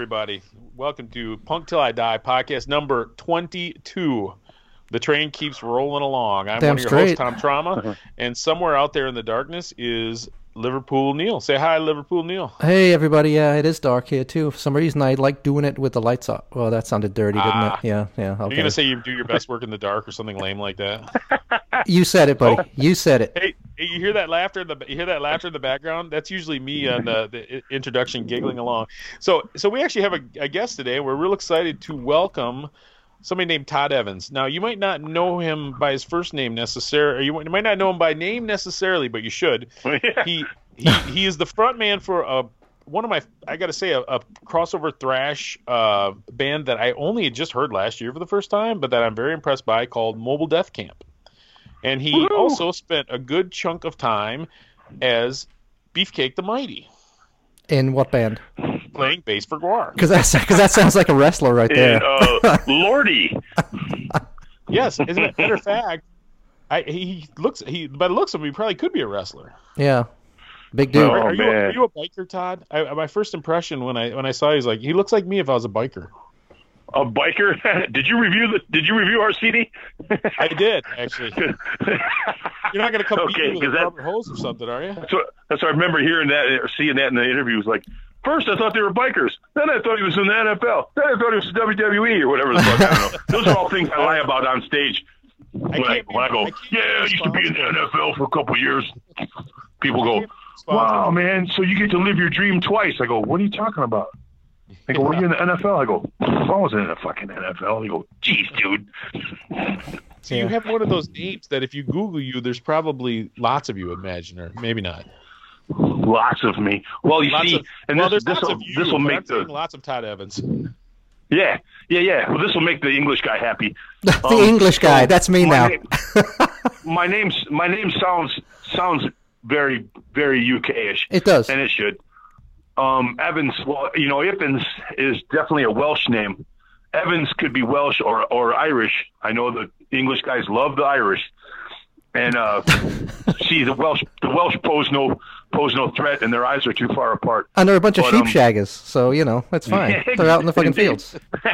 Hey, everybody. Welcome to Punk Till I Die podcast number 22. The train keeps rolling along. I'm Damn one of your straight. hosts, Tom Trauma, and somewhere out there in the darkness is Liverpool Neil. Say hi, Liverpool Neil. Hey everybody, yeah, it is dark here too. For some reason, I like doing it with the lights off. Well, that sounded dirty, didn't Ah. it? Yeah, yeah. You're Okay. going to say you do your best work in the dark or something lame like that? you said it, buddy. You said it. Hey, hey, you hear that laughter? In the you hear that laughter in the background? That's usually me on the, the introduction, giggling along. So, so we actually have a, a guest today. We're real excited to welcome somebody named Todd Evans. Now, you might not know him by his first name necessarily, you might- not know him by name necessarily, but you should. He he he is the front man for a one of my I got to say a, a crossover thrash uh, band that I only had just heard last year for the first time, but that I'm very impressed by called Mobile Death Camp. And he Woohoo! also spent a good chunk of time as Beefcake the Mighty, In what band? Playing bass for GWAR. Because that's because that sounds like a wrestler right there. And, uh, Lordy. Yes, as a matter of fact, I, he looks he by the looks of him, he probably could be a wrestler. yeah, big dude. Oh, are, are you a, are you a biker, Todd? I, my first impression when I when I saw you was like he looks like me if I was a biker. A biker. did you review the? Did you review our CD? I did actually. You're not going to come beat Okay, me with a 'cause that- rubber hose or something, are you? That's what, that's what I remember hearing that or seeing that in the interview. It was like, first I thought they were bikers. Then I thought he was in the NFL. Then I thought he was in WWE or whatever the fuck. I don't know. Those are all things I lie about on stage. When I, can't when I go, I yeah, I used to be in the NFL for a couple of years. People go, wow, man, so you get to live your dream twice. I go, what are you talking about? They go, were you in the NFL? I go, I wasn't in the fucking NFL. They go, geez, dude. So you have one of those names that if you Google you, there's probably lots of you. Imagine, or maybe not. Lots of me. Well, you Lots see, of, and well, this this will you. this will make the lots of Todd Evans. yeah yeah yeah. Well, this will make the English guy happy. the Um, English guy. so That's me my now. name- my name's my name sounds sounds very very UK-ish, It does. and it should. Um, Evans, well, you know, Evans is definitely a Welsh name. Evans could be Welsh or or Irish. I know the English guys love the Irish, and uh, see the Welsh the Welsh pose no pose no threat, and their eyes are too far apart. And they're a bunch of But, um, sheep shaggers, so you know it's fine. They're out in the fucking fields.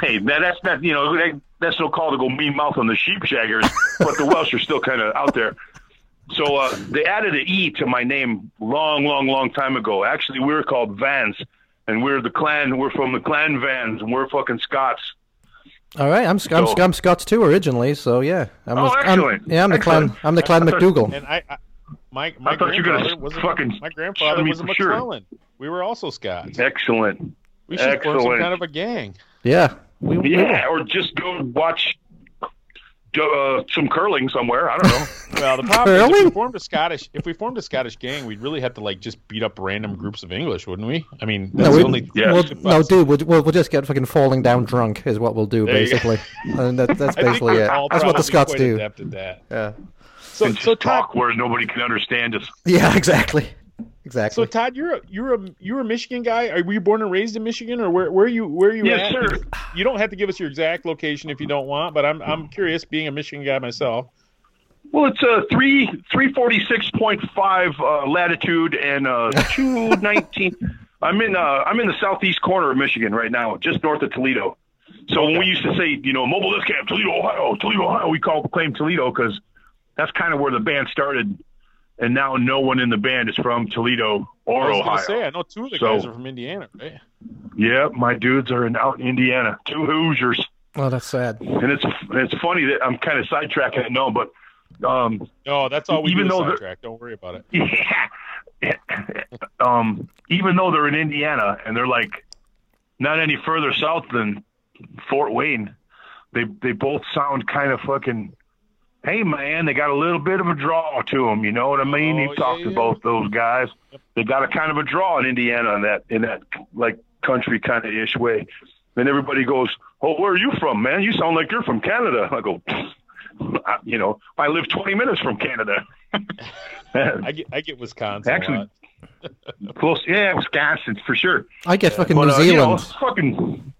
hey, that, that's not you know that, that's no call to go mean mouth on the sheep shaggers, but the Welsh are still kind of out there. So uh, they added an E to my name long, long, long time ago. Actually, we were called Vans, and we're the clan. We're from the clan Vans, and we're fucking Scots. All right, I'm Sc- I'm, So- I'm Scots too originally, so yeah. I'm Oh, a- I'm- yeah, I'm the clan. I'm the clan I McDougal. And I, I my my I thought you were gonna grandfather was a, fucking my grandfather was a for sure. We were also Scots. Excellent. We should form some kind of a gang. Yeah. We, we- Yeah, or just go watch uh, some curling somewhere. I don't know. Well, the problem is if we formed a Scottish if we formed a Scottish gang, we'd really have to like just beat up random groups of English, wouldn't we? I mean, that's no, the we, only Yeah. we'll, no, dude, we'll, we'll, we'll just get fucking falling down drunk is what we'll do, There basically. and that, that's basically it. That's what the Scots do. adept at that. Yeah. So, and just so Todd, talk where nobody can understand us. Yeah, exactly. Exactly. so Todd, you're a you're a you're a Michigan guy. Are were you born and raised in Michigan, or where where are you where are you Yes, at? sir. You don't have to give us your exact location if you don't want, but I'm I'm curious, being a Michigan guy myself. Well, it's a three three forty six point five uh, latitude and uh, two nineteen. I'm in uh, I'm in the southeast corner of Michigan right now, just north of Toledo. So when we used to say, you know, mobile death camp, Toledo, Ohio, Toledo, Ohio, we call claim Toledo because that's kind of where the band started. And now no one in the band is from Toledo or I was Ohio. gonna say, I know two of the So- guys are from Indiana, right? Yeah, my dudes are in out in Indiana, two Hoosiers. oh, that's sad. And it's it's funny that I'm kind of sidetracking it, no, but um, No, that's all we Even do. though they're- sidetrack. Don't worry about it. Yeah. um, even though they're in Indiana and they're like not any further south than Fort Wayne, they they both sound kind of fucking. Hey man, they got a little bit of a draw to them. You know what I mean? Oh, You've yeah, talked to yeah. both those guys. They got a kind of a draw in Indiana in that in that like country kind of ish way. And everybody goes, "Oh, where are you from, man? You sound like you're from Canada." I go, I, "You know, I live 20 minutes from Canada." I get I get Wisconsin. a Actually, lot. Close, yeah, Wisconsin for sure. I get fucking But, New uh, you know, Zealand. fucking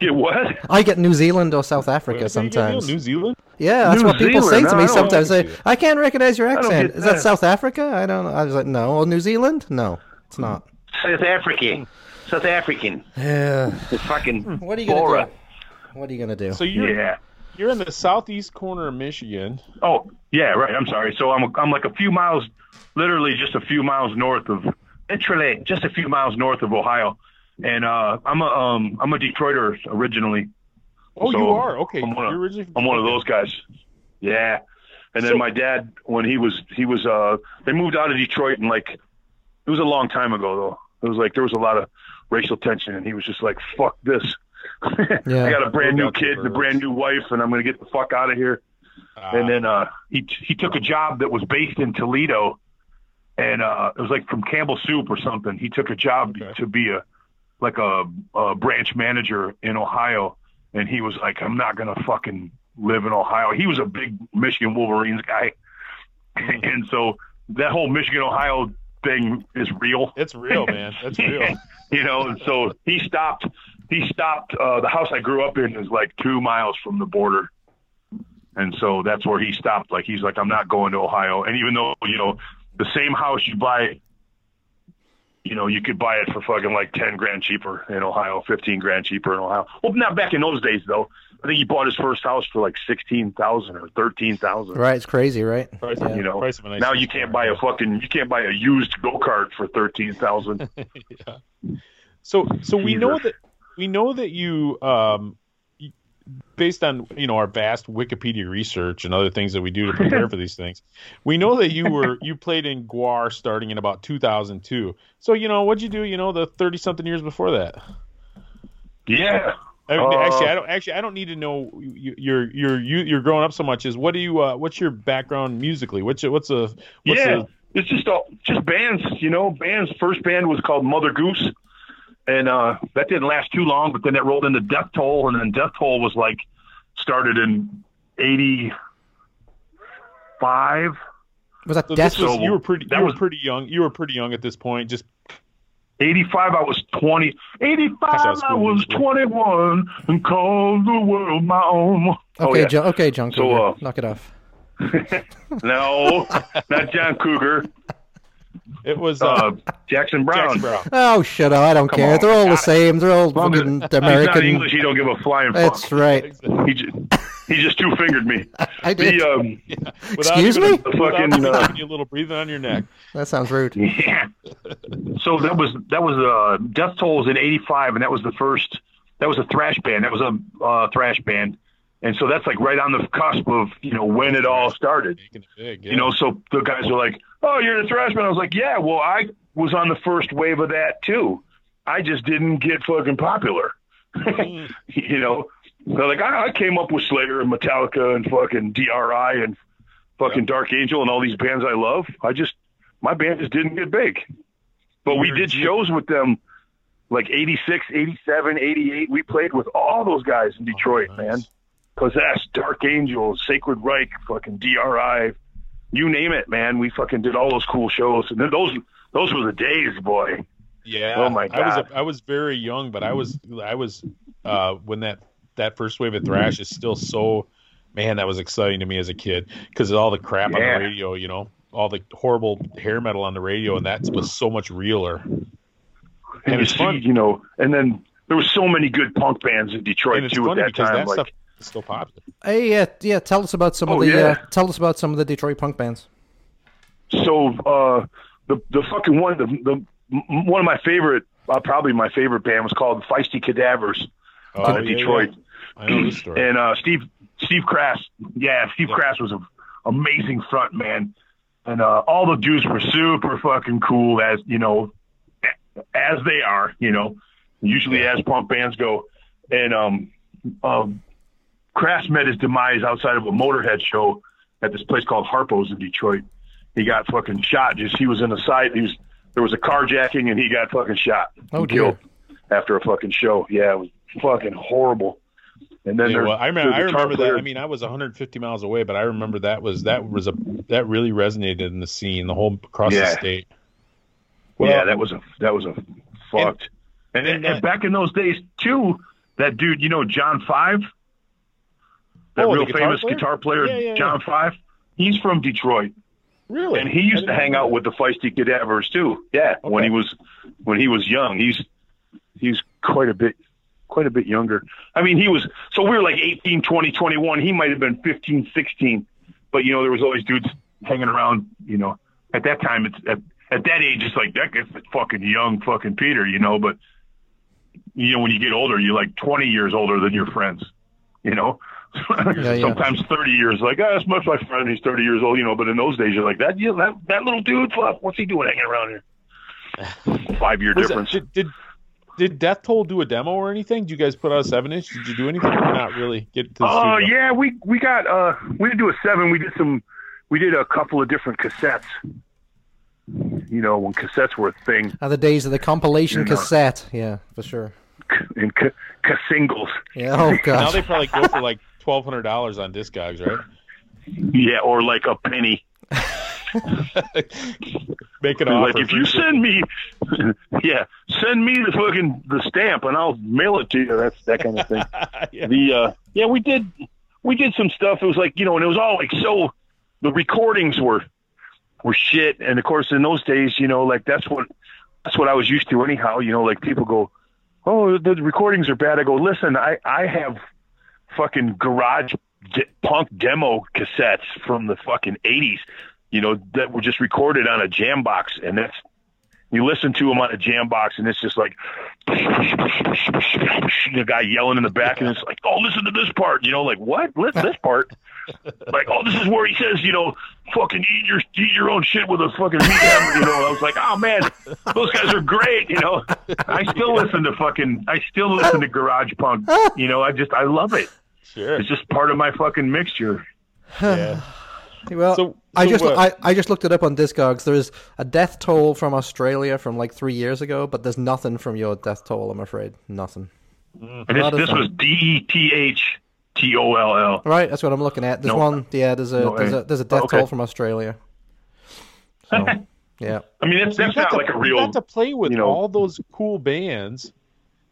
get what? I get New Zealand or South Africa Wait, say again, sometimes. New Zealand. Yeah, that's New what people say to me I sometimes. They, like it. I can't recognize your accent. get Is that that. South Africa? I don't know. I was like, no. Well, New Zealand? No, it's not. South African. South African. Yeah. It's fucking. Hmm. What are you gonna do? What are you gonna do? So you're Yeah. you're in the southeast corner of Michigan. Oh, yeah, right. I'm sorry. So I'm I'm like a few miles, literally just a few miles north of literally just a few miles north of Ohio, and uh, I'm a um I'm a Detroiter originally. Oh, So, you are okay. I'm one of- you're originally I'm one of those guys. Yeah. And then So- my dad, when he was he was uh they moved out of Detroit and like it was a long time ago though. It was like there was a lot of racial tension and he was just like fuck this. Yeah. I got a brand new Look the kid and a brand new wife and I'm gonna get the fuck out of here. Ah, and then uh, he he took a job that was based in Toledo, and uh, it was like from Campbell Soup or something. He took a job Okay. to be a like a, a branch manager in Ohio, and he was like, "I'm not gonna fucking live in Ohio." He was a big Michigan Wolverines guy, and so that whole Michigan Ohio thing is real it's real, man. That's real. you know, and so he stopped. He stopped. Uh, the house I grew up in is like two miles from the border, and so that's where he stopped. Like he's like, I'm not going to Ohio. And even though you know, the same house you buy, you know, you could buy it for fucking like ten grand cheaper in Ohio, fifteen grand cheaper in Ohio. Well, not back in those days though. I think he bought his first house for like sixteen thousand or thirteen thousand. right, it's crazy, right? Price, Yeah. You know, price of a nice now you can't buy a fucking you can't buy a used go kart for thirteen thousand. So so we know that we know that you um y- based on you know our vast Wikipedia research and other things that we do to prepare for these things, we know that you were you played in GWAR starting in about 2002. So you know what'd you do? You know the 30 something years before that. yeah. I mean, Uh, actually, I don't. Actually, I don't need to know you, you're you're you, you're growing up so much. Is what do you? Uh, what's your background musically? What's your- what's a what's yeah, a, it's just all just bands, you know. Bands. First band was called Mother Goose, and uh, that didn't last too long. But then it rolled into Death Toll, and then Death Toll was like started in eighty five. Was that so Death? this was, you were pretty. that You were was- pretty young. You were pretty young at this point. Just 85, I was 20. 85, That's how I was 21 and called the world my own. Oh, Okay, yeah. John. Okay, John. So, uh, knock it off. No, not John Cougar. it was uh, Uh, Jackson Browne. Jackson Browne. Oh, shut up! I don't Come care. on, They're all the got it. same. They're all long as fucking He's not American. English. He don't give a flying fuck. That's right. He just, he just two fingered me. I did. The um, Without Excuse even- me? Without Fucking, even uh, giving you a little breathing on your neck. That sounds rude. yeah. So that was that was uh, Death Toll was in '85, and that was the first. That was a thrash band. That was a uh, thrash band, and so that's like right on the cusp of you know when it all started. Making it big. You know, so the guys were like, "Oh, you're the thrash band." I was like, "Yeah, well, I was on the first wave of that too. I just didn't get fucking popular." Mm. you know, they're like, I, I came up with Slayer and Metallica and fucking DRI and fucking Dark Angel and all these bands I love. I just, my band just didn't get big. But we did shows with them like 86, 87, 88. We played with all those guys in Detroit, Oh, man. nice. Possessed, Dark Angel, Sacred Reich, fucking DRI, you name it, man. We fucking did all those cool shows. And then those, those were the days, boy. Yeah. Oh, my god. I was a, I was very young, but I was I was uh, when that that first wave of thrash is still so man that was exciting to me as a kid because all the crap on the radio, you know, all the horrible hair metal on the radio, and that was so much realer. And, And it's fun. you know, and then there was so many good punk bands in Detroit too at that time. that like, stuff is still popular. Hey, yeah, yeah. Tell us about some Oh, of the. yeah. Uh, tell us about some of the Detroit punk bands. so uh, the the fucking one, the, the one of my favorite, uh, probably my favorite band was called Feisty Cadavers Oh, out of yeah, Detroit. yeah. I know story. And uh, Steve Steve Crass, yeah, Steve Yeah. Crass was an amazing front man, and uh, all the dudes were super fucking cool, as you know, as they are, you know, usually as punk bands go. And um, um, Crass met his demise outside of a Motorhead show at this place called Harpo's in Detroit. He got fucking shot. Just he was in the side. He was there was a carjacking and he got fucking shot. Oh, dear. killed after a fucking show. Yeah, it was fucking horrible. And then Yeah, well, I remember. the I remember that. I mean, I was 150 miles away, but I remember that was that was a that really resonated in the scene, the whole across the Yeah. state. yeah, that was a that was a fucked. And, and and, that- back in those days too, that dude, you know, John Five, that Oh, real famous player? guitar player, Yeah, yeah, John Five, he's from Detroit. Really? and he used to hang out with the feisty cadavers too. Yeah, when he was when he was young, he's he's quite a bit quite a bit younger. I mean, he was so we were like 18, 20, 21. He might have been 15, 16. But you know, there was always dudes hanging around. You know, at that time, it's at, at that age, it's like that guy's fucking young, fucking Peter. You know, but you know, when you get older, you're like 20 years older than your friends. You know. yeah. Sometimes 30 years, like, oh, that's much my friend. He's 30 years old, you know. But in those days, you're like, that, yeah, that, that little dude, fuck, what's he doing hanging around here? Five year Was that- difference. did, did did Death Toll do a demo or anything? Did you guys put out a seven inch? Did you do anything? Or not really. Get to Oh studio? yeah, we we got uh we didn't do a seven. We did some. We did a couple of different cassettes. You know, when cassettes were a thing, Are the days of the compilation You know. cassette? Yeah, for sure. and ca- ca- singles. Yeah. Oh god. Now they probably go for like twelve hundred dollars on Discogs, right? Yeah, or like a penny. Make it like offer. Like if you send me, yeah, send me the fucking the stamp and I'll mail it to you. That's that kind of thing. yeah. the uh yeah we did we did some stuff it was like you know and it was all like so the recordings were were shit and of course in those days you know like that's what that's what i was used to anyhow you know like people go oh the recordings are bad i go listen i i have fucking garage punk demo cassettes from the fucking 80s you know that were just recorded on a jam box and that's you listen to them on a jam box and it's just like the guy yelling in the back and it's like oh listen to this part you know like what? Listen this part. Like oh this is where he says you know fucking eat your eat your own shit with a fucking meat hammer you know I was like oh man those guys are great you know. I still listen to fucking I still listen to garage punk you know I just I love it. Sure. it's just part of my fucking mixture. Yeah. Well, So- I just what? I, I just looked it up on Discogs. There is a death toll from Australia from like three years ago, but there's nothing from your death toll. I'm afraid nothing. Mm-hmm. and this, Not a this was D E T H T O L L Right, that's what I'm looking at. There's No. one. Yeah, there's a No, there's a there's a death Okay. toll from Australia. So, yeah. I mean that's So you that's got not to, like a real. you got to play with you know- all those cool bands,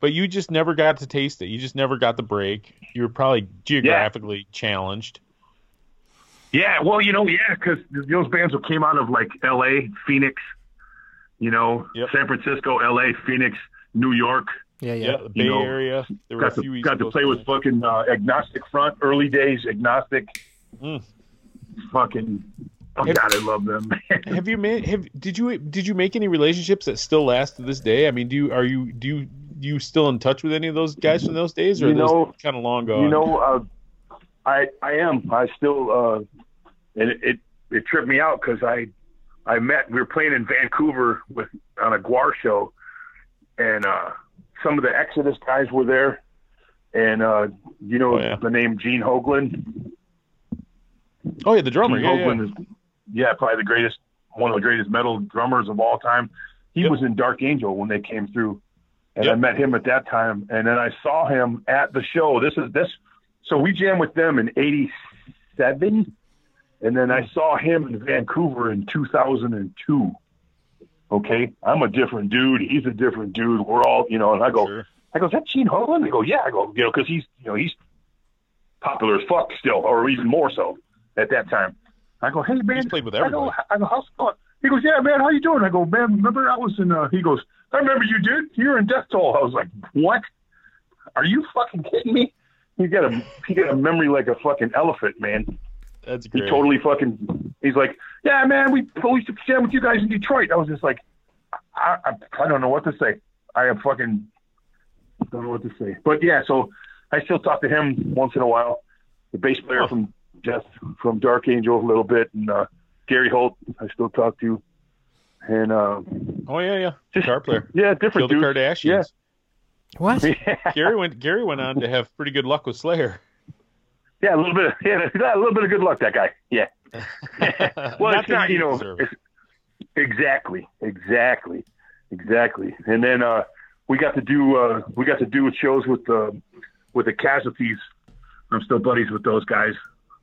but you just never got to taste it. You just never got the break. You were probably geographically challenged. Yeah, well, you know, yeah, because those bands that came out of like L.A., Phoenix, you know, Yep. San Francisco, L.A., Phoenix, New York. Yeah, Yeah, yeah. the Bay know, Area. There were a Got few to got to play with bands. fucking uh, Agnostic Front, early days Agnostic. Mm. Fucking, oh Have- God, I love them. Have you made have did you did you make any relationships that still last to this day? I mean, do you are you do you do you still in touch with any of those guys from those days, or You are those know- kind of long gone? you know, uh, I I am. I still, uh, and it it, it tripped me out because I I met. We were playing in Vancouver with on a GWAR show, and uh, some of the Exodus guys were there, and uh, you know Oh, yeah. the name Gene Hoglan. oh yeah, the drummer. Gene Yeah, yeah. Hoglan is yeah probably the greatest, one of the greatest metal drummers of all time. He Yep. was in Dark Angel when they came through, and I met him at that time. And then I saw him at the show. This is this. So we jammed with them in '87, and then I saw him in Vancouver in 2002. Okay, I'm a different dude. He's a different dude. We're all, you know. And I go, Sure. I go, is that Gene Hoglan? They go, yeah. I go, you know, because he's, you know, he's popular as fuck still, or even more so at that time. I go, hey man, He's played with I go, everybody. I go, how's it going? He goes, yeah, man, how you doing? I go, man, remember I was in. Uh, he goes, I remember you did. You're in Death Toll. I was like, what? Are you fucking kidding me? He got a he got a memory like a fucking elephant, man. That's great. He totally fucking. He's like, yeah, man, we we used to jam with you guys in Detroit. I was just like, I I, I don't know what to say. I am fucking don't know what to say. But yeah, so I still talk to him once in a while. The bass player Oh. from Death from Dark Angel a little bit, and uh, Gary Holt I still talk to, and uh, oh yeah, yeah. just Guitar player. Yeah, Kill different the dudes. Kardashians. What? Yeah. Gary went. Gary went on to have pretty good luck with Slayer. Yeah, a little bit. Of, yeah, a little bit of good luck, that guy. Yeah. well, Not it's not, you know, deserved it. it's, exactly, exactly, exactly. And then uh, we got to do uh, we got to do shows with uh, with the casualties. I'm still buddies with those guys.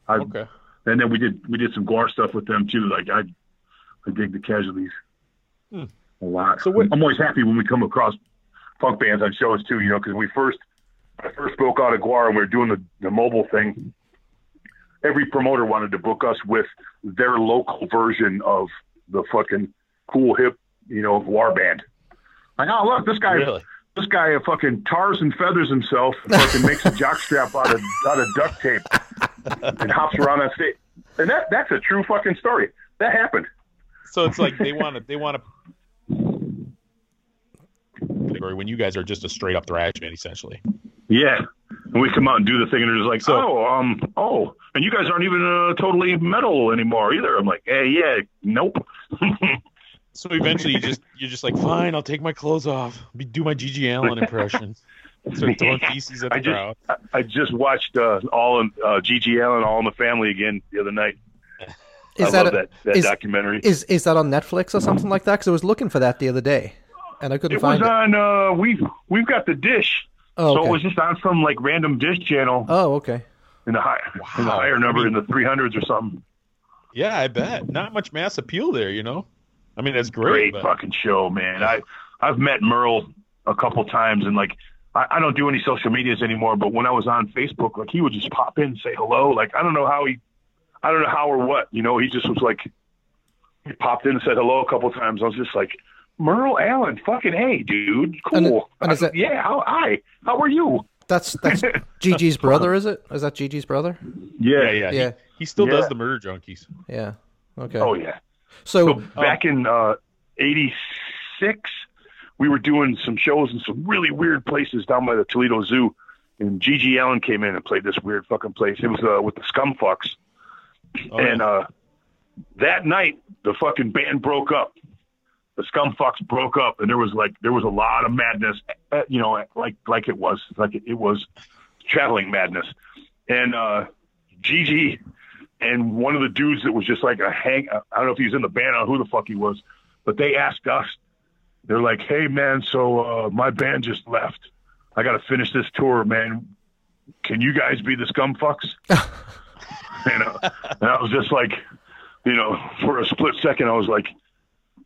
I, Okay. And then we did we did some GWAR stuff with them too. Like I, I dig the casualties Hmm. a lot. So what- I'm always happy when we come across punk bands on shows too. You know, because we first I first broke out of GWAR and we were doing the, the mobile thing. every promoter wanted to book us with their local version of the fucking cool hip, you know, war band. Like, oh look, this guy, Really? this guy uh, fucking tars and feathers himself, and fucking makes a jockstrap out of out of duct tape, and hops around on stage. And that that's a true fucking story. That happened. So it's like they want to they want to category when you guys are just a straight up thrash band essentially. Yeah. And we come out and do the thing, and they're just like, So- oh, um, oh, and you guys aren't even uh, totally metal anymore either. I'm like, hey, yeah, nope. So eventually you just you're just like fine, I'll take my clothes off, do my GG Allin impression, start throwing feces at the I just, crowd. I, I just watched uh, all in uh, GG Allin, All in the Family again the other night. Is I that, love a- that that is- documentary. is is that on Netflix or something like that? Because I was looking for that the other day, and I couldn't it was find it. on. Uh, we've we've got the dish, Oh, so okay. it was just on some like random dish channel oh, okay. in the high in the Wow. higher I number mean- in the 300s or something. Yeah, I bet. Not much mass appeal there, you know. I mean, that's great. great but- fucking show, man. I I've met Merle a couple times, and like I, I don't do any social medias anymore. But when I was on Facebook, like he would just pop in and say hello. Like I don't know how he, I don't know how or what. You know, he just was like he popped in and said hello a couple times. I was just like. Merle Allin, fucking hey, dude, cool. and is that- yeah, how hi, how are you? That's that's GG's brother, is it? Is that GG's brother? Yeah, yeah. Yeah. He, he still Yeah. does the murder junkies. Yeah. Okay. Oh yeah. so, So back in uh, '86, we were doing some shows in some really weird places down by the Toledo Zoo, and GG Allin came in and played this weird fucking place. It was uh, with the Scumfucs, Oh, and yeah. uh, that night the fucking band broke up. The Scumfucs broke up, and there was like there was a lot of madness, uh, you know, like like it was like it, it was traveling madness, and uh, GG and one of the dudes that was just like a hang I don't know if he was in the band, I don't know who the fuck he was, but they asked us, they're like, Hey man, so uh my band just left. I gotta finish this tour, man. Can you guys be the scum fucks? you know, and I was just like, you know, for a split second I was like,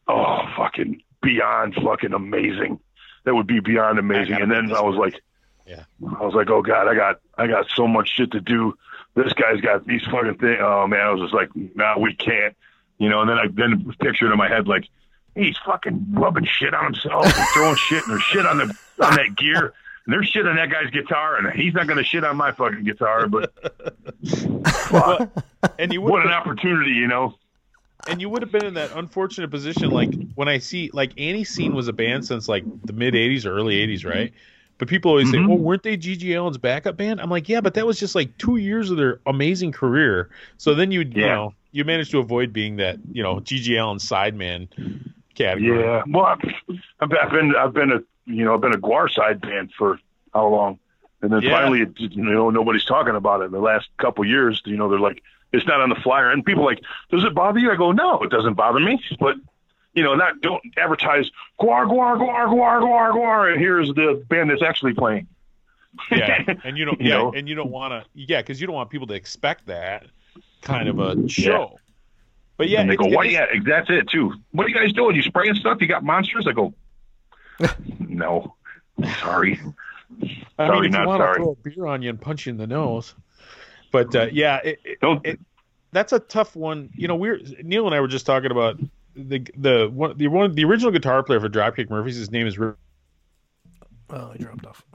Oh fucking beyond fucking amazing. That would be beyond amazing. And then I was like Yeah. I was like, oh god, I got I got so much shit to do. This guy's got these fucking things. Oh man, I was just like, nah, we can't. You know, and then I then pictured in my head like he's fucking rubbing shit on himself and throwing shit and there's shit on the on that gear. And there's shit on that guy's guitar, and he's not gonna shit on my fucking guitar. But Well, and you what an opportunity, you know? And you would have been in that unfortunate position like when I see like Antiseen was a band since like the mid '80s or early '80s, right? But people always say, Mhm. "Well, weren't they GG Allin's backup band?" I'm like, "Yeah, but that was just like two years of their amazing career." So then you, you Yeah. know, you managed to avoid being that, you know, GG Allin sideman category. Yeah. Well, I've, I've I've been I've been a you know I've been a GWAR side band for how long, and then Yeah. finally it, you know nobody's talking about it. In the last couple years, you know they're like it's not on the flyer, and people are like, does it bother you? I go, no, it doesn't bother me, but. You know, not don't advertise GWAR GWAR GWAR GWAR GWAR GWAR, and here's the band that's actually playing. yeah, and you don't, You yeah, know? and you don't want to, yeah, because you don't want people to expect that kind of a show. But yeah, and they go, "What? it's- Yeah, that's it too. What are you guys doing? You spraying stuff? You got monsters?" I go, "No, sorry." I Sorry, mean, if not you want to sorry. throw a beer on you and punch you in the nose, but uh, yeah, it, it, Don't. It- that's a tough one. You know, we're Neil and I were just talking about the the one the one the original guitar player for Dropkick Murphys. His name is Rick, Oh, he dropped off.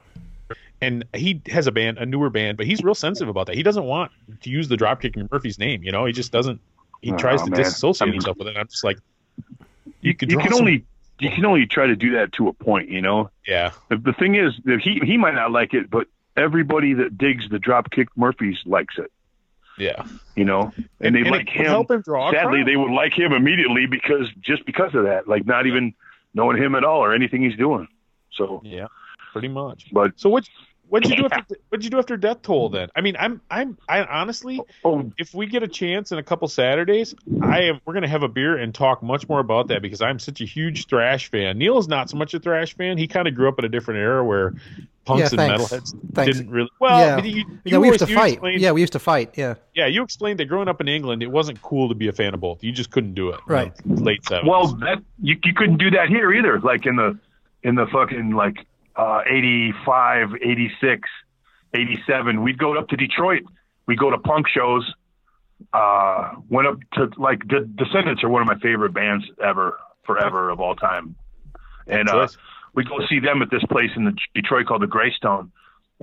and he has a band, a newer band, but he's real sensitive about that. He doesn't want to use the Dropkick Murphys name. You know, he just doesn't. He Oh, tries to man. disassociate I mean- himself with it. I'm just like, you, could you can some- only you can only try to do that to a point, you know. yeah, The, the thing is that he he might not like it, but everybody that digs the Dropkick Murphys likes it, yeah, you know, and, they it like him. Help him draw. Sadly, they would like him immediately because just because of that, like not even knowing him at all or anything he's doing. So, yeah, pretty much. but So what? What'd you do after? What'd you do after Death Toll? Then I mean, I'm I'm I honestly, oh, oh, if we get a chance in a couple Saturdays, I am. We're gonna have a beer and talk much more about that because I'm such a huge thrash fan. Neil is not so much a thrash fan. He kind of grew up in a different era where punks Yeah, and thanks. metalheads Thanks. didn't really. Well, Yeah. but you, you Yeah, we used to fight. Yeah, we used to fight. Yeah. yeah, you explained that growing up in England, it wasn't cool to be a fan of both. You just couldn't do it. Right. Late seventies. Well, that you you couldn't do that here either. Like in the in the fucking like uh 85, 86, 87, we'd go up to Detroit. We'd go to punk shows uh, went up to like the Descendents are one of my favorite bands ever, forever of all time, and uh, we go see them at this place in the Detroit called the Greystone.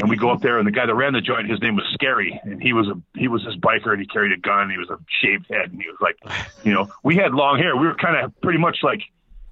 And we go up there, and the guy that ran the joint, his name was Scary, and he was a he was this biker, and he carried a gun. and He was a shaved head, and he was like, you know, we had long hair. We were kind of pretty much like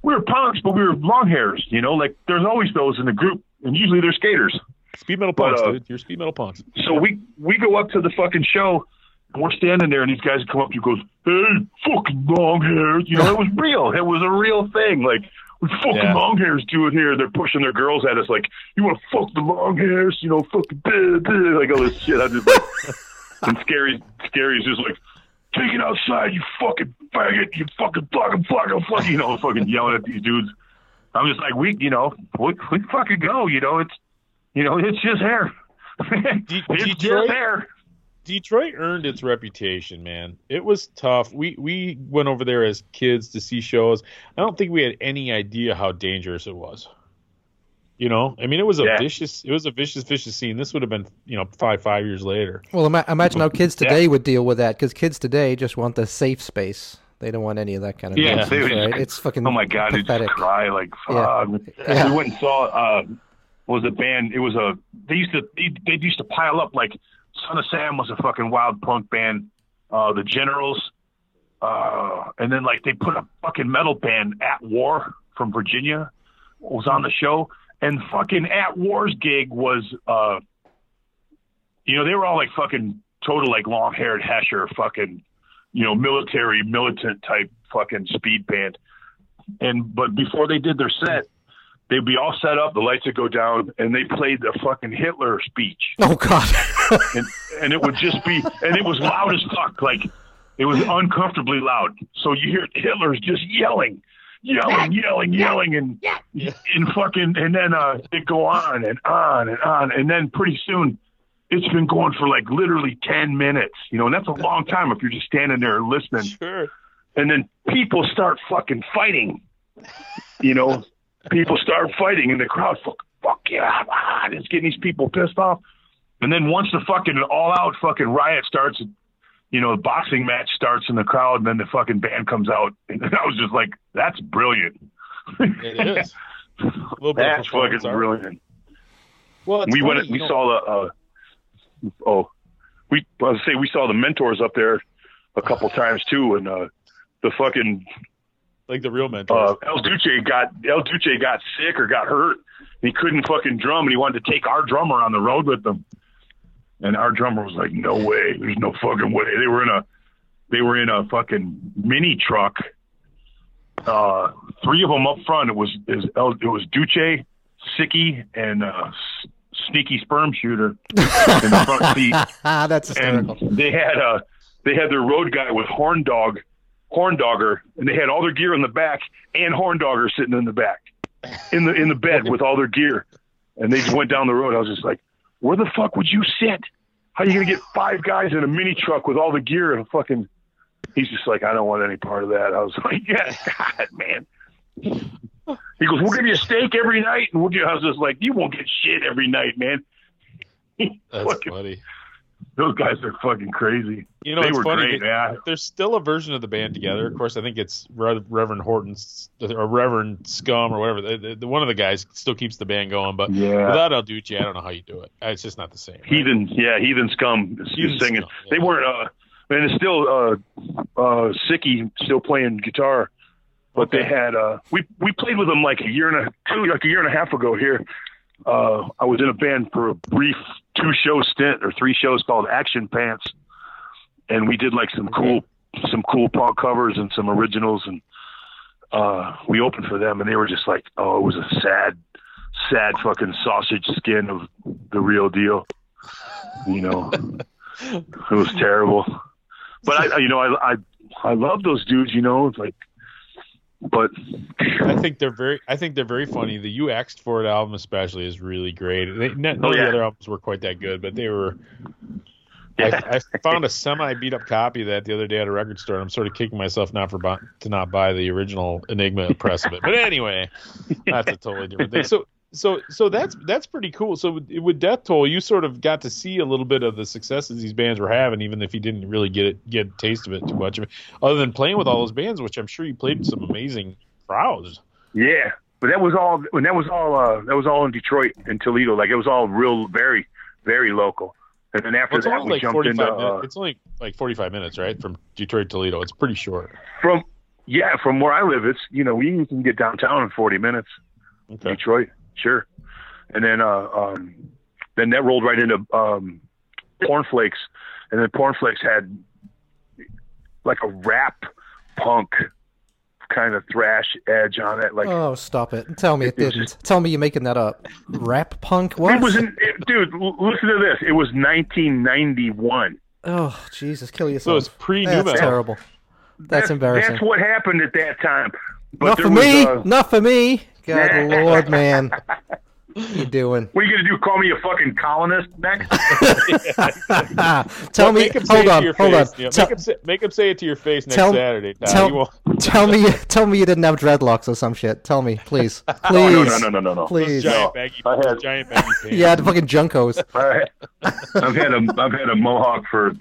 we were punks, but we were long hairs. You know, like there's always those in the group, and usually they're skaters. Speed metal But, punks, uh, dude. You're speed metal punks. So we we go up to the fucking show, and we're standing there, and these guys come up to you, goes, "Hey, fucking long hairs," you know, it was real. It was a real thing. Like we fucking Yeah. long hairs do it here. They're pushing their girls at us, like, "You want to fuck the long hairs?" You know, fucking blah, blah, like all this shit. I just like, and scary, scary's just like. Take it outside, you fucking faggot, you fucking fucking fucking fucking, you know, fucking yelling at these dudes. I'm just like, we, you know, we, we fucking go, you know, it's, you know, it's just hair. De- it's Detroit- just hair. Detroit earned its reputation, man. It was tough. We we went over there as kids to see shows. I don't think we had any idea how dangerous it was. You know, I mean, it was a Yeah. vicious, it was a vicious, vicious scene. This would have been, you know, five five years later. Well, ima- imagine how kids Yeah. today would deal with that because kids today just want the safe space. They don't want any of that kind of Yeah, nonsense, they would right? just- It's fucking Oh my god, they pathetic. just cry like Yeah. fuck. Yeah. We went and saw uh was a band it was a they used to they, they used to pile up like Son of Sam was a fucking wild punk band, uh the Generals, uh and then like they put a fucking metal band at war from Virginia was on the show and fucking at war's gig was uh you know, they were all like fucking total like long haired Hesher fucking you know, military, militant type fucking speed band. And but before they did their set, they'd be all set up, the lights would go down, and they played the fucking Hitler speech. Oh God! And and it would just be and it was loud as fuck. Like it was uncomfortably loud. So you hear Hitler's just yelling, yelling, yelling, yelling and and fucking and then uh it go on and on and on and then pretty soon it's been going for like literally ten minutes, you know, and that's a long time if you're just standing there listening Sure. and then people start fucking fighting. You know, people start fighting, and the crowd fuck, fuck yeah, ah, and it's getting these people pissed off. And then once the fucking all out fucking riot starts, you know, the boxing match starts in the crowd, and then the fucking band comes out, and I was just like, that's brilliant. It is. That's fucking art. brilliant. Well, we funny, went, we know- saw the, uh, oh, we, I was say we saw the mentors up there a couple times too, and uh, the fucking like the real mentors. uh, El Duce got El Duce got sick or got hurt. He couldn't fucking drum, and he wanted to take our drummer on the road with them. And our drummer was like, "No way, there's no fucking way." They were in a they were in a fucking mini truck. Uh, three of them up front. It was is El, it was Duce, Sicky, and uh, Sneaky Sperm Shooter in the front seat That's and they had a they had their road guy with horn dog horn dogger and they had all their gear in the back and horn dogger sitting in the back in the in the bed with all their gear and they just went down the road i was just like where the fuck would you sit? How are you gonna get five guys in a mini truck with all the gear and a fucking he's just like i don't want any part of that. I was like yeah god man. He goes we'll give you a steak every night and we'll give i was just like you won't get shit every night man. That's fucking- funny. Those guys are fucking crazy You know, they it's were funny. great, man. There's still a version of the band together. Of course, I think it's Reverend Horton's or Reverend Scum or whatever. The, the, the- one of the guys still keeps the band going, but Yeah. without El Duce, I don't know how you do it. It's just not the same. right? Heathen, yeah, heathen scum is Heathen singing. Scum, yeah. They weren't. Uh, and it's still uh, uh, Sicky still playing guitar, but they had. Uh, we we played with them like a year and a two, like a year and a half ago here. Uh, I was in a band for a brief two show stint or three shows called Action Pants, and we did like some cool some cool punk covers and some originals, and uh, we opened for them, and they were just like, oh, it was a sad, sad fucking sausage skin of the real deal. You know, it was terrible. But I, you know, I, I, I love those dudes. You know, it's like, but I think they're very. I think they're very funny. The You Axed For It album, especially, is really great. They, oh, none Oh, of yeah. the other albums were quite that good, but they were. I, I found a semi beat up copy of that the other day at a record store. and I'm sort of kicking myself not for to not buy the original Enigma press of it. But anyway, that's a totally different thing. So so so that's that's pretty cool. So with, with Death Toll, you sort of got to see a little bit of the successes these bands were having, even if you didn't really get it, get a taste of it too much. Other than playing with all those bands, which I'm sure you played with some amazing crowds. Yeah, but that was all. When that was all. Uh, that was all in Detroit and Toledo. Like it was all real, very, very local. And then after Well, that, we like jumped into uh, It's only like 45 minutes, right, from Detroit to Toledo. It's pretty short. from yeah from where I live. It's you know we can get downtown in 40 minutes. Okay. Detroit, sure. And then uh, um, then that rolled right into um, Pornflakes, and then Pornflakes had like a rap punk kind of thrash edge on it. Like Oh, stop it! Tell me it It didn't. Tell me you're making that up. Rap punk? What? it was, in, it, dude. Listen to this. It was 1991. Oh, Jesus! Kill So yourself. it's pre new That's terrible. That's embarrassing. That's what happened at that time. But Not for me. uh, Not for me. God, Lord, man. What are you doing? what are you gonna do? Call me a fucking colonist next? tell Well, me. make him say Hold on. Hold face, on. Neil. Tell, make, him say, make him say it to your face next tell- Saturday. Todd. tell- won't- tell me. Tell me you didn't have dreadlocks or some shit. Tell me, please. Oh, please. no, no, no, no, no, no. Please. giant baggy, I had- giant baggy pants. Yeah, the fucking junkos. I, I've had a I've had a mohawk for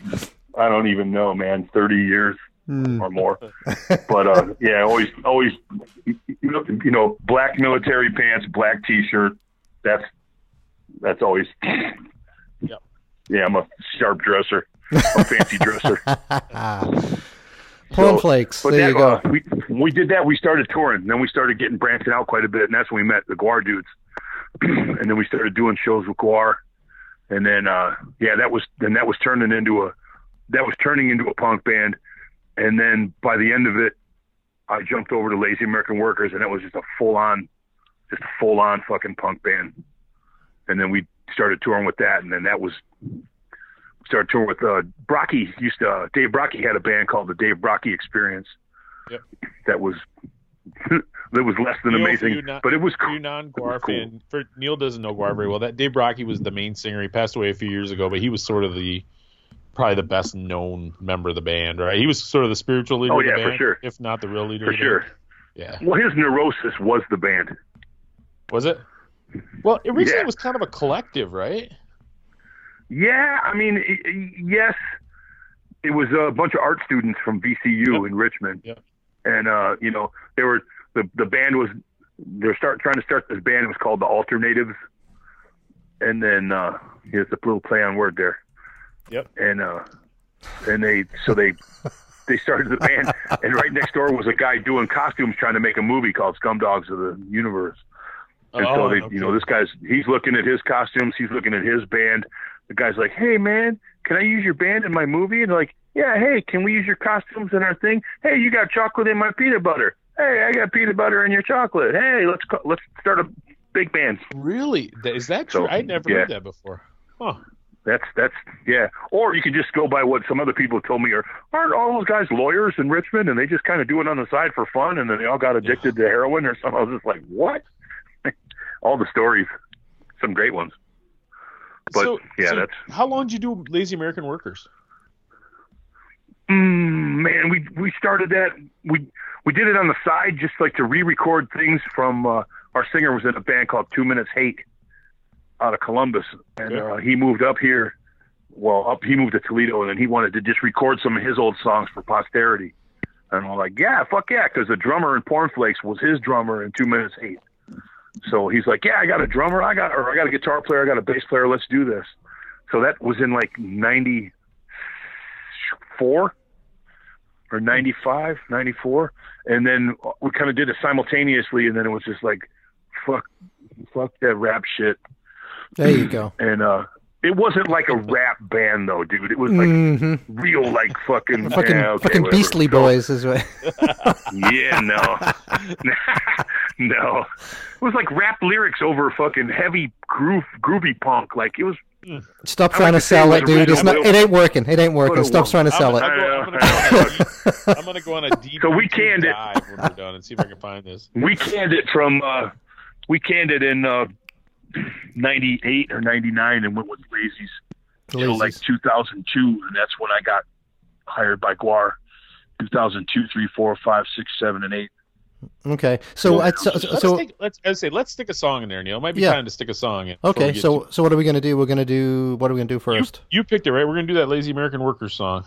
I don't even know, man, thirty years Hmm. or more. But uh, yeah, always always you know, you know black military pants, black t-shirt. That's that's always. Yep. Yeah, I'm a sharp dresser, a fancy dresser. Pornflakes. But there that, you go. uh, we we did that. We started touring. Then we started getting branching out quite a bit, and that's when we met the GWAR dudes. and then we started doing shows with GWAR. And then uh, yeah, that was then that was turning into a that was turning into a punk band. And then by the end of it, I jumped over to Lazy American Workers, and it was just a full on, just a full on fucking punk band. And then we started touring with that, and then that was started touring with uh, Brockie. Used to uh, Dave Brockie had a band called the Dave Brockie Experience. Yep. That was that was less than Neil, amazing, not- but it was cool. you non-GWAR Cool. for Neil doesn't know GWAR very well. That Dave Brockie was the main singer. He passed away a few years ago, but he was sort of the probably the best known member of the band, right? He was sort of the spiritual leader Oh, of the yeah, for sure. if not the real leader. for of the sure. Band. Yeah. Well, his neurosis was the band. Was it? Well, originally Yeah. it was kind of a collective, right? Yeah, I mean, yes, it was a bunch of art students from VCU Yep. in Richmond, Yep. and uh, you know, they were the the band was they're start trying to start this band. It was called the Alternatives, and then uh, here's a little play on word there. Yep. And uh, and they so they they started the band, and right next door was a guy doing costumes trying to make a movie called Scumdogs of the Universe. And so Oh, they, okay. you know, this guy's he's looking at his costumes, he's looking at his band. The guy's like, "Hey, man, can I use your band in my movie?" And they're like, "Yeah, hey, can we use your costumes in our thing? Hey, you got chocolate in my peanut butter. Hey, I got peanut butter in your chocolate. Hey, let's let's start a big band." Really? Is that true? So, I'd never yeah. heard that before. Huh. That's that's yeah. Or you could just go by what some other people told me. Or aren't all those guys lawyers in Richmond, and they just kind of do it on the side for fun, and then they all got addicted to heroin or something. I was just like, what? all the stories, some great ones. But, so, yeah, so that's- how long did you do Lazy American Workers? Mm, man, we we started that. We we did it on the side, just like to re-record things from. Uh, our singer was in a band called Two Minutes Hate, out of Columbus, and Okay. uh, he moved up here. Well, up he moved to Toledo, and then he wanted to just record some of his old songs for posterity. And I'm like, yeah, fuck yeah, because the drummer in Pornflakes was his drummer in Two Minutes Hate. So he's like, yeah, I got a drummer, I got or I got a guitar player, I got a bass player. Let's do this. So that was in like '94 or 95, 94. And then we kind of did it simultaneously. And then it was just like, fuck, fuck that rap shit. There you go. And, uh, it wasn't like a rap band though, dude. It was like hmm real, like fucking, Fucking, yeah, okay, fucking whatever. Beastly So- Boys is what. Yeah, no, no. It was like rap lyrics over fucking heavy groove, groovy punk. Like it was. Stop I trying like to to sell it it, dude. It's not. It ain't working. It ain't working. it Stop was. trying to sell I'm, it. I'm, gonna, I'm, gonna go on a deep, I'm gonna go on a deep So we YouTube canned it. dive when we're done and see if I can find this. We canned it from. uh We canned it in uh '98 or '99 and went with Lazy's till like 2002, and that's when I got hired by GWAR. 2002, three, four, five, six, seven, and eight. Okay, so I, so, Let's so take, let's I say let's stick a song in there, Neil. It might be Yeah. time to stick a song in. okay, so to- so what are we gonna do? We're gonna do what are we gonna do first? you picked it right. We're gonna do that lazy American workers song.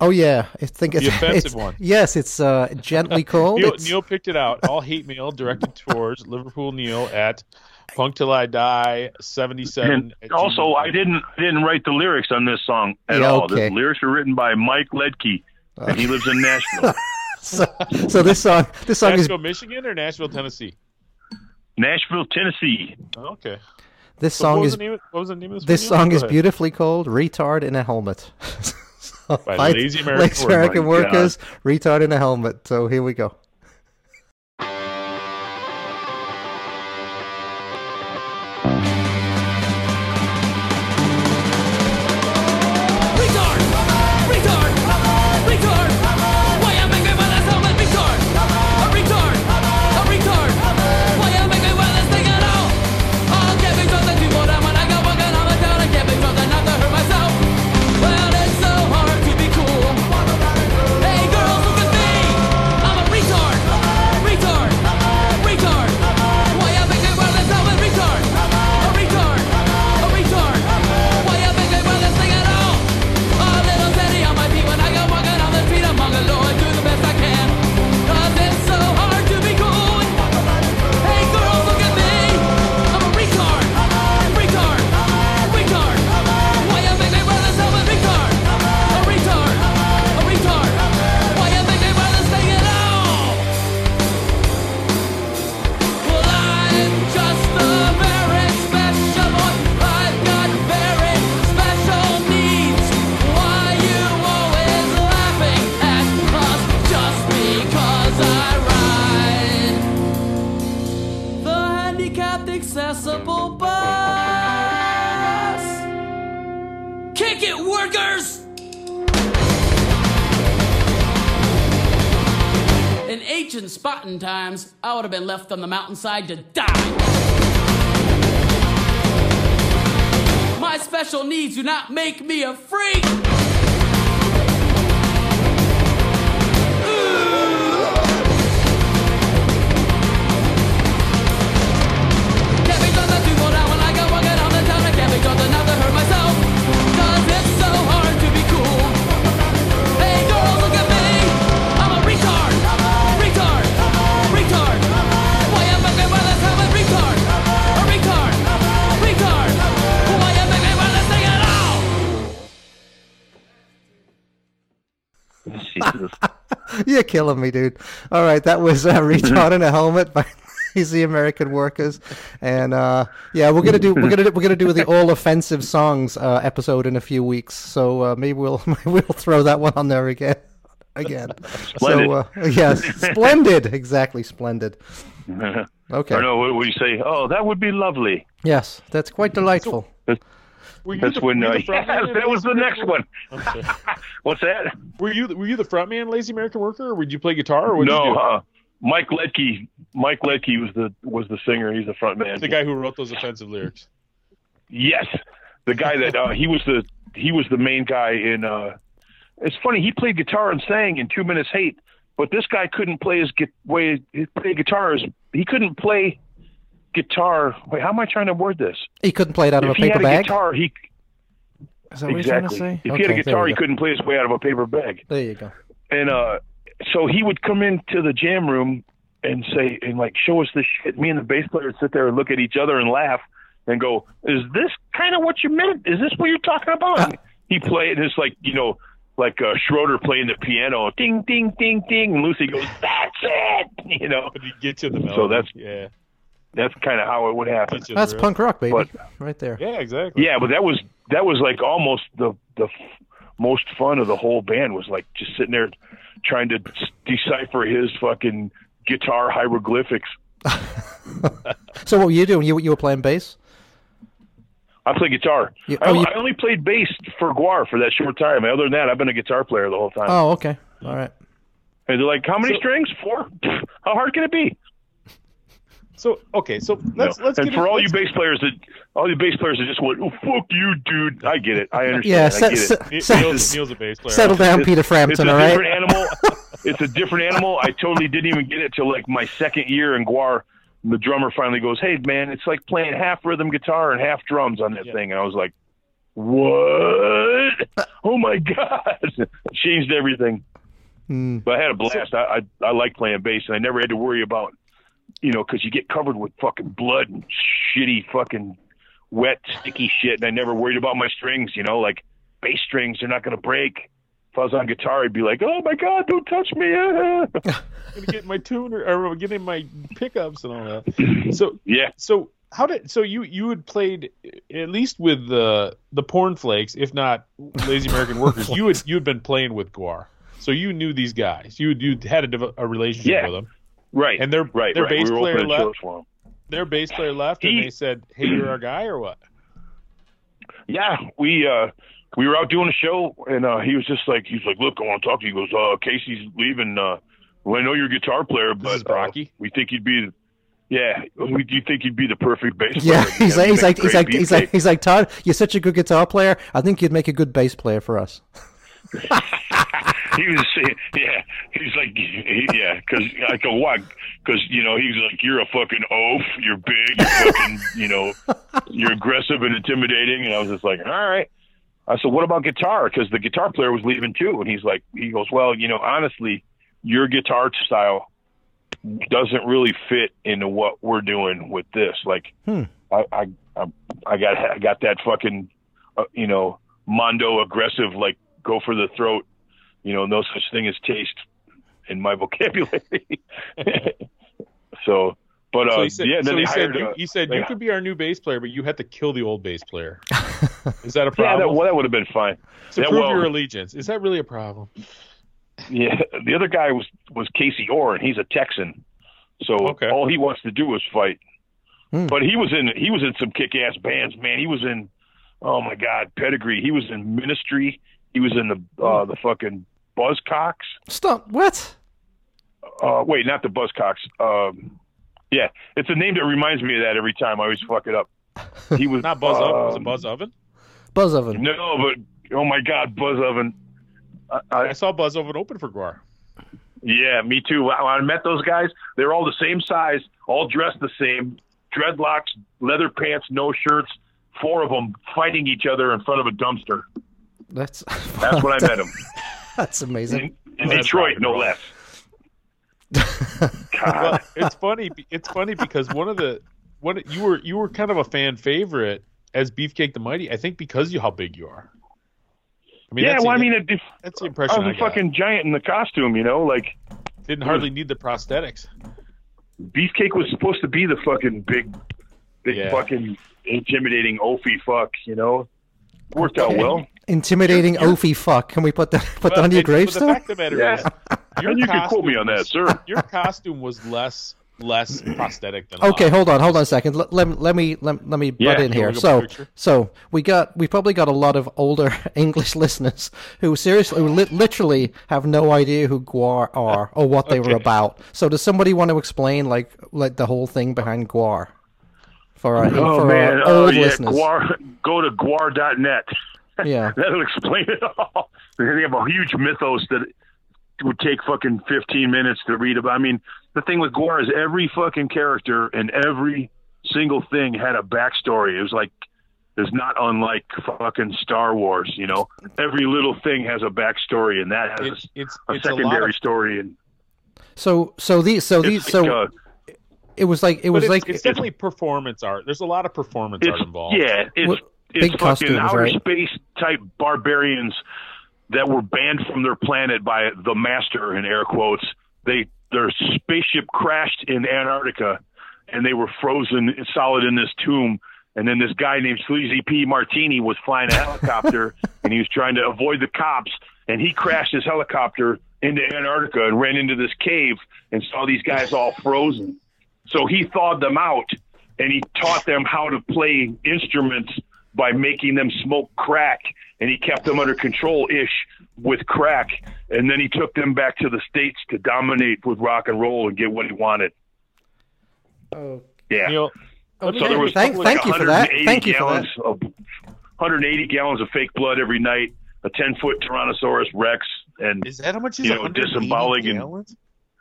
Oh yeah, I think it's offensive it's- one. Yes, it's uh, gently cold. Neil, Neil picked it out. All hate mail directed towards Liverpool Neil at Punk Till I Die seventy seven. Also, I didn't didn't write the lyrics on this song at Yeah, all. okay. The lyrics were written by Mike Ledke, and he lives in Nashville. so, so this song this song is Nashville, Michigan, or Nashville, Tennessee. Nashville, Tennessee. Oh, okay. this So song is? Of, what was the name of this? this song is beautifully called "Retard in a Helmet." So, By Lazy American Lazy Workers. American Oh my Workers, "Retard in a Helmet." So here we go. Times, I would have been left on the mountainside to die. My special needs do not make me a freak. Jesus. You're killing me, dude. All right, that was uh, "Retard in a Helmet" by Lazy American Workers, and uh, yeah, we're gonna do we're gonna do, we're gonna do the all offensive songs uh, episode in a few weeks. So uh, maybe we'll maybe we'll throw that one on there again. Again. Splendid. So uh, yes, splendid, exactly splendid. Okay. Or no, what would you say? Oh, that would be lovely. Yes, that's quite delightful. That's when. Uh, you the front yeah, that was the next one. Okay. What's that? Were you were you the front man, Lazy American Worker, or would you play guitar, or what no, uh, Mike Ledke. Mike Ledke was the was the singer. He's the front man. the guy who wrote those offensive lyrics. Yes, the guy that uh, he was the he was the main guy in. Uh, it's funny he played guitar and sang in Two Minutes Hate, but this guy couldn't play his way he played guitar. As, he couldn't play guitar. Wait, how am I trying to word this? He couldn't play it out of if a he paper had a bag. guitar, he Is that what you're trying to exactly. say? If Okay, he had a guitar, he couldn't play his way out of a paper bag. There you go. and uh so he would come into the jam room and say and like show us this shit me and the bass player would sit there and look at each other and laugh and go is this kind of what you meant is this what you're talking about And he played and it's like you know like uh, Schroeder playing the piano ding ding ding ding and Lucy goes that's it you know But he get to the melody. So that's- yeah, that's kind of how it would happen get you the That's riff. punk rock, baby, But- right there. Yeah, exactly. yeah but that was that was like almost the the f- most fun of the whole band was like just sitting there trying to s- decipher his fucking guitar hieroglyphics So what were you doing? You you were playing bass? I play guitar. You- I, oh, you- I only played bass for GWAR for that short time. Other than that, I've been a guitar player the whole time. Oh, okay. All right. and they're like, "How many So- strings? Four? How hard can it be?" So okay, so let's No. let's and get for in- all you bass players that all you bass players that just went, "Oh fuck you, dude," I get it. I understand. Yeah, I get se- it. Se- Neil's, Neil's a bass player. settle down, It's- Peter It's Frampton. a All right. different animal. it's a different animal. I totally didn't even get it till like my second year in GWAR. The drummer finally goes, "Hey man, it's like playing half rhythm guitar and half drums on that Yeah. thing." And I was like, "What? Oh my god!" Changed everything. Hmm. But I had a blast. I, I I like playing bass, and I never had to worry about, you know, because you get covered with fucking blood and shitty fucking wet sticky shit, and I never worried about my strings. You know, like bass strings, they're not gonna break. If I was on guitar, I'd be like, "Oh my god, don't touch me!" ah." gonna get my tuner or getting my pickups and all that. So yeah, so how did so you you had played at least with the the Pornflakes, if not lazy American workers. you had you had been playing with GWAR, so you knew these guys. You you had a, a relationship Yeah. with them. Right. And their right, their right. bass we player left. shows for 'em. Their bass player left, and they said, "Hey, you're our guy, or what?" Yeah, we uh we were out doing a show and uh he was just like he's like, Look, I want to talk to you. He goes, Uh Casey's leaving uh well I know you're a guitar player, but is uh, Brockie? we think you'd be yeah, we do you think you'd be the perfect bass Yeah, player. he's Yeah, like, he's like, he's like, he's like, he's like, Todd, you're such a good guitar player. I think you'd make a good bass player for us. he was saying, yeah, he's like, he, yeah, because I go, why? Because you know, he's like, you're a fucking oaf, you're big, you're fucking, you know, you're aggressive and intimidating, and I was just like, all right. I said, what about guitar? Because the guitar player was leaving too, and he's like, he goes, well, you know, honestly, your guitar style doesn't really fit into what we're doing with this. Like, Hmm. I, I, I, I got, I got that fucking, uh, you know, mondo aggressive, like go for the throat, you know, no such thing as taste in my vocabulary. so, but uh, so he said, yeah, then so they he said, hired. you, a- he said you yeah. could be our new bass player, but you had to kill the old bass player. Is that a yeah, problem? that, well, that would have been fine. to yeah, prove well- your allegiance, is that really a problem? Yeah, the other guy was was Casey Orr, and he's a Texan. So Okay. all he wants to do is fight. Hmm. But he was in he was in some kick ass bands, man. He was in oh my god, pedigree. He was in Ministry. He was in the uh, the fucking Buzzcocks. Stop. What? Uh, wait, not the Buzzcocks. Um, yeah, it's a name that reminds me of that every time. I always fuck it up. He was Not Buzz Oven. Was it um, Buzz Oven? Buzz oven. No, but oh my god, Buzz Oven. I, I, I saw Buzz Oven open for GWAR. Yeah, me too. When I met those guys, they were all the same size, all dressed the same, dreadlocks, leather pants, no shirts. Four of them fighting each other in front of a dumpster. That's That's when I met him. That's amazing. in, in That's Detroit, no and less. Well, it's funny. It's funny because one of the one you were you were kind of a fan favorite as Beefcake the Mighty. I think because you how big you are. I mean, yeah, that's well, the, I mean, it, it, that's the impression. I was I, a got. fucking giant in the costume, you know. Like Didn't hardly need the prosthetics. Beefcake was supposed to be the fucking big, big Yeah. fucking intimidating oafy fuck, you know. Worked out well. Intimidating Ophi fuck. Can we put that put that on your and- but The gravestone? fact of the matter Yeah. is, your And you can quote me costume on that, was- sir. Your costume was less less prosthetic than. Okay, hold on, hold on a second. Let, let, let me let, let me Yeah, butt in here. So, so we got we probably got a lot of older English listeners who seriously, who li- literally have no idea who GWAR are or what they were about. So, does somebody want to explain like like the whole thing behind GWAR for our Oh for man, our oh old yeah, listeners? GWAR, go to gwar.net. Yeah. That'll explain it all. They have a huge mythos that would take fucking 15 minutes to read about. I mean, the thing with GWAR is every fucking character and every single thing had a backstory. It was like, it's not unlike fucking Star Wars, you know? Every little thing has a backstory, and that has It's it's a, a lot secondary of story. And So, so these, so these, it's so like, uh, it was like it But was it's, like it's definitely performance art. There's a lot of performance art involved. yeah, it's What- it's big fucking costumes, outer right? space type barbarians that were banned from their planet by the master in air quotes. They their spaceship crashed in Antarctica and they were frozen solid in this tomb. And then this guy named Sleazy P. Martini was flying a helicopter and he was trying to avoid the cops and he crashed his helicopter into Antarctica and ran into this cave and saw these guys all frozen. So he thawed them out and he taught them how to play instruments by making them smoke crack and he kept them under control ish with crack and then he took them back to the states to dominate with rock and roll and get what he wanted. Oh, yeah. Neil, let me so there was Thank- like thank you for that. 180 Thank you for gallons of 180 gallons of fake blood every night a 10 foot tyrannosaurus rex and Is that how much is You know, 180 disemboweling and-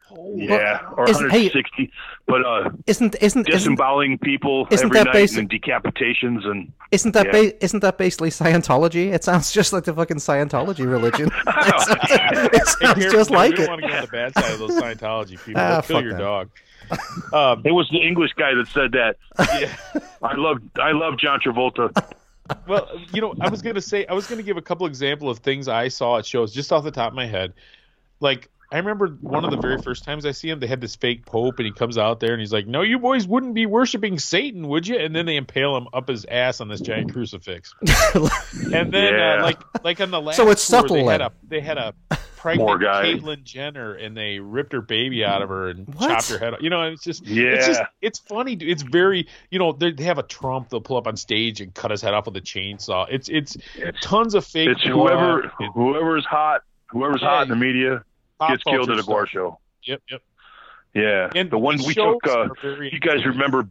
gallons? Holy yeah, or isn't- hey- 160. But uh, Isn't isn't isn't, disemboweling people isn't every that night basic- and decapitations and isn't that yeah. ba- isn't that basically Scientology? It sounds just like the fucking Scientology religion. it sounds, it sounds Gary, just like don't it. want to get on the bad side of those Scientology people. Ah, kill fuck your them. dog. Um, it was the English guy that said that. yeah. I love I love John Travolta. Well, you know, I was gonna say I was gonna give a couple example of things I saw at shows just off the top of my head. Like I remember one of the very first times I see him, they had this fake pope, and he comes out there and he's like, "No, you boys wouldn't be worshiping Satan, would you?" And then they impale him up his ass on this giant crucifix. And then, Yeah. uh, like, like on the last So it's tour, subtle they had a they had a Poor pregnant guy. Caitlyn Jenner, and they ripped her baby out of her and What? chopped her head off. You know, it's just it's just Yeah. it's funny. dude. It's very you know they they have a Trump they'll pull up on stage and cut his head off with a chainsaw. It's it's It's, tons of fake. it's whoever blood. It- whoever's hot, whoever's hot in the media pop gets killed at a GWAR stuff. show. Yep, yep. Yeah, And the one we took. Uh, you guys remember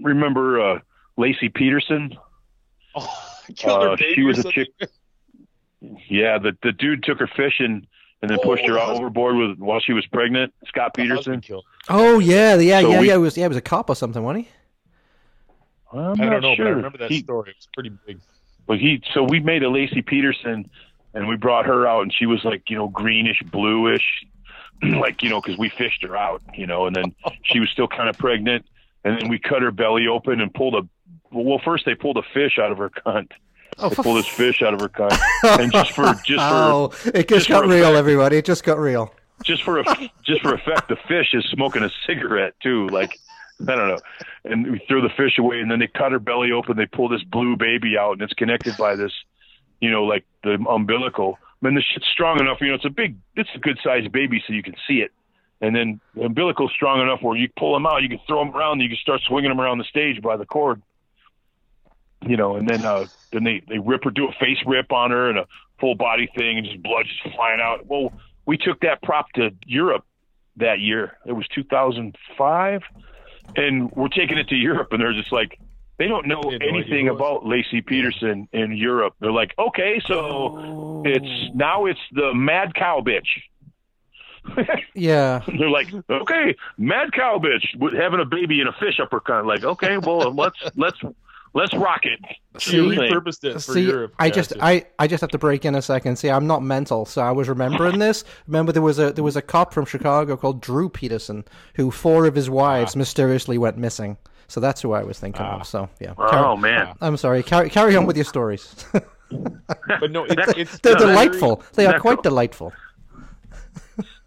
remember uh, Laci Peterson? Oh, killed her Uh, baby she was a chick. Yeah, the the dude took her fishing and then Oh, pushed her out overboard with while she was pregnant. Scott Peterson. Oh yeah, yeah, So yeah, we- yeah. It was yeah, it was a cop or something, wasn't he? I'm I not don't know, sure. but I remember that He- story. It was pretty big. But he, so we made a Lacey Peterson, and we brought her out, and she was like, you know, greenish, bluish, like you know, because we fished her out, you know, and then she was still kind of pregnant, and then we cut her belly open and pulled a. Well, first they pulled a fish out of her cunt. Oh, They pulled this fish out of her cunt, and just for just for oh, it just just got real, effect. everybody. It just got real. just for a, just for effect, the fish is smoking a cigarette too. Like I don't know, and we throw the fish away, and then they cut her belly open. They pull this blue baby out, and it's connected by this, you know, like the umbilical. I mean, the shit's strong enough. You know, it's a big, it's a good sized baby, so you can see it. And then the umbilical's strong enough where you pull them out, you can throw them around, you can start swinging them around the stage by the cord. You know, and then uh, then they they rip her, do a face rip on her and a full body thing, and just blood just flying out. Well, we took that prop to Europe that year. It was 2005, and we're taking it to Europe, and they're just like, they don't know They had no idea anything who it was. about Laci Peterson in Europe. They're like, okay, so oh. it's now it's the mad cow bitch. Yeah. They're like, okay, mad cow bitch with having a baby and a fish up her cunt. Like, okay, well, let's let's let's rock it. She See- repurposed it for See, Europe. I just, it's I, I just have to break in a second. See, I'm not mental, so I was remembering this. Remember, there was a, there was a cop from Chicago called Drew Peterson, who four of his wives ah. mysteriously went missing. So that's who I was thinking Ah. of. So yeah. Oh Carry- man, I'm sorry. Carry, carry on with your stories. but no, it's, it's They're No, that- delightful. They are quite all. delightful.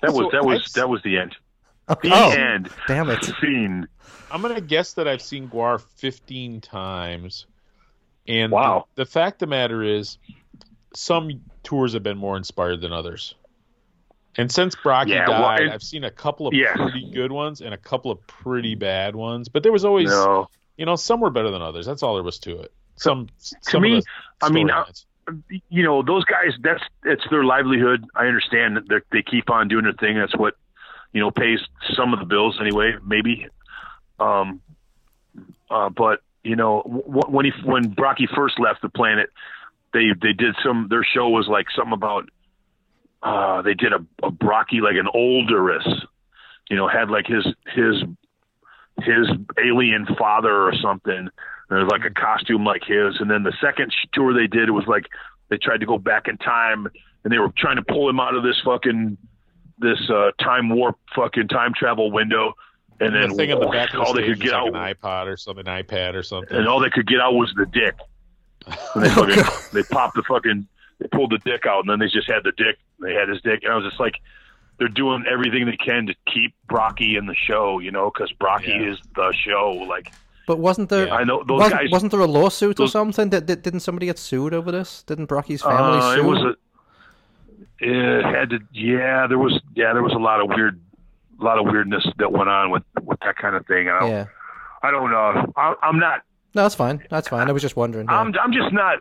that was So that was I've- that was the end. Oh, The oh, end. damn it. Scene. I'm gonna guess that I've seen GWAR 15 times, and Wow. the, the fact of the matter is, some tours have been more inspired than others. And since Brockie Yeah, well, died, I've seen a couple of Yes. pretty good ones and a couple of pretty bad ones. But there was always, No, you know, some were better than others. That's all there was to it. Some, to some me, I mean, I- you know those guys. That's it's their livelihood. I understand that they keep on doing their thing. That's what you know pays some of the bills anyway. Maybe, um, uh, but you know w- when he when Brockie first left the planet, they they did some. Their show was like something about. Uh, they did a, a Brockie like an Oderus, you know, had like his his his alien father or something. There's like a costume like his, and then the second tour they did, it was like they tried to go back in time, and they were trying to pull him out of this fucking this uh, time warp fucking time travel window, and then the thing on the back of the all they could get like out, an iPod or something, iPad or something. and all they could get out was the dick. And they, Oh, fucking, they popped the fucking, they pulled the dick out, and then they just had the dick. They had his dick, and I was just like, they're doing everything they can to keep Brockie in the show, you know, because Brockie Yeah. is the show. Like But wasn't there? Yeah. I know those wasn't, guys. wasn't there a lawsuit or something? Did, did, didn't somebody get sued over this? Didn't Brockie's family Uh, sue? it was a. It had to. Yeah, there was. Yeah, there was a lot of weird, a lot of weirdness that went on with with that kind of thing. I don't. yeah. I don't know. I, I'm not. No, that's fine. That's fine. I was just wondering. yeah. I'm. I'm just not.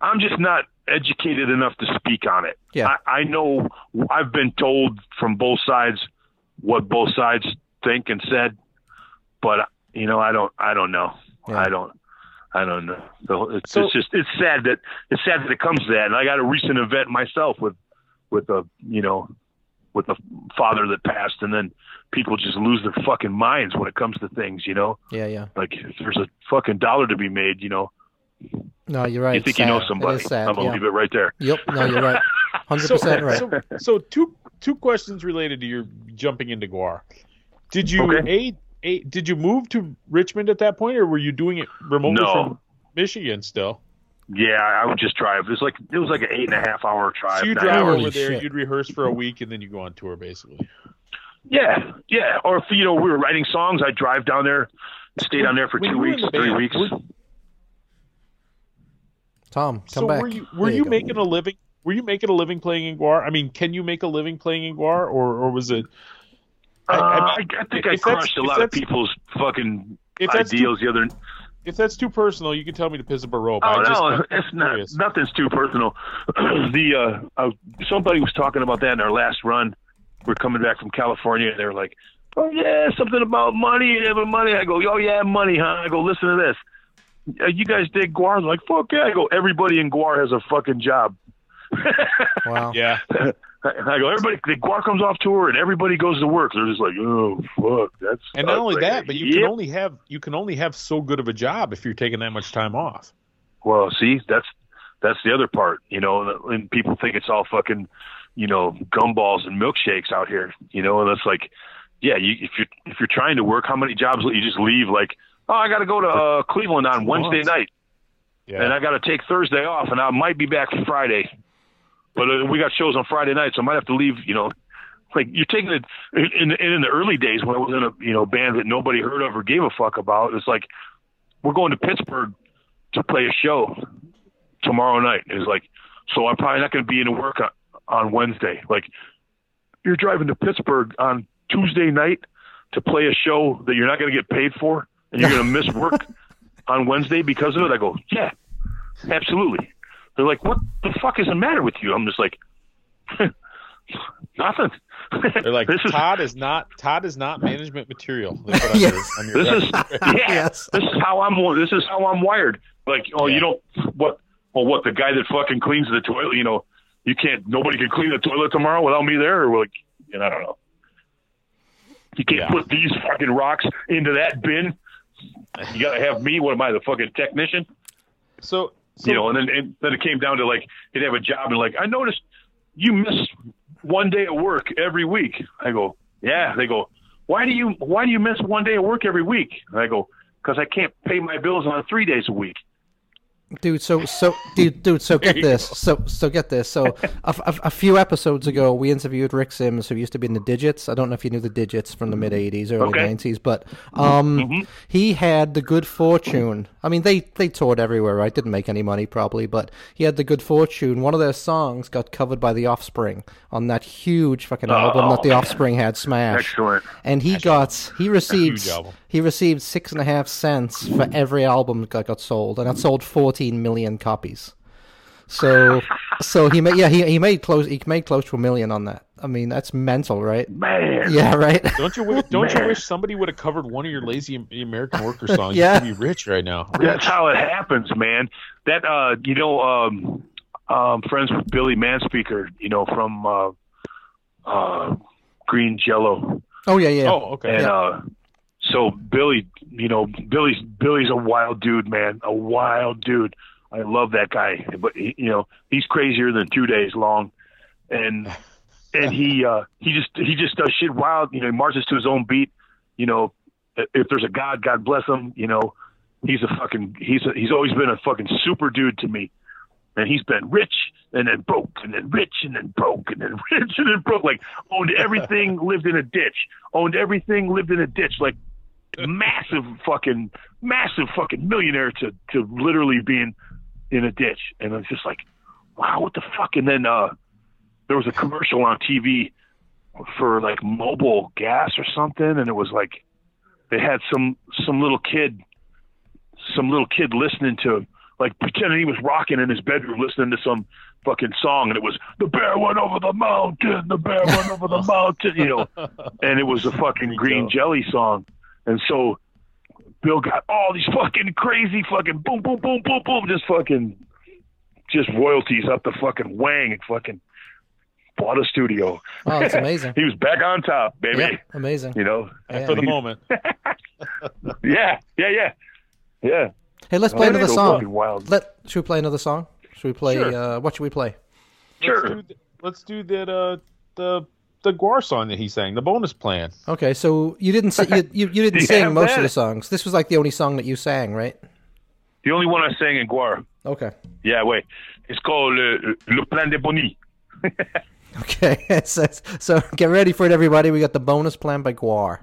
I'm just not educated enough to speak on it. Yeah. I, I know. I've been told from both sides what both sides think and said, but you know, I don't. I don't know. Yeah. I don't. I don't know. So it's, So- it's just it's sad that it's sad that it comes to that. And I got a recent event myself with with a you know with a father that passed, and then people just lose their fucking minds when it comes to things. You know, Yeah, yeah. like if there's a fucking dollar to be made, you know, No, you're right. you think Sad. you know It somebody. sad, I'm gonna yeah. leave it right there. Yep. No, you're right. Hundred So, percent right. so, so two two questions related to your jumping into GWAR. Did you Okay. a, a did you move to Richmond at that point, or were you doing it remotely No. from Michigan still? Yeah, I would just drive. It was like it was like an eight and a half hour drive. So you drive hours. over there, Shit. you'd rehearse for a week, and then you go on tour, basically. Yeah, yeah. Or if you know we were writing songs, I'd drive down there, stay down there for When two you were in weeks, the three weeks. were- Tom, come so back. were you were There you, making a living? Were you making a living playing in GWAR? I mean, can you make a living playing in GWAR, or or was it? I- Uh, I- I, I think I crushed a lot of people's fucking If that's too, ideals the other. if that's too personal, you can tell me to piss up a rope. Oh I just, no, I'm it's not. Nothing's too personal. the uh, uh, somebody was talking about that in our last run. We're coming back from California, and they were like, "Oh yeah, something about money and having money." I go, "Oh yeah, money, huh?" I go, "Listen to this. Uh, you guys dig GWAR?" They're like, "Fuck yeah!" I go, "Everybody in GWAR has a fucking job." Wow. Yeah, I go, everybody, the GWAR comes off tour and everybody goes to work. They're just like, oh fuck, that's. and not only like, that, but you yep. can only have you can only have so good of a job if you're taking that much time off. Well, see, that's that's the other part, you know. And people think it's all fucking, you know, gumballs and milkshakes out here, you know. And it's like, yeah, you, if you're if you're trying to work, how many jobs will you just leave? Like, oh, I got to go to uh, Cleveland on Wednesday night, Yeah, and I got to take Thursday off, and I might be back Friday. But uh, we got shows on Friday night, so I might have to leave. You know, like you're taking it in, in in the early days when I was in a you know band that nobody heard of or gave a fuck about. It's like we're going to Pittsburgh to play a show tomorrow night. It's like so I'm probably not going to be in work on, on Wednesday. Like you're driving to Pittsburgh on Tuesday night to play a show that you're not going to get paid for, and you're going to miss work on Wednesday because of it. I go, yeah, absolutely. They're like, what the fuck is the matter with you? I'm just like, nothing. they're like this is Todd is not Todd is not management material. They on your- on your this is yeah. Yes. This is how I'm. This is how I'm wired. Like, oh, Yeah. you don't what? Well, what the guy that fucking cleans the toilet? You know, you can't. Nobody can clean the toilet tomorrow without me there, or like, and I don't know. You can't Yeah. put these fucking rocks into that bin. You gotta have me. What am I, the fucking technician? so, so you know, and then and then it came down to like he'd have a job and like I noticed you miss one day of work every week. I go, yeah. They go, why do you why do you miss one day of work every week? And I go, because I can't pay my bills on three days a week. Dude. So so dude, dude. So get this. So so get this. So a, a, a few episodes ago, we interviewed Rick Sims, who used to be in the Digits. I don't know if you knew the Digits from the mid '80s, early Okay. '90s, but um, he had the good fortune. I mean, they they toured everywhere, right? Didn't make any money probably, but he had the good fortune. One of their songs got covered by the Offspring on that huge fucking album that the Offspring had smashed. Excellent. And he got he received. He received six and a half cents for every album that got sold, and that sold fourteen million copies. So, so he made yeah he he made close he made close to a million on that. I mean that's mental, right? Man. Yeah, right. don't you wi- don't you wish somebody would have covered one of your lazy American worker songs? Yeah. You'd be rich right now. That's how it happens, man. That uh, you know, um, um, friends with Billy Manspeaker, you know, from uh, uh, Green Jello. Oh yeah, yeah. Oh, okay. And Yeah. uh so Billy, you know, Billy's Billy's a wild dude, man. A wild dude. I love that guy. But he, you know, he's crazier than 2 days long. And and he uh he just he just does shit wild, you know, he marches to his own beat. You know, if there's a god, God bless him, you know. He's a fucking he's a, he's always been a fucking super dude to me. And he's been rich and then broke and then rich and then broke and then rich and then broke. Like owned everything, lived in a ditch. Owned everything, lived in a ditch. Like massive fucking massive fucking millionaire to to literally being in a ditch. And it's just like, wow, what the fuck? And then uh there was a commercial on TV for like mobile gas or something, and it was like they had some some little kid some little kid listening to like pretending he was rocking in his bedroom listening to some fucking song. And it was the bear went over the mountain the bear went over the mountain you know. And it was a fucking green jelly song and so bill got all these fucking crazy fucking boom boom boom boom boom just fucking just royalties up the fucking wang and fucking bought a studio. Oh, it's amazing. he was back on top, baby. Yep, amazing. You know. Yeah. for the moment. Yeah, yeah, yeah, yeah. Hey, let's play Oh, another song. wild. Let should we play another song? Should we play? Sure. Uh, what should we play? Sure. Let's do, th- let's do that. Uh, the the GWAR song that he sang, the bonus plan. Okay, so you didn't say, you, you you didn't You sing have most of the songs. This was like the only song that you sang, right? The only one I sang in GWAR. Okay. Yeah, wait. It's called uh, Le Plan de Bonnie. Okay, so, so get ready for it, everybody. We got the bonus plan by GWAR.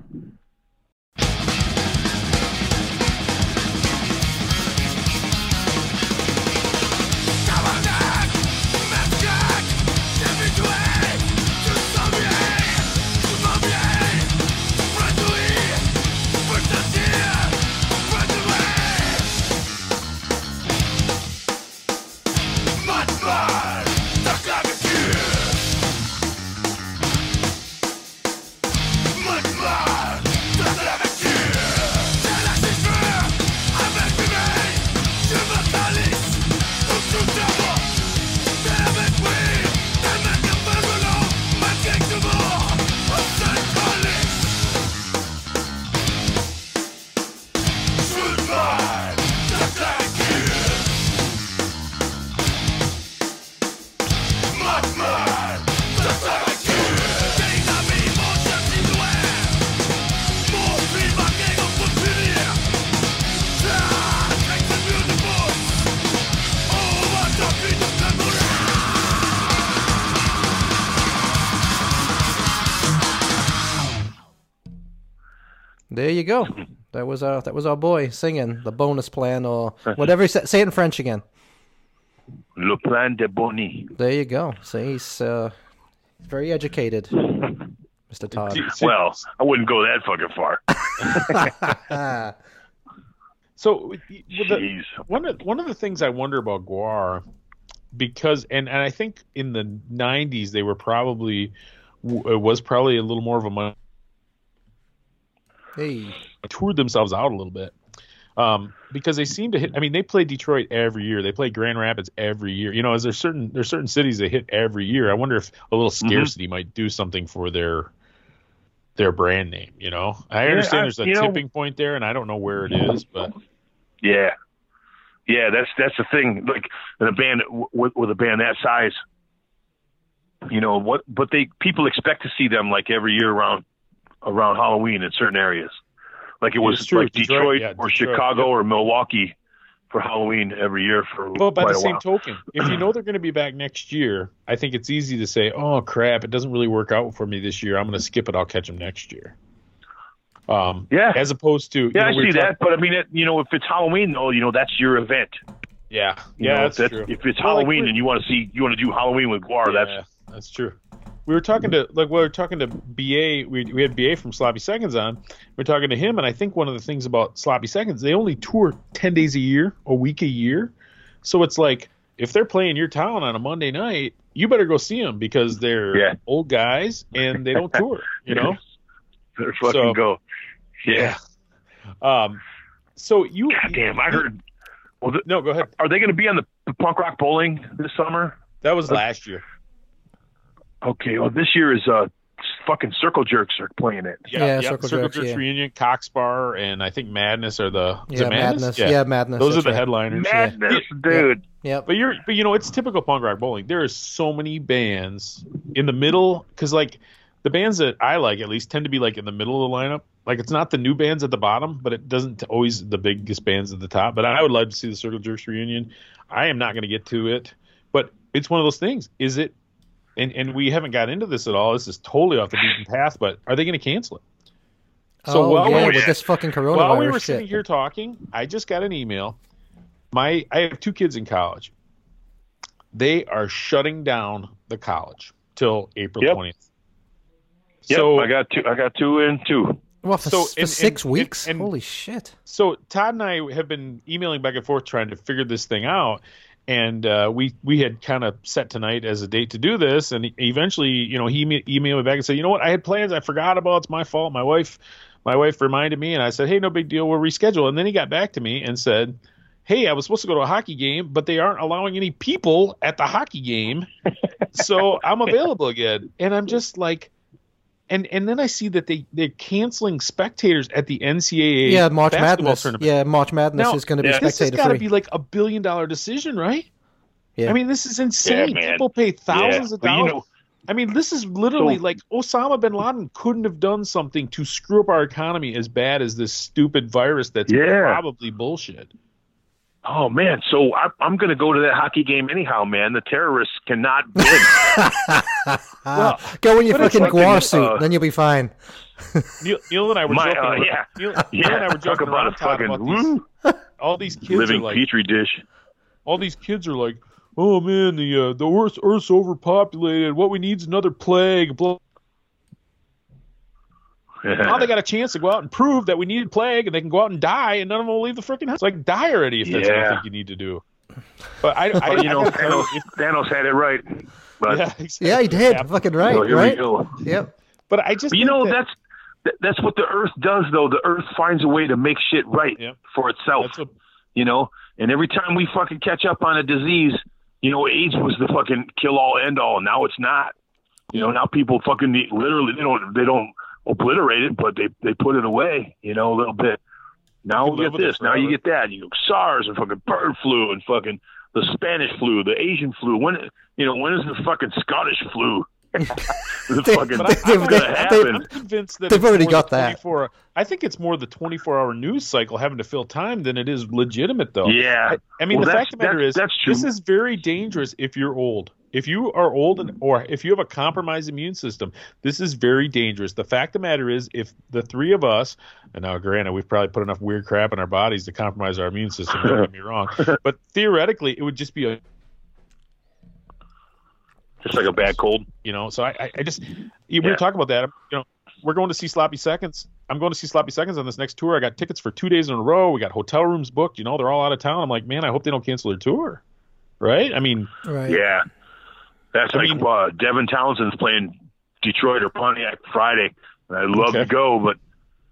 You go. That was our that was our boy singing the bonus plan or whatever. he said. Say it in French again. Le Plan de Bonnie. There you go. See, he's uh, very educated, Mr. Todd. Well, I wouldn't go that fucking far. So with the- one of one of the things I wonder about GWAR, because and and I think in the '90s they were probably it was probably a little more of a mon- hey, toured themselves out a little bit. Um, because they seem to hit. I mean, they play Detroit every year. They play Grand Rapids every year. You know, as there's certain there's certain cities they hit every year. I wonder if a little Mm-hmm. scarcity might do something for their their brand name. You know, I Yeah, understand I- there's a you know- tipping point there, and I don't know where it is, but Yeah, yeah. That's that's the thing. Like in a band with, with a band that size, you know what? But they people expect to see them like every year around around Halloween in certain areas. Like it was true. like Detroit, Detroit, yeah, or Detroit, Chicago yep. or Milwaukee for Halloween every year for Well, by quite the a same while. token, if you know they're going to be back next year, I think it's easy to say, "Oh crap, it doesn't really work out for me this year. I'm going to skip it. I'll catch them next year." Um, Yeah. As opposed to, you yeah, know, I we see that. But I mean, it, you know, if it's Halloween though, you know, that's your event. Yeah, You yeah, know, that's, if true. If it's Well, Halloween we're- and you want to see, you want to do Halloween with GWAR, yeah, that's that's true. We were talking to like we were talking to BA. We we had BA from Sloppy Seconds on. We are talking to him, and I think one of the things about Sloppy Seconds, they only tour ten days a year, a week a year. So it's like if they're playing your town on a Monday night, you better go see them because they're Yeah. old guys and they don't tour. You know. they're fucking So- go. Yeah. Um. So you. God damn, I heard. Well, No, go ahead. are they going to be on the, the punk rock bowling this summer? That was last year. Okay. Well, this year is uh fucking Circle Jerks are playing it. Yeah, Yeah, yeah, Circle Circle, Jerks, Jerks yeah. reunion, Cock Sparrer, and I think Madness are the yeah, it madness. Yeah. madness. Those are the right. headliners. Madness, dude. Yep. But you're, but you know, it's typical punk rock bowling. There are so many bands in the middle because, like, the bands that I like at least tend to be like in the middle of the lineup. Like, it's not the new bands at the bottom, but it doesn't always the biggest bands at the top. But I would love to see the Circle Jerks reunion. I am not going to get to it, but it's one of those things. Is it? And and we haven't got into this at all. This is totally off the beaten path. But are they going to cancel it? So oh while yeah, we- with this fucking coronavirus While we were shit. sitting here talking, I just got an email. My I have two kids in college. They are shutting down the college till April Yep. twentieth. Yep, so I got two. I got two and two. Well, for, So, for and- six and- weeks? and- Holy shit. so Todd and I have been emailing back and forth trying to figure this thing out, and uh, we we had kind of set tonight as a date to do this, and eventually, you know, he emailed me back and said, you know what, I had plans, I forgot about, it's my fault. My wife, my wife reminded me, and I said, hey, no big deal, we'll reschedule. And then he got back to me and said, hey, I was supposed to go to a hockey game, but they aren't allowing any people at the hockey game, so I'm available again. And I'm just like, and and then I see that they they're canceling spectators at the NCAA Yeah, March Madness. tournament. Yeah, March Madness Now, is going to be yeah, This has got to be like a billion dollar decision, right? Yeah. I mean, this is insane. Yeah. People pay thousands Yeah, of but you dollars. know- I mean, this is literally So- like Osama bin Laden couldn't have done something to screw up our economy as bad as this stupid virus that's Yeah. probably bullshit. Oh man, so I, I'm going to go to that hockey game anyhow, man. The terrorists cannot win. Ah, go in your but fucking like GWAR a- suit, uh, then you'll be fine. Neil, Neil and I were My, joking. uh, yeah. Neil, Neil yeah, and I were talk joking about a fucking about these, all these kids living are like, petri dish. all these kids are like, oh man, the uh, the Earth, Earth's overpopulated. What we need is another plague. Blah. Now they got a chance to go out and prove that we needed plague, and they can go out and die, and none of them will leave the freaking house. It's Like die already if that's what you think you need to do. But I, I, you I know, gotta Thanos, Thanos had it right. But, yeah, exactly. Yeah, he did. Yeah. Fucking right, so here right? we go. Yep. But I just But you know, that- that's that's what the Earth does, though. The Earth finds a way to make shit right Yep. for itself. that's what you know. And every time we fucking catch up on a disease, you know, AIDS was the fucking kill all end all. Now it's not. You know, now people fucking need, literally they don't they don't obliterate it, but they they put it away. You know, a little bit. Now You we get this. Now you get that. You know, SARS and fucking bird flu and fucking the Spanish flu, the Asian flu. When you know when is the fucking Scottish flu? the They- fucking But they- it's they- gonna they- happen. I'm convinced that They've already got that. 24 I think it's more the 24 hour news cycle having to fill time than it is legitimate, though. yeah. I, I mean, Well, the fact of the matter that's- is, that's this is very dangerous if you're old. If you are old and, hmm. or if you have a compromised immune system, this is very dangerous. The fact of the matter is, if the three of us, and now granted, we've probably put enough weird crap in our bodies to compromise our immune system, don't get me wrong, but theoretically, it would just be a Just like a bad cold. you know. So I, I, I just we were talking about that. You know, we're going to see Sloppy Seconds. I'm going to see Sloppy Seconds on this next tour. I got tickets for two days in a row. We got hotel rooms booked. You know, they're all out of town. I'm like, man, I hope they don't cancel their tour. Right? I mean, Right. Yeah, that's I like mean- uh, Devin Townsend's playing Detroit or Pontiac Friday, and I'd love Okay. to go, but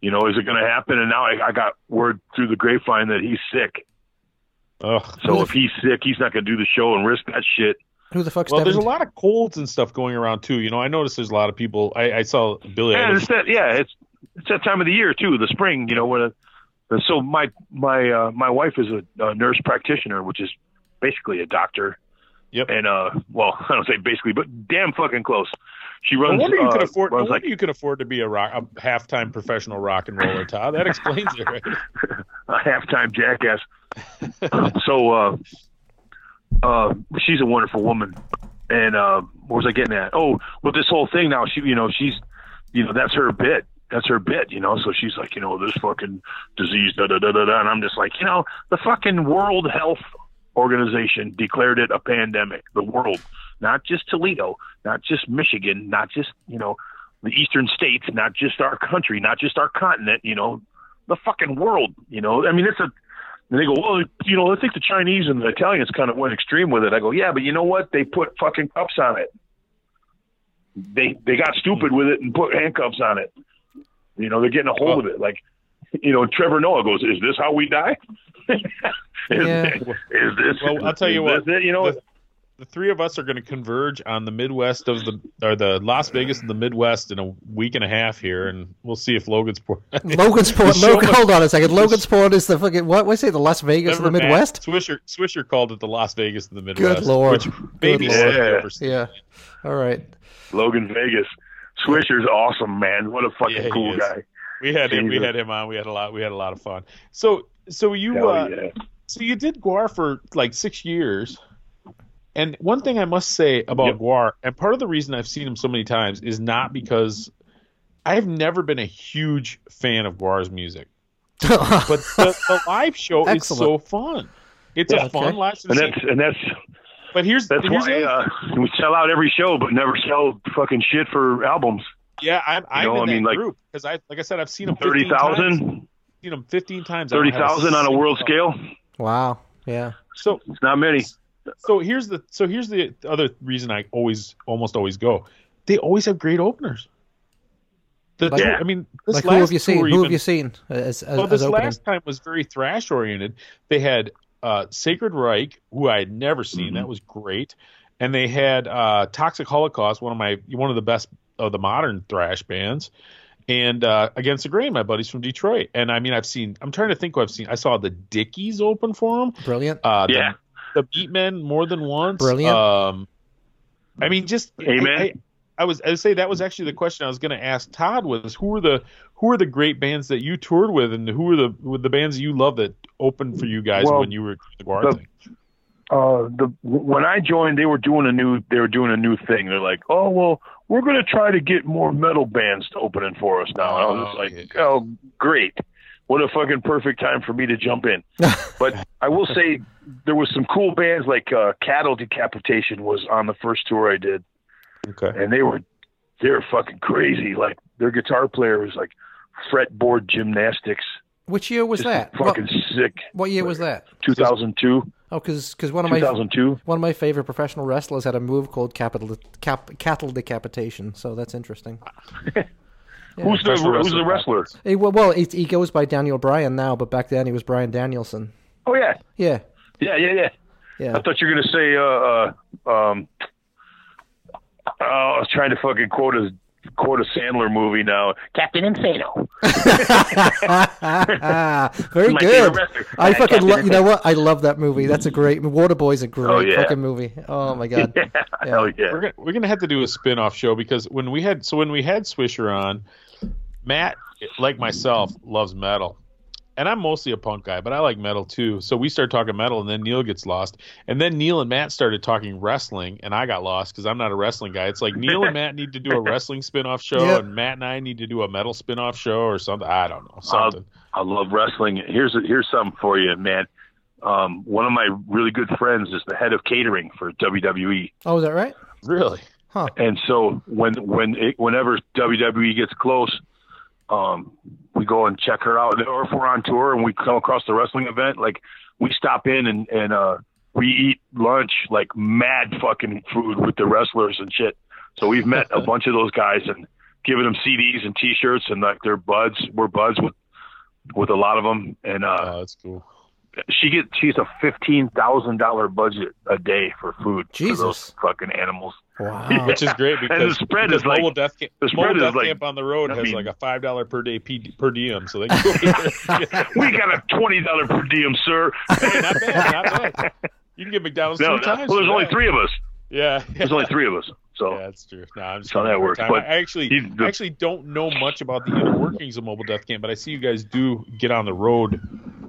you know, is it going to happen? And now I, I got word through the grapevine that he's sick. ugh. So if he's sick, he's not going to do the show and risk that shit. Who the fuck's Well, there's a lot of colds and stuff going around too. You know, I noticed there's a lot of people. I, I saw Billy. And Idol- it's that, yeah, it's it's that time of the year too, the spring. You know, when uh, so my my uh, my wife is a, a nurse practitioner, which is basically a doctor. Yep. And uh, well, I don't say basically, but damn fucking close. She No runs. wonder you uh, can afford. No runs wonder like you can afford to be a rock, a halftime professional rock and roller, Todd. That explains it, right? a halftime jackass. so uh, uh, she's a wonderful woman. And uh, what was I getting at? Oh, with this whole thing now, she, you know, she's, you know, that's her bit. That's her bit, you know. So she's like, you know, this fucking disease, da da da da da. And I'm just like, you know, the fucking World Health Organization declared it a pandemic. The world, not just Toledo, not just Michigan, not just you know the eastern states, not just our country, not just our continent. You know, the fucking world. You know, I mean, it's a. And they go, well, you know, I think the Chinese and the Italians kind of went extreme with it. I go, yeah, but you know what? They put fucking cuffs on it. They they got stupid with it and put handcuffs on it. You know, they're getting a hold of it. Like, you know, Trevor Noah goes, "Is this how we die? is, Yeah. is this? Well, I'll tell you what, it? You know, the, the three of us are going to converge on the Midwest of the or the Las Vegas and the Midwest in a week and a half here, and we'll see if Logansport. Logansport. Logan, must- hold on a second. Logansport is the fucking what? What say the Las Vegas of the Midwest? Matt Swisher Swisher called it the Las Vegas of the Midwest. Good lord. Which maybe Good lord. overstated. Yeah. All right. Logan Vegas. Swisher's awesome, man. What a fucking Yeah, cool is. guy. We had him. We had him on. We had a lot. We had a lot of fun. So so you uh, yeah. so you did GWAR for like six years. And one thing I must say about Yep. GWAR, and part of the reason I've seen him so many times is not because I have never been a huge fan of GWAR's music, but the, the live show is so fun. It's Yeah. a fun Okay. live show. And that's and that's but here's that's here's why the other- uh, we sell out every show, but never sell fucking shit for albums. Yeah, I'm, I'm know, in I that mean, like, group because I like I said I've seen them thirty thousand. 15 times. thousand. Seen him 15 times. I don't Thirty have a thousand on a world song. scale. wow. Yeah. So It's not many. so here's the so here's the other reason I always almost always go. They always have great openers. The Like- tour- I mean, this Like last who have you seen? tour Who even, have you seen as, as, Well, this opening? last time was very thrash oriented. They had uh, Sacred Reich, who I had never seen. Mm-hmm. That was great. And they had uh, Toxic Holocaust, one of my one of the best of the modern thrash bands. And uh, Against the Grain, my buddies from Detroit. And I mean, I've seen. I'm trying to think who I've seen. I saw the Dickies open for them. Brilliant. Uh, the- Yeah. the, Beatmen more than once. Brilliant. Um, I mean, just Amen. I, I, I was I would say that was actually the question I was going to ask Todd was who are the who are the great bands that you toured with and who are the with the bands you love that opened for you guys Well, when you were doing the GWAR the- thing? uh the when I joined they were doing a new they were doing a new thing. They're like, "Oh, well, we're going to try to get more metal bands to opening for us now." And I was just Oh, like, yeah. "Oh, great. What a fucking perfect time for me to jump in." but I will say there was some cool bands like uh Cattle Decapitation was on the first tour I did Okay. and they were they were fucking crazy. Like their guitar player was like fretboard gymnastics. Which year was Just that? What, fucking sick. what year was that? 2002, Oh, because one of my 2002. one of my favorite professional wrestlers had a move called capital cap, cattle decapitation. So that's interesting. Who's the who's the wrestler. wrestler? He, well, well he, he goes by Daniel Bryan now, but back then he was Brian Danielson. Oh yeah, Yeah, yeah, yeah, yeah. yeah. I thought you were gonna say uh, uh um. Oh, I was trying to fucking quote a quote a Sandler movie now. Captain Insano. Very My good. I fucking Captain lo- you know what? I love that movie. That's a great Waterboy's a oh, great Oh, yeah. fucking movie. Oh my god. Yeah, hell oh, yeah. We're gonna we're gonna have to do a spin off show because when we had so when we had Swisher on, Matt, like myself, loves metal. And I'm mostly a punk guy, but I like metal too. So we started talking metal, and then Neil gets lost. And then Neil and Matt started talking wrestling, and I got lost because I'm not a wrestling guy. It's like Neil and Matt need to do a wrestling spin off show, Yep. and Matt and I need to do a metal spin off show or something. I don't know. Something. I love wrestling. Here's here's something for you, man. Um, one of my really good friends is the head of catering for WWE, Oh, is that right? really? Huh. and so when when it, whenever WWE gets close, um, we go and check her out. Or if we're on tour and we come across the wrestling event, like we stop in and and uh, we eat lunch like mad fucking food with the wrestlers and shit. So we've met a bunch of those guys and given them CDs and T-shirts and like they're buds. We're buds with with a lot of them, and uh, Oh, that's cool. she gets she's a fifteen thousand dollar budget a day for food for Jesus. those fucking animals. Wow. Which is great And because the spread because is like- mobile death camp, the spread mobile is death like- camp on the road I has mean- like a five dollar per day P, per diem, so they can go we got a twenty dollar per diem, sir. Hey, not bad, not bad. You can get McDonald's No, three no, times. well, there's only that. three of us. Yeah, There's only three of us. So Yeah, that's true. No, I'm just That's how having that a hard works, time. but I actually, he's the- I actually don't know much about the inner workings of mobile death camp, but I see you guys do get on the road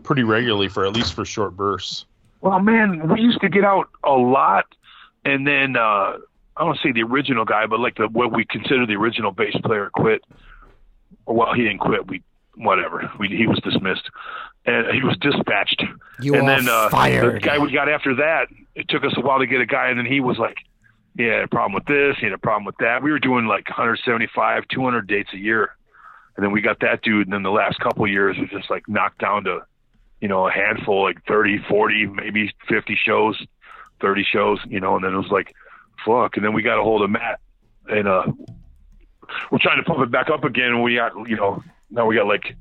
pretty regularly for at least for short bursts. Well, man, we used to get out a lot, and then uh, I don't say the original guy, but like the what we consider the original bass player quit. Or, Well, he didn't quit. We whatever. We, he was dismissed, and he was dispatched. You and are then uh, fired. the guy we got after that, it took us a while to get a guy, and then he was like, "He had a problem with this. He had a problem with that." We were doing like 175, 200 dates a year, and then we got that dude. And then the last couple of years was just like knocked down to, you know, a handful, like 30, 40, maybe 50 shows, 30 shows, you know. And then it was like, fuck. And then we got a hold of Matt, and uh, we're trying to pump it back up again. We got, you know, now we got like,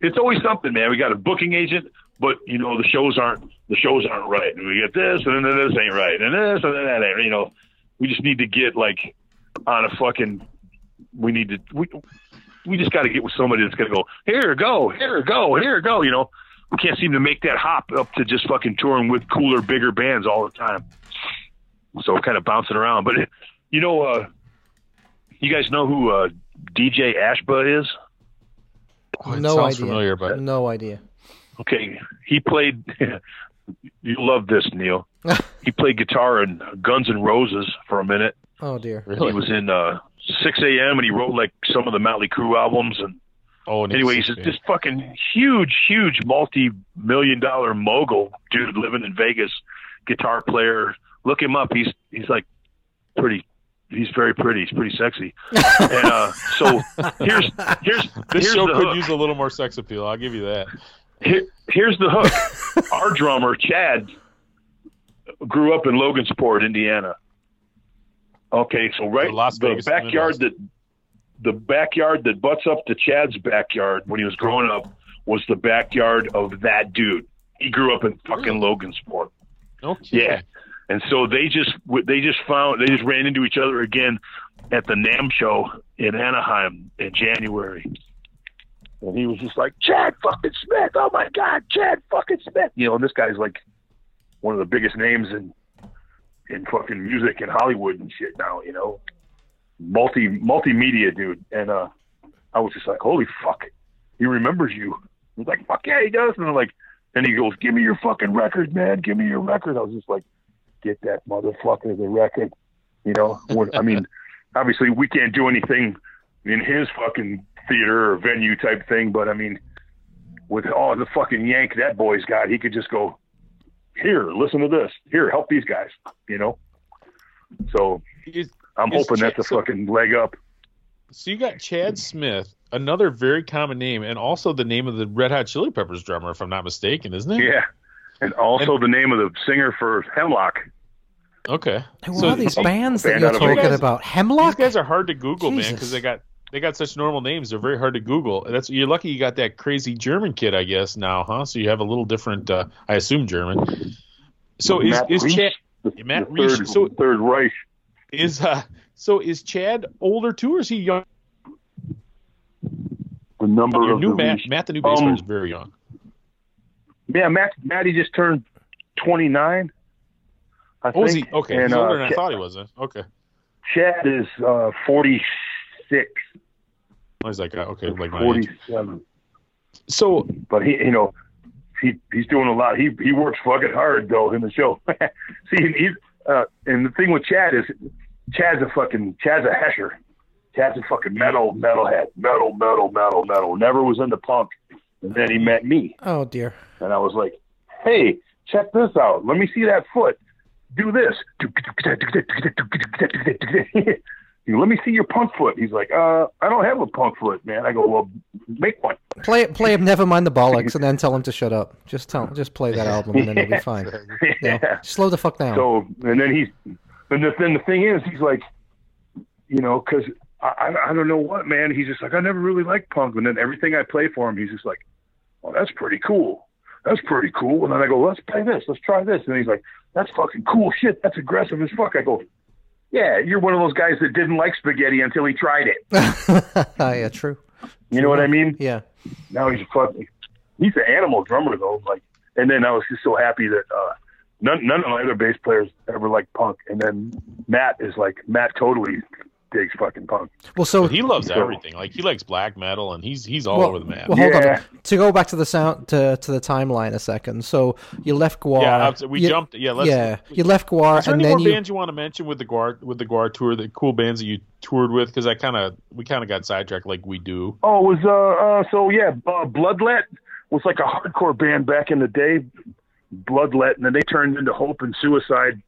it's always something, man. We got a booking agent, but you know the shows aren't the shows aren't right. And we get this, and then this ain't right, and this, and then that ain't. You know, we just need to get like on a fucking. We need to. We we just got to get with somebody that's gonna go here, go here, go here, go. You know, we can't seem to make that hop up to just fucking touring with cooler, bigger bands all the time. So we're kind of bouncing around, but you know, uh, you guys know who uh, DJ Ashba is? Oh, it no sounds idea. familiar, but no idea. Okay, he played. you love this, Neil. he played guitar in Guns N' Roses for a minute. Oh dear. really, He was in uh, Sixx:A.M. and he wrote like some of the Motley Crue albums. And oh, and anyway, he's he's this fucking huge, huge multi-million dollar mogul dude living in Vegas, guitar player. Look him up. He's he's like pretty. He's very pretty. He's pretty sexy. and uh, so here's here's this here's show could hook. use a little more sex appeal. I'll give you that. Here, here's the hook. Our drummer Chad grew up in Logansport, Indiana. Okay, so right the backyard that the backyard that butts up to Chad's backyard when he was growing up was the backyard of that dude. he grew up in fucking Logansport. Okay. Yeah. And so they just they just found they just ran into each other again at the NAMM show in Anaheim in January. And he was just like, Chad fucking Smith, oh my God, Chad fucking Smith. You know, and this guy's like one of the biggest names in in fucking music in Hollywood and shit now, you know. Multi multimedia dude. And uh I was just like, Holy fuck. He remembers you. He's like, Fuck yeah, he does. And I'm like and he goes, Give me your fucking record, man, give me your record. I was just like, Get that motherfucker the record. You know, When- I mean, obviously we can't do anything in his fucking theater or venue type thing, but I mean, with all the fucking yank that boy's got, he could just go, here, listen to this. Here, help these guys. You know. So Is- I'm Is hoping that's a so- fucking leg up. So you got Chad Smith, another very common name, and also the name of the Red Hot Chili Peppers drummer, if I'm not mistaken, isn't it? Yeah. And also the name of the singer for Hemlock. Okay. Who So are these these bands that band you're talking Vegas. about? Hemlock? guys are hard to Google, man, because they got they got such normal names. They're very hard to Google. That's you're lucky you got that crazy German kid, I guess now, huh? So you have a little different, uh, I assume German. So is Matt is Reich, Chad the, Matt the Reich, third, so- third Reich. is uh so is Chad older too, or is he young? The number of new the Matt, Reich. Matt, the new bass player, Um, is very young. Yeah, Matt. Matty just turned 29. I Oh, is he? Okay, And, he's older uh, than I Ch- thought he was. uh, Okay, Chad is uh, 46, I was like, okay, like 47. So but he, you know, he he's doing a lot. He he works fucking hard though in the show. See, he's uh, and the thing with Chad is, Chad's a fucking Chad's a hesher. Chad's a fucking metal metalhead, metal metal metal metal. Never was into punk, and then he met me, Oh dear. and I was like, hey, check this out. Let me see that foot. Do this. Let me see your punk foot. He's like, uh, I don't have a punk foot, man. I go, well, make one. Play play him. Never mind the bollocks, and then tell him to shut up. Just tell just play that album, and then he'll be fine. Yeah. slow the fuck down. So, and then he's, and the, then the thing is, he's like, you know, because I, I, I don't know what, man. He's just like, I never really liked punk. And then everything I play for him, he's just like, well, that's pretty cool. That's pretty cool. And then I go, let's play this. Let's try this. And he's like, that's fucking cool shit. That's aggressive as fuck. I go, yeah, you're one of those guys that didn't like spaghetti until he tried it. yeah, true. You know what I mean? Yeah. now he's a fucking he's an animal drummer though. Like, and then I was just so happy that uh, none none of my other bass players ever liked punk, and then Matt is like Matt totally digs fucking punk. Well, so he loves So- everything. Like he likes black metal, and he's he's all well, over the map. well, hold Yeah. on. To go back to the sound to to the timeline a second. So you left GWAR. yeah, abso- we you- jumped. Yeah, let's. yeah, you left GWAR, Is there and any then more you. bands you want to mention with the GWAR with the GWAR tour? The cool bands that you toured with? Because I kind of we kind of got sidetracked like we do. Oh, it was uh, uh so yeah, uh, Bloodlet was like a hardcore band back in the day. Bloodlet, and then they turned into Hope and Suicide.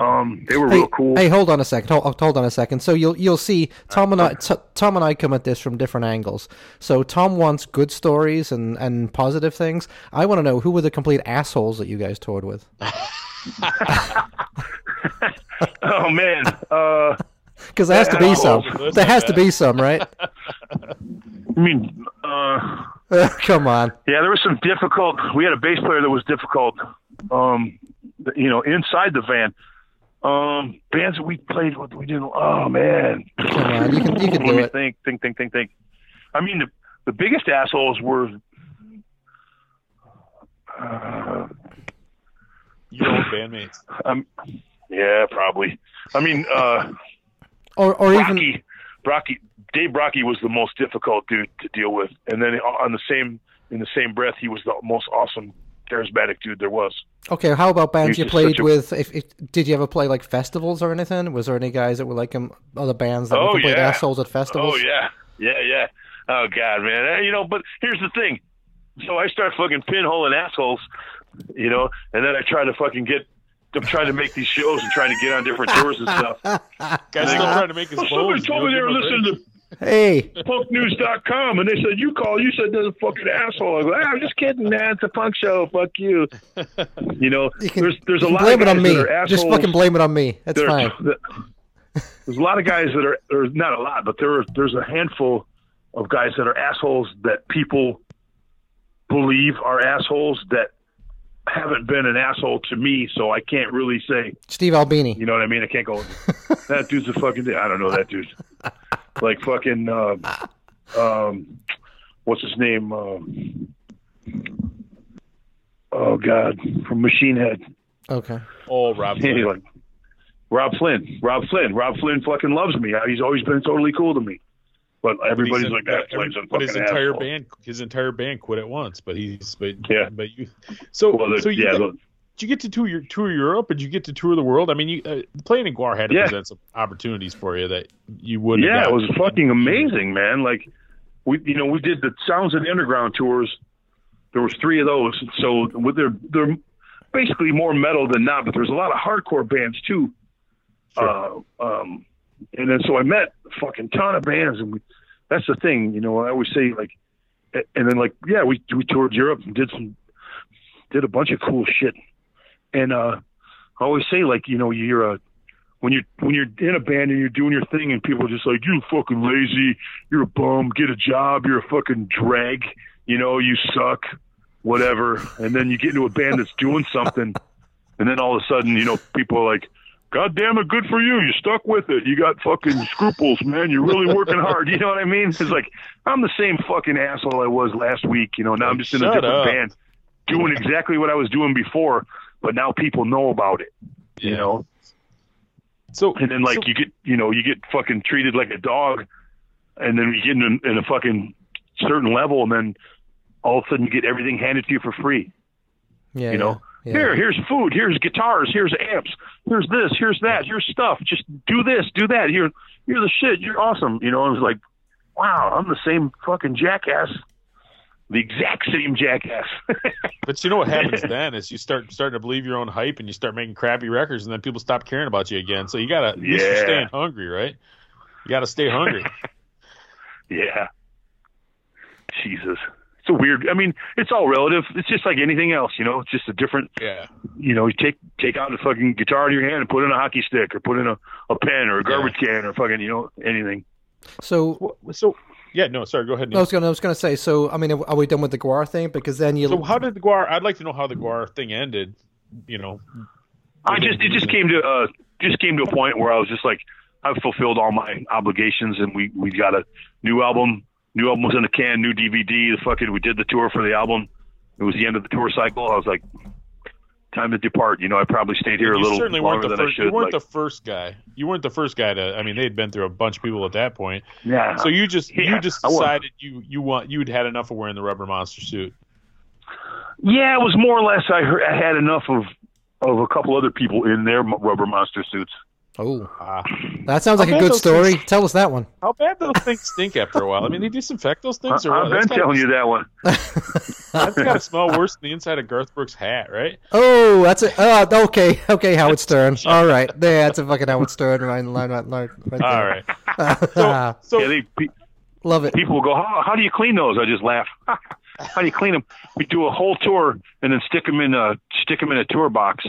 Um, they were Hey, real cool. hey, hold on a second. Hold, hold on a second. So you'll you'll see Tom and I t- Tom and I come at this from different angles. So Tom wants good stories and, and positive things. I want to know who were the complete assholes that you guys toured with. oh man, uh, Because there has to be some. Assholes. There has to be some, right? I mean, uh. Come on. Yeah, there was some difficult. We had a bass player that was difficult. Um, you know, inside the van. Um, bands that we played with, we didn't. Oh man, Come on. You can you can let do me it. think, think, think, think, think. I mean, the the biggest assholes were. Uh, Your old bandmates. um, yeah, probably. I mean, uh, Or or even Brockie, Brockie, Dave Brockie was the most difficult dude to deal with, and then on the same in the same breath, he was the most awesome, charismatic dude there was. okay. How about bands you played a- with? If, if did you ever play like festivals or anything? Was there any guys that were like um, other bands that were Oh, complete yeah. assholes at festivals? Oh yeah, yeah, yeah. Oh god, man. Eh, You know, but here's the thing. So I start fucking pinholing assholes, you know, and then I try to fucking get. I'm trying to make these shows and trying to get on different tours and stuff. Guy's still trying to make his Well, somebody bones. told me they were listening to Hey, punknews.com and they said you call. You said there's a fucking asshole. I go, ah, I'm just kidding, man. It's a punk show. Fuck you. You know, you can, there's there's you a lot blame of it guys on me. that are assholes. Just fucking blame it on me. That's that are- fine. that- there's a lot of guys that are, or not a lot, but there are, there's a handful of guys that are assholes that people believe are assholes that haven't been an asshole to me, so I can't really say. Steve Albini. You know what I mean? I can't go. that dude's a fucking. I don't know that dude. Like fucking. Uh, um, what's his name? Um, oh God, from Machine Head. Okay. Oh, Rob. Hey, Flynn. like Robb Flynn. Robb Flynn. Robb Flynn fucking loves me. He's always been totally cool to me. But But everybody's in- like that. but Flynn's a but his entire asshole. band, his entire band quit at once. But he's, but Yeah. but you. So, Well, the- so you yeah, got- the- did you get to tour your tour Europe? Did you get to tour the world? I mean, you uh, playing in GWAR had to Yeah. present some opportunities for you that you wouldn't. Have Yeah, it was fucking amazing, man. Like we, you know, we did the Sounds of the Underground tours. There was three of those. So with their, they're basically more metal than not, but there's a lot of hardcore bands too. Uh, um, and then so I met a fucking ton of bands, and we, that's the thing, you know. I always say like, and then like, yeah, we we toured Europe and did some, did a bunch of cool shit, and uh, I always say like, you know, you're a when you're when you're in a band and you're doing your thing and people are just like you fucking lazy, you're a bum, get a job, you're a fucking drag, you know, you suck, whatever. And then you get into a band that's doing something, and then all of a sudden, you know, people are like, God damn it, good for you, you stuck with it, you got fucking scruples, man, you're really working hard. You know what I mean? It's like I'm the same fucking asshole I was last week. You know, now I'm just in a Shut different up. band, doing exactly what I was doing before, but now people know about it. You Yeah. know. So And then like so- you get you know you get fucking treated like a dog, and then you get in, in a fucking certain level, and then all of a sudden you get everything handed to you for free. Yeah. You know, yeah. here here's food, here's guitars, here's amps, here's this, here's that, here's stuff. Just do this, do that. Here you're the shit. You're awesome. You know, I was like, wow, I'm the same fucking jackass, the exact same jackass. But you know what happens then is you start starting to believe your own hype and you start making crappy records and then people stop caring about you again. So you gotta at least you're Yeah. staying hungry, right? You gotta stay hungry. Yeah. Jesus. It's a weird. I mean, it's all relative. It's just like anything else, you know. It's just a different. yeah. You know, you take take out the fucking guitar in your hand and put in a hockey stick, or put in a, a pen, or a garbage can, or fucking you know anything. So So yeah, no, sorry, go ahead. I was gonna, I was gonna say. So I mean, are we done with the GWAR thing? Because then you. So how did the GWAR? I'd like to know how the GWAR thing ended. You know, I just it just came to uh just came to a point where I was just like I've fulfilled all my obligations, and we we got a new album. New album was in the can, new DVD. The fucking we did the tour for the album. It was the end of the tour cycle. I was like, time to depart. You know, I probably stayed here a little certainly weren't longer the than I first. should. You weren't like- the first guy. You weren't the first guy to. I mean, they had been through a bunch of people at that point. yeah. So you just Yeah, you just decided you you want you'd had enough of wearing the rubber monster suit. Yeah, it was more or less. I, heard, I had enough of of a couple other people in their rubber monster suits. Oh, Ah. that sounds like a good story. things- Tell us that one. How bad do those things stink after a while? I mean, they disinfect those things. or I've been That's gotta- telling you that one. That's got to smell worse than the inside of Garth Brooks' hat, right? Oh, that's it. Oh, okay, okay, Howard Stern. All right, there, that's a fucking Howard Stern line, line, line, line right All there. right. So, so Yeah, they, pe- Love it. people will go, how, how do you clean those? I just laugh. how do you clean them? We do a whole tour and then stick them in a stick them in a tour box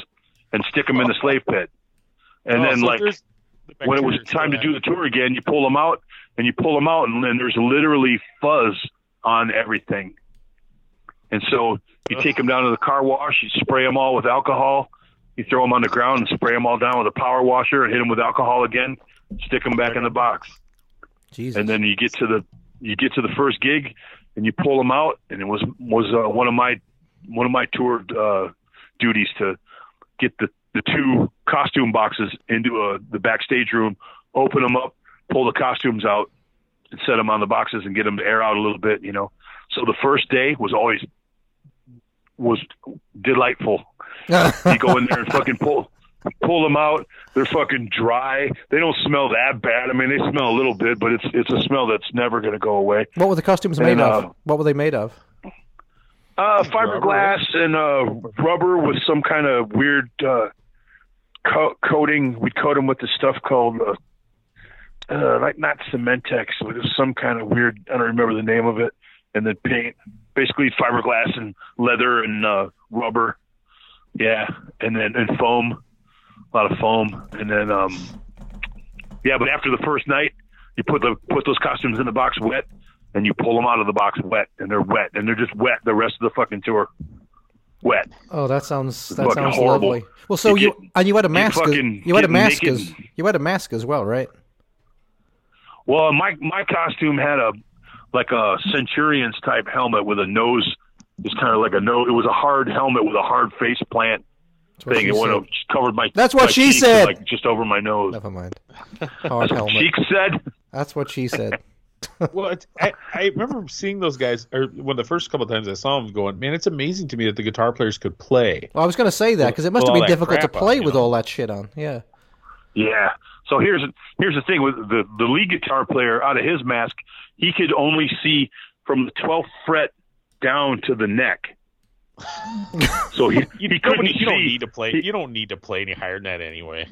and stick them in the slave pit. And oh, then so like the when it was time to do the tour again, you pull them out and you pull them out, and then there's literally fuzz on everything. And so you take them down to the car wash, you spray them all with alcohol, you throw them on the ground and spray them all down with a power washer and hit them with alcohol again, stick them back in the box, Jesus. and then you get to the you get to the first gig and you pull them out, and it was was uh, one of my one of my tour uh, duties to get the the two costume boxes into uh, the backstage room, open them up, pull the costumes out, and set them on the boxes and get them to air out a little bit, you know. So the first day was always was delightful. You go in there and fucking pull pull them out. They're fucking dry. They don't smell that bad. I mean, they smell a little bit, but it's it's a smell that's never going to go away. what were the costumes and, made uh, of? What were they made of? Uh, fiberglass and uh, rubber with some kind of weird uh, co- coating. We'd coat them with this stuff called uh, uh, like not Cementex, but it was some kind of weird. I don't remember the name of it. And then paint, basically fiberglass and leather and uh, rubber. Yeah, and then and foam, a lot of foam, and then um, yeah. But after the first night, you put the put those costumes in the box wet, and you pull them out of the box wet, and they're wet, and they're just wet the rest of the fucking tour. Wet. Oh, that sounds that fucking sounds horrible. lovely. Well, so You you get- and you had a mask. as- fucking You had a mask as you had a mask as well, right? Well, my my costume had a like a centurion's type helmet with a nose. It's kind of like a nose. It was a hard helmet with a hard face plant thing. she It went just covered my. That's what my she said. Like just over my nose. Never mind. Hard helmet. Cheek said. That's what she said. well, it's, I, I remember seeing those guys, or when the first couple of times I saw them, going, man, it's amazing to me that the guitar players could play. Well, I was going to say that because it must have been difficult to play you with know? all that shit on. Yeah. Yeah. So here's here's the thing with the the lead guitar player out of his mask, he could only see from the 12th fret down to the neck. So he You, he couldn't nobody- you don't need to play. he- You don't need to play any higher than that anyway.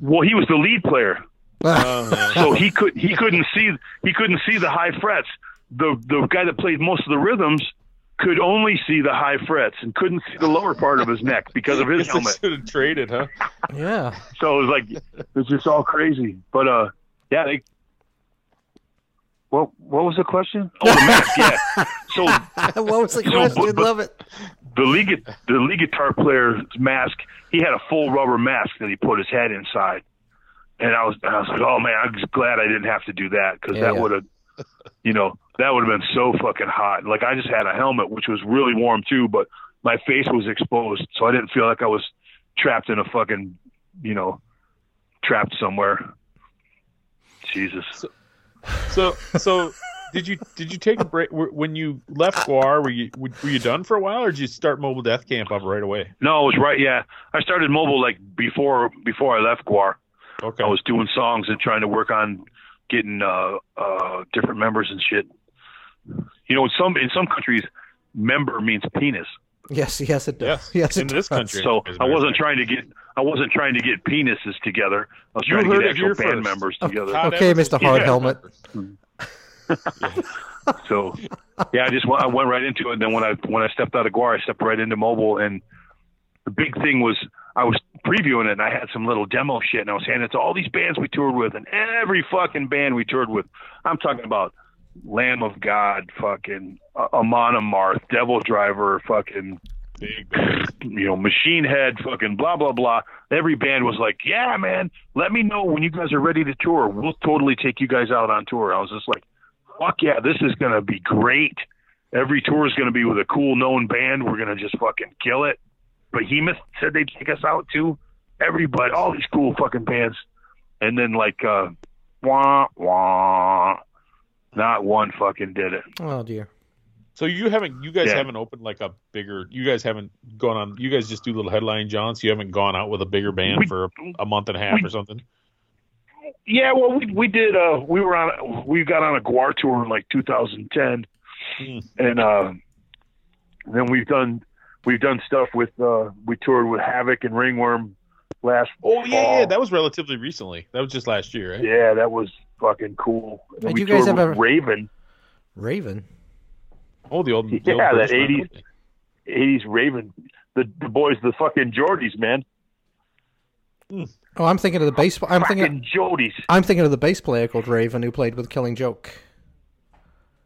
Well, he was the lead player, Uh, so he could he couldn't see he couldn't see the high frets. The the guy that played most of the rhythms could only see the high frets and couldn't see the lower part of his neck because of his guess helmet. should have traded, huh? Yeah. So it was like it's just all crazy. But uh, yeah, they. What what was the question? Oh, the mask. Yeah. So what was the So, question? but- Love it. the lead the lead guitar player's mask, he had a full rubber mask that he put his head inside, and I was I was like, oh man, I'm just glad I didn't have to do that because Yeah, that yeah. would have, you know, that would have been so fucking hot. Like I just had a helmet which was really warm too, but my face was exposed, so I didn't feel like I was trapped in a fucking, you know, trapped somewhere. Jesus. So, so did you did you take a break when you left GWAR? Were you were you done for a while, or did you start Mobile Death Camp up right away? No, it was right. Yeah, I started mobile like before before I left GWAR. Okay. I was doing songs and trying to work on getting uh, uh, different members and shit. You know, in some in some countries, member means penis. Yes, yes, it does. Yes, Yes, it in this does. country. So As a I matter of wasn't fact. trying to get I wasn't trying to get penises together. I was You trying to get it actual band first. members together. Todd Okay, Evans Mr. Hard yeah. Helmet. So yeah, I just went, I went right into it. And then when I when I stepped out of GWAR, I stepped right into mobile. And the big thing was I was previewing it, and I had some little demo shit, and I was handing it to all these bands we toured with, and every fucking band we toured with. I'm talking about Lamb of God, fucking uh, Amon Amarth, Devil Driver, fucking you know, Machine Head, fucking blah blah blah. Every band was like, "Yeah, man, let me know when you guys are ready to tour. We'll totally take you guys out on tour." I was just like, "Fuck yeah, this is gonna be great. Every tour is gonna be with a cool known band. We're gonna just fucking kill it." Behemoth said they'd take us out too. Everybody, all these cool fucking bands, and then like, uh, wah wah, not one fucking did it. Oh dear. So you haven't, you guys Yeah. haven't opened like a bigger. You guys haven't gone on. You guys just do little headline jaunts. You haven't gone out with a bigger band We- for a, a month and a half we- or something. Yeah, well, we we did. Uh, we were on. We got on a GWAR tour in like 2010, Hmm. and uh, then we've done we've done stuff with. Uh, we toured with Havok and Ringworm last. Oh yeah, fall. yeah. That was relatively recently. That was just last year, right? yeah, that was fucking cool. And then Did we you guys toured with ever- Raven, Raven. Oh, the old, the Yeah, old that 80s. company. 80s Raven, the the boys, the fucking Geordies, man, Oh, I'm thinking of the bass. I'm thinking. fucking Geordies. I'm thinking of the bass player called Raven who played with Killing Joke.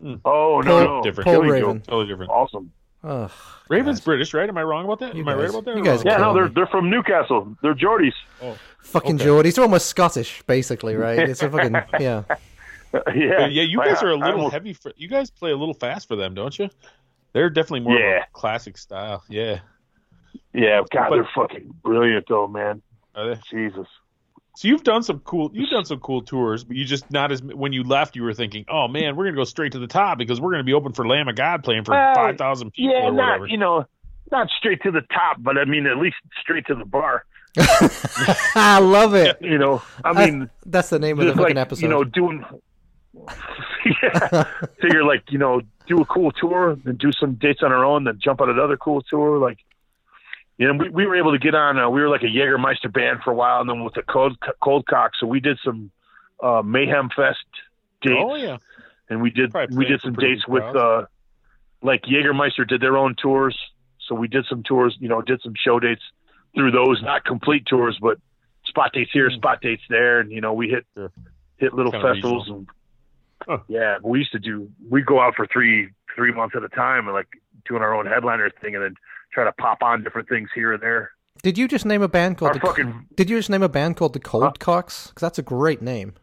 Oh no, Paul- no, Different. Paul Killing Raven. Joke. Totally different. awesome. Ugh. Raven's guys. British, right? Am I wrong about that? You Am I right about that? you guys? Yeah, no, they're me. they're from Newcastle. They're Geordies. Oh, fucking Okay. Geordies. They're almost Scottish, basically, right? It's a fucking yeah. yeah, yeah, you guys are a little heavy. For, you guys play a little fast for them, don't you? They're definitely more of Yeah. a classic style. Yeah. Yeah, God, But- they're fucking brilliant though, man. Are they? Jesus. So you've done some cool. You've done some cool tours, but you just not as when you left, you were thinking, "Oh man, we're gonna go straight to the top because we're gonna be open for Lamb of God playing for Well, five thousand people Yeah, or whatever." not you know, not straight to the top, but I mean at least straight to the bar. I love it. You know, I I- mean, That's the name of the fucking like episode. you know, doing. yeah, figure like you know, do a cool tour, then do some dates on our own, then jump on another cool tour. Like, you know, we, we were able to get on. Uh, we were like a Jägermeister band for a while, and then with the cold cold cock, so we did some uh, Mayhem Fest dates. oh yeah, and we did Probably we did some dates with uh like Jägermeister did their own tours so we did some tours you know did some show dates through those not complete tours but spot dates here spot dates there and you know we hit. Sure. hit little Kinda festivals and Huh. yeah we used to do we go out for three three months at a time and like doing our own headliner thing and then try to pop on different things here and there. Did you just name a band called Our the? Co- fucking Did you just name a band called the Cold Cocks? Because that's a great name.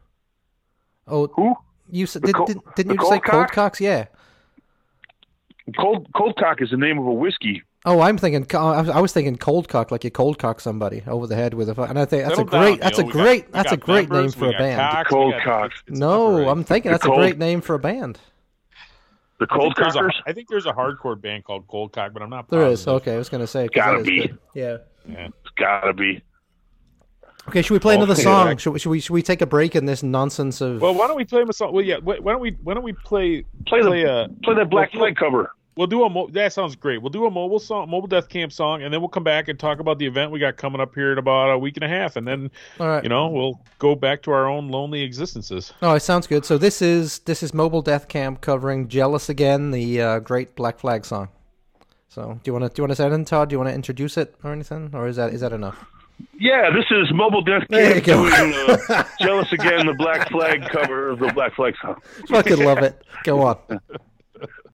Oh, who? you said did, Col- did, didn't you just say Cold Cold Cock? Cocks? Yeah. Cold Cold Cock is the name of a whiskey. Oh, I'm thinking. I was- thinking cold cock, like you cold cock somebody over the head with a. And I think that's a Settle down, great. That's a Neil. We got- great. we That's a great members, name for a band. cocks, Cold we got- cock. it's- it's No. I'm thinking The that's a great name for a band. The I Cold think, there's a, Cockers. I think there's a hardcore band called Cold Cock, but I'm not. There is. positive. Okay, I was going to say. Gotta that is be. good. Yeah. It's gotta be. Okay, should we play another song? Should we, should we should we take a break in this nonsense of? Well, why don't we play him a song? Well, yeah. Why why don't we? Why don't we play? Play the play a. play that Black Flag cover. We'll do a. Mo- that sounds great. We'll do a mobile song, mobile death camp song, and then we'll come back and talk about the event we got coming up here in about a week and a half, and then All right. you know we'll go back to our own lonely existences. Oh, it sounds good. So this is this is Mobile Death Camp covering "Jealous Again," the uh, great Black Flag song. So do you want to do you want to say anything, Todd? Do you want to introduce it or anything, or is that is that enough? Yeah, this is Mobile Death There you Camp go. doing uh, Jealous Again, the Black Flag cover of the Black Flag song. Fucking love it. Go on.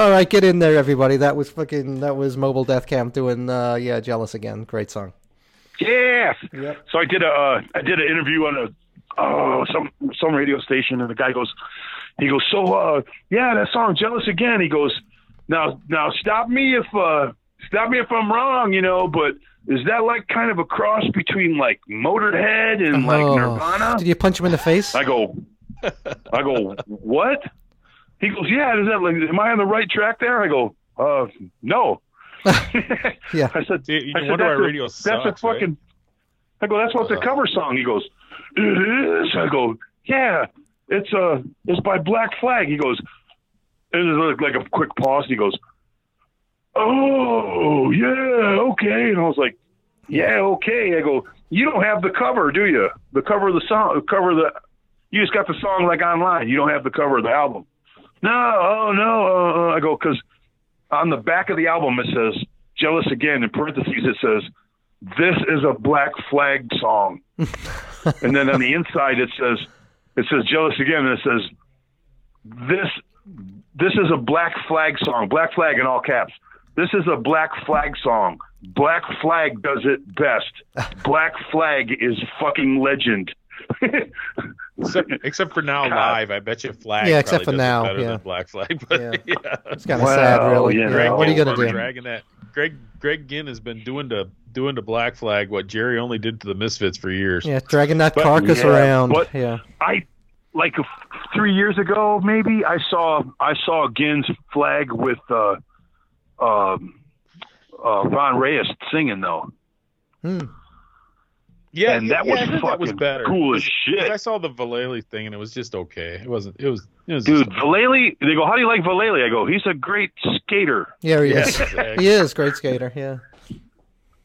All right, get in there, everybody. That was fucking. That was Mobile Death Camp doing. Uh, yeah, jealous again. Great song. Yes. Yep. So I did a uh, I did an interview on a oh some some radio station, and the guy goes, he goes, so uh yeah, that song "Jealous Again." He goes, now now stop me if uh stop me if I'm wrong, you know, but is that like kind of a cross between like Motorhead and like Oh. Nirvana? Did you punch him in the face? I go, I go, what? He goes, yeah. Is that like, am I on the right track there? I go, uh, no. Yeah. I said, See, you I said, wonder why that's a- radio That's sucks, a right? fucking. I go, that's what the cover song. He goes, it is. I go, yeah. It's uh, it's by Black Flag. He goes, and there's like, like a quick pause. He goes, oh yeah, okay. And I was like, yeah, okay. I go, you don't have the cover, do you? The cover of the song, the cover of the. You just got the song like online. You don't have the cover of the album. No, oh no. Uh, uh, I go because on the back of the album it says "Jealous Again." In parentheses it says, "This is a Black Flag song," and then on the inside it says, "It says Jealous Again," and it says, "This this is a Black Flag song." Black Flag in all caps. This is a Black Flag song. Black Flag does it best. Black Flag is fucking legend. Except, except for now God. live, I bet you Flag. Yeah, except for now, better yeah. than Black Flag. But Yeah. yeah, It's kind of Well, sad, really. you Yeah, know. Greg What are you gonna do? Dragging that. Greg Greg Ginn has been doing to doing to Black Flag what Jerry Only did to the Misfits for years. Yeah, dragging that But- carcass yeah, around. but- yeah. I like three years ago, maybe I saw I saw Ginn's flag with uh, um uh, Ron Reyes singing though. Hmm. Yeah, and that yeah, was fucking that was better. cool as 'Cause shit. I saw the Vallely thing and it was just okay. It wasn't. It was. It was Dude, just- Vallely, they go, how do you like Vallely? I go, he's a great skater. Yeah, he is. exactly. He is great skater. Yeah.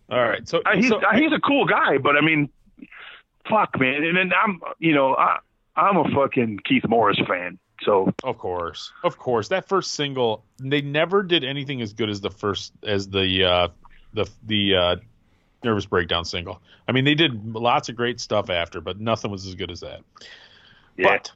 All right. So, Uh, he's so uh, he's a cool guy, but I mean, fuck, man. And then I'm, you know, I I'm a fucking Keith Morris fan. So Of course, of course. That first single, they never did anything as good as the first as the uh, the the uh, nervous breakdown single. I mean, they did lots of great stuff after, but nothing was as good as that. yeah, But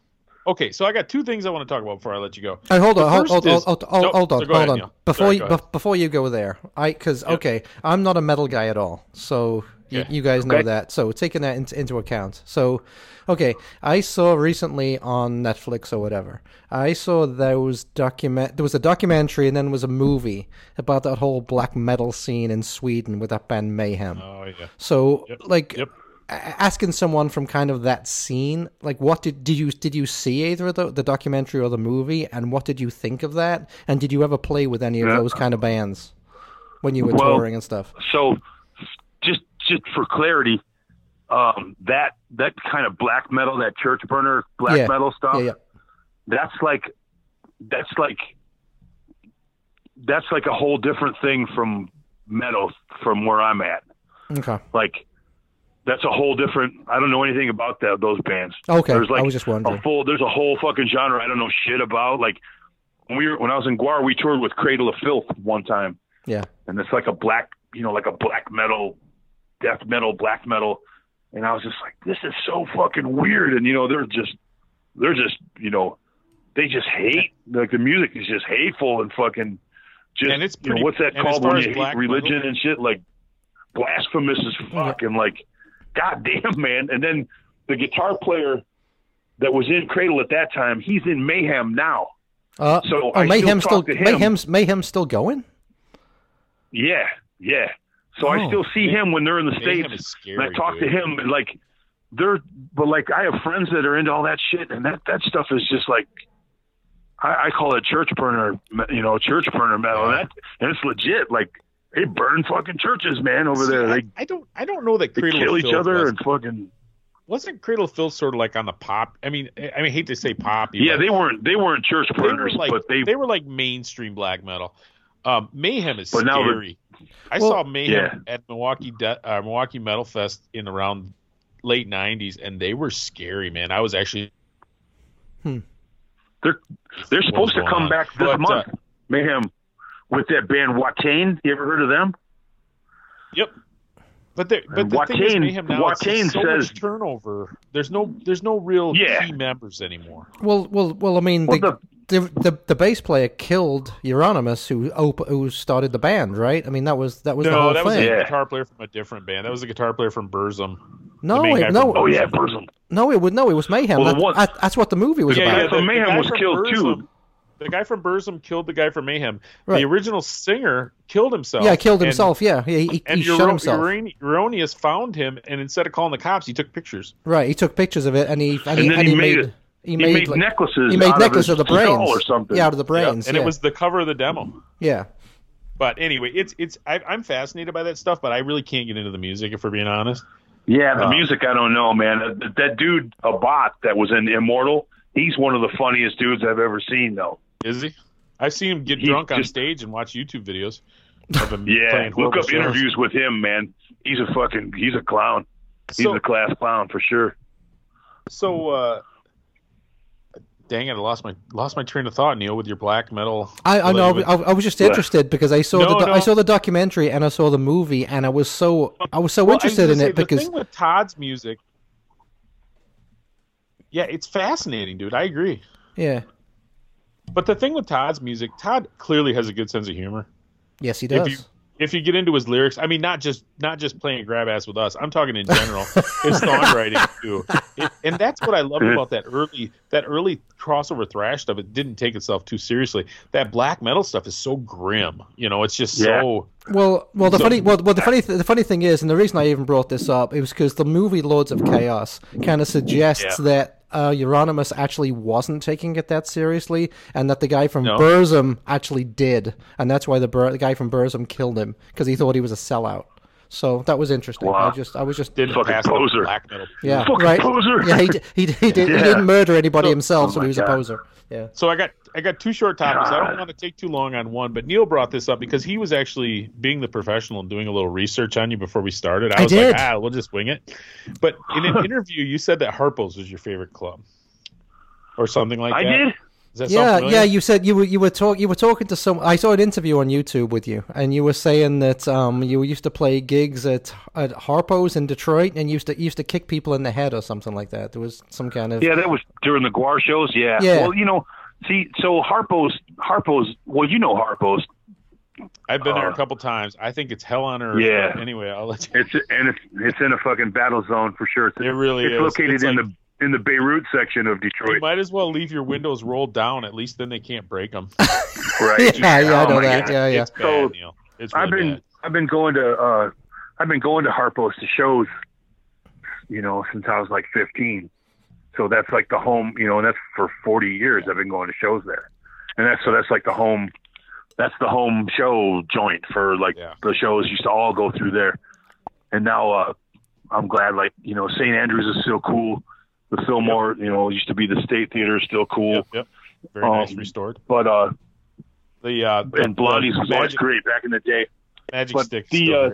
okay, so I got two things I want to talk about before I let you go. Hey, hold on, hold, first hold, is- hold, hold, Nope, hold on, so hold ahead, on. Neil. Before Sorry, you, go before you go there, I because Yep. okay, I'm not a metal guy at all, so you, you guys know that. So taking that into, into account, so okay, I saw recently on Netflix or whatever, I saw those document. There was a documentary and then there was a movie about that whole black metal scene in Sweden with that band Mayhem. Oh yeah. So, Yep. like, Yep. asking someone from kind of that scene, like, what did did you did you see either the the documentary or the movie, and what did you think of that? And did you ever play with any of Yeah. those kind of bands when you were Well, touring and stuff? so just for clarity, um, that that kind of black metal, that church burner black Yeah. metal stuff, Yeah, yeah. that's like that's like that's like a whole different thing from metal from where I'm at. Okay. Like that's a whole different. I don't know anything about that those bands. Okay, there's like I was just wondering. a full. There's a whole fucking genre I don't know shit about. Like when we were when I was in GWAR, we toured with Cradle of Filth one time, Yeah. and it's like a black, you know, like a black metal, death metal, black metal, and I was just like, this is so fucking weird. And you know, they're just, they're just, you know, they just hate like the music is just hateful and fucking just. And it's you know, what's that called when you hate black religion metal- and shit? Like blasphemous as fuck and like, goddamn man. And then the guitar player that was in Cradle at that time, he's in Mayhem now. Uh, So oh, I still Mayhem talk still, to him. Mayhem's Mayhem still going? Yeah, yeah. So I Oh. still see him when they're in the states, scary, and I talk dude. to him, and like they're, but like I have friends that are into all that shit, and that that stuff is just like. I, I call it church burner, you know, church burner metal, and that and it's legit. Like they burn fucking churches, man, over See, there. I, They, I don't. I don't know that they Cradle kill each other was- and fucking. wasn't Cradle of Filth sort of like on the pop? I mean, I I mean, hate to say pop. Yeah, they weren't they weren't church they burners, like but they, they were like mainstream black metal. Um, Mayhem is But now scary. I Well- saw Mayhem Yeah. at Milwaukee De- uh, Milwaukee Metal Fest in around late '90s, and they were scary, man. I was actually they're they're supposed to come on? back this But, uh, month. Mayhem with that band Watain. You ever heard of them? Yep. But there, but And the thing is, Mayhem now it's Watain just so says- much turnover. There's no, there's no real Yeah. key members anymore. Well, well, well. I mean, Well, the, the, the the bass player killed Euronymous, who op- who started the band, right? I mean, that was that was the no, whole that was thing. a guitar player from a different band. That was a guitar player from Burzum. No, it, no, Oh yeah, Burzum. no, it would no, it was Mayhem. Well, That- one- that- that's what the movie was Yeah, about. yeah, from Mayhem was from killed, too. The guy from Burzum killed the guy from Mayhem. Right. The original singer killed himself. Yeah, killed and- himself. yeah, he, he, And he shot himself. Euron- Euronymous found him, and instead of calling the cops, he took pictures. Right, he took pictures of it, and he and, he, And then and he he made made it- he He made, made, like- necklaces. he made out of necklaces his of the brains or something. Yeah, out of the brains. and yeah. it was the cover of the demo. yeah. But anyway, it's it's I, I'm fascinated by that stuff, but I really can't get into the music if we're being honest. Yeah, the Uh, music I don't know, man. Uh, That, that dude, Abbath that was in Immortal, he's one of the funniest dudes I've ever seen, though. Is he? I've seen him get He's drunk on stage and watch YouTube videos of him Yeah, look up shows. interviews with him, man. He's a fucking, he's a clown. He's So, a class clown for sure. so uh, dang it, I lost my lost my train of thought, Neil, with your black metal. I, I know. with- I, I was just interested because I saw No, the do- no. I saw the documentary and I saw the movie and I was so I was so Well, I was interested in say, it because the thing with Todd's music, yeah, it's fascinating, dude. I agree. yeah, But the thing with Todd's music, Todd clearly has a good sense of humor. yes, he If does. you if you get into his lyrics, I mean, not just not just playing grab ass with us. I'm talking in general. his songwriting too, It- and that's what I love about that early that early crossover thrash stuff. It didn't take itself too seriously. That black metal stuff is so grim. You know, it's just Yeah. so. Well, well, the So- funny, well, well, the funny, th- the funny thing is, and the reason I even brought this up, it was because the movie Lords of Chaos kind of suggests Yeah. that uh, Euronymous actually wasn't taking it that seriously, and that the guy from No. Burzum actually did, and that's why the, Bur- the guy from Burzum killed him because he thought he was a sellout. So that was interesting. Wow. I just I was just Didn't Fucking poser. black metal. yeah Fucking right poser. yeah he d- he d- he, did, he Yeah. didn't murder anybody So- himself, Oh so he was a poser. Yeah. So I got I got two short topics. I don't want to take too long on one, but Neil brought this up because he was actually being the professional and doing a little research on you before we started. I I was did. like, ah, we'll just wing it. But in an interview, you said that Harpo's was your favorite club, or something like I that. I did. Does that Yeah, yeah. You said you were you were talk you were talking to some. I saw an interview on YouTube with you, and you were saying that um you used to play gigs at at Harpo's in Detroit, and used to used to kick people in the head or something like that. There was some kind of Yeah, that was during the GWAR shows. Yeah. Yeah. Well, you know, see, so Harpo's, Harpo's. Well, you know Harpo's. I've been there a Uh, couple times. I think it's hell on earth. Yeah. but Anyway, I'll let you. It's and it's it's in a fucking battle zone for sure. It's, It really it's is. located It's in like- the in the Beirut section of Detroit. You might as well leave your windows rolled down. At least then they can't break them. Right. yeah, yeah. I Oh know my that. God. Yeah, yeah. It's bad, So, Neil. It's I've been bad. I've been going to uh I've been going to Harpo's to shows, you know, since I was like 15. So that's like the home, you know, and that's for 40 years I've been going to shows there, and that's so that's like the home, that's the home show joint for like Yeah. the shows used to all go through there, and now uh I'm glad like you know St Andrews is still cool, the Fillmore you know used to be the State Theater is still cool, Yep, yep. Very nice Um, restored. but uh The uh, and Blondie's was always great back in the day. magic but stick. the, uh.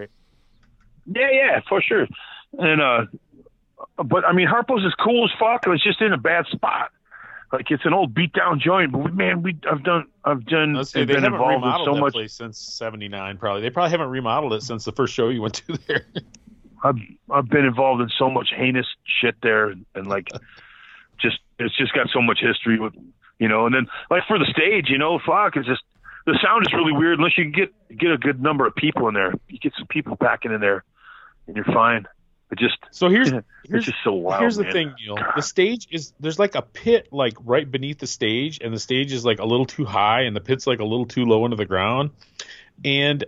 Yeah, yeah, for sure. And uh but I mean Harpo's is cool as fuck. It's just in a bad spot. Like it's an old beat down joint, but we, man, we I've done I've done Let's see, they been haven't remodeled so that much. place since '79. Probably they probably haven't remodeled it since the first show you went to there. I've I've been involved in so much heinous shit there, and, and like just it's just got so much history with you know. And then like for the stage, you know, fuck, it's just the sound is really weird unless you can get get a good number of people in there. You get some people packing in there, and you're fine. It just So here's it's here's just so wild. here's the man. thing, Neil. The stage is there's like a pit like right beneath the stage, and the stage is like a little too high, and the pit's like a little too low into the ground. And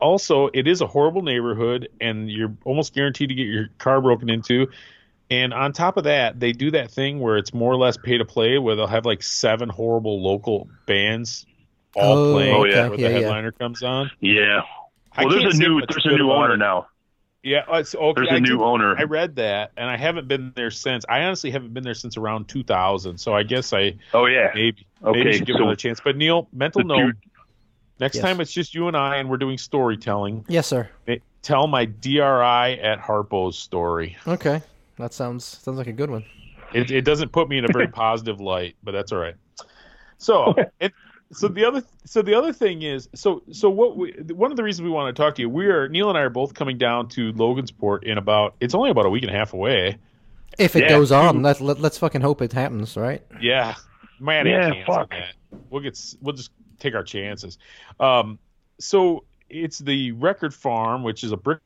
also, it is a horrible neighborhood, and you're almost guaranteed to get your car broken into. And on top of that, they do that thing where it's more or less pay to play, where they'll have like seven horrible local bands all Oh, playing Oh, yeah. where the Yeah, yeah. headliner comes on. Yeah. Well, there's a new there's a new owner it. now. Yeah, uh, it's, okay. There's a I new did- owner. I read that, and I haven't been there since. I honestly haven't been there since around 2000. So I guess I Oh yeah. maybe maybe Okay, should give so another chance. But Neil, mental note: dude- next Yes. time it's just you and I, and we're doing storytelling. Yes, sir. Tell my DRI at Harpo's story. Okay, that sounds sounds like a good one. It, it doesn't put me in a very positive light, but that's all right. So, it, so the other, so the other thing is, so so what we, one of the reasons we want to talk to you, we are Neil and I are both coming down to Logansport in about, it's only about a week and a half away. If it Yeah, goes on, let, let let's fucking hope it happens, right? Yeah, man, Yeah, fuck. on that. We'll get, we'll just take our chances. Um, so it's the Record Farm, which is a brick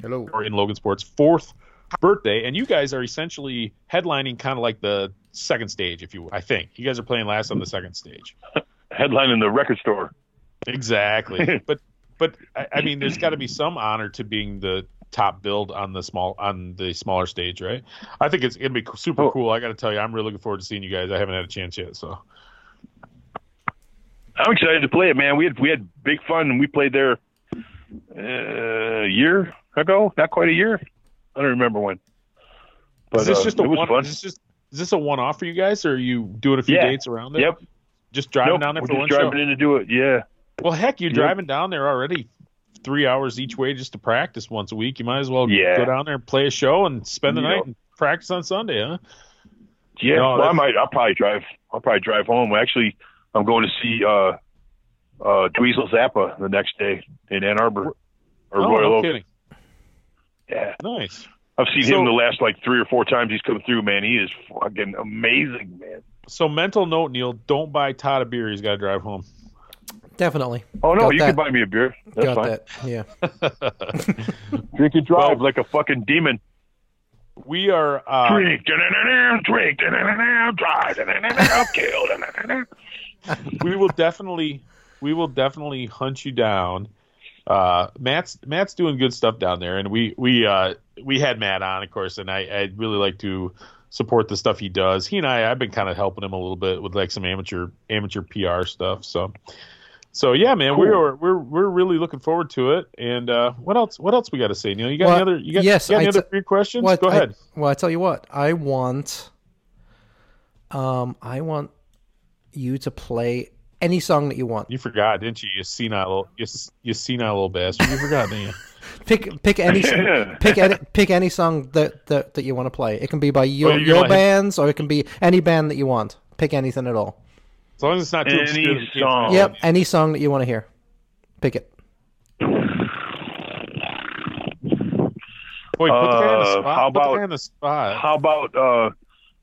Hello. store in Logansport, fourth birthday, and you guys are essentially headlining kind of like the second stage, if you will. I think you guys are playing last on the second stage. Headline in the record store. Exactly, but but I, I mean, there's got to be some honor to being the top build on the small on the smaller stage, right? I think it's gonna be super Oh. cool. I got to tell you, I'm really looking forward to seeing you guys. I haven't had a chance yet, so I'm excited to play it, man. We had we had big fun and we played there uh, a year ago, not quite a year. I don't remember when. But is this uh, just a one? fun. Is this just is this a one off for you guys, or are you doing a few Yeah. dates around there? Yep. Just driving Nope, down there we're for one driving show. in to do it. Yeah. Well, heck, you're Yep. driving down there already three hours each way just to practice once a week. You might as well Yeah. go down there and play a show and spend the night and practice on Sunday, huh? Yeah. No, well, I might. I'll probably drive. I'll probably drive home. Actually, I'm going to see uh, uh, Dweezil Zappa the next day in Ann Arbor or oh, Royal no Oak. kidding. Yeah. Nice. I've seen So- him the last like three or four times he's come through. Man, he is fucking amazing, man. So, mental note, Neil, don't buy Todd a beer. He's got to drive home. Definitely. Oh no, Got you that. can buy me a beer. That's Got fine. that. Yeah. Drink and drive Well- like a fucking demon. We are. Uh, drink, drink, drive, kill. we will definitely we will definitely hunt you down. Uh, Matt's Matt's doing good stuff down there, and we we uh, we had Matt on, of course, and I I really like to support the stuff he does. He and I I've been kind of helping him a little bit with like some amateur amateur PR stuff. So, So yeah, man, we're we're we're really looking forward to it. And uh, what else? What else we got to say, Neil? You got Well, any other? You got, yes, you got any I other t- free questions? Go I- ahead. well, I tell you what, I want, um, I want you to play any song that you want. You forgot, didn't you? You senile, you, you senile little bastard. You forgot, didn't you? Pick pick any pick any pick any song that that, that you want to play. It can be by your you're your gonna- bands or it can be any band that you want. Pick anything at all. As long as it's not too Any obscure that the kids song. Yep, any song that you want to hear. Pick it. Boy, put the guy on the Uh, spot. how put the about- guy the spot. How about uh,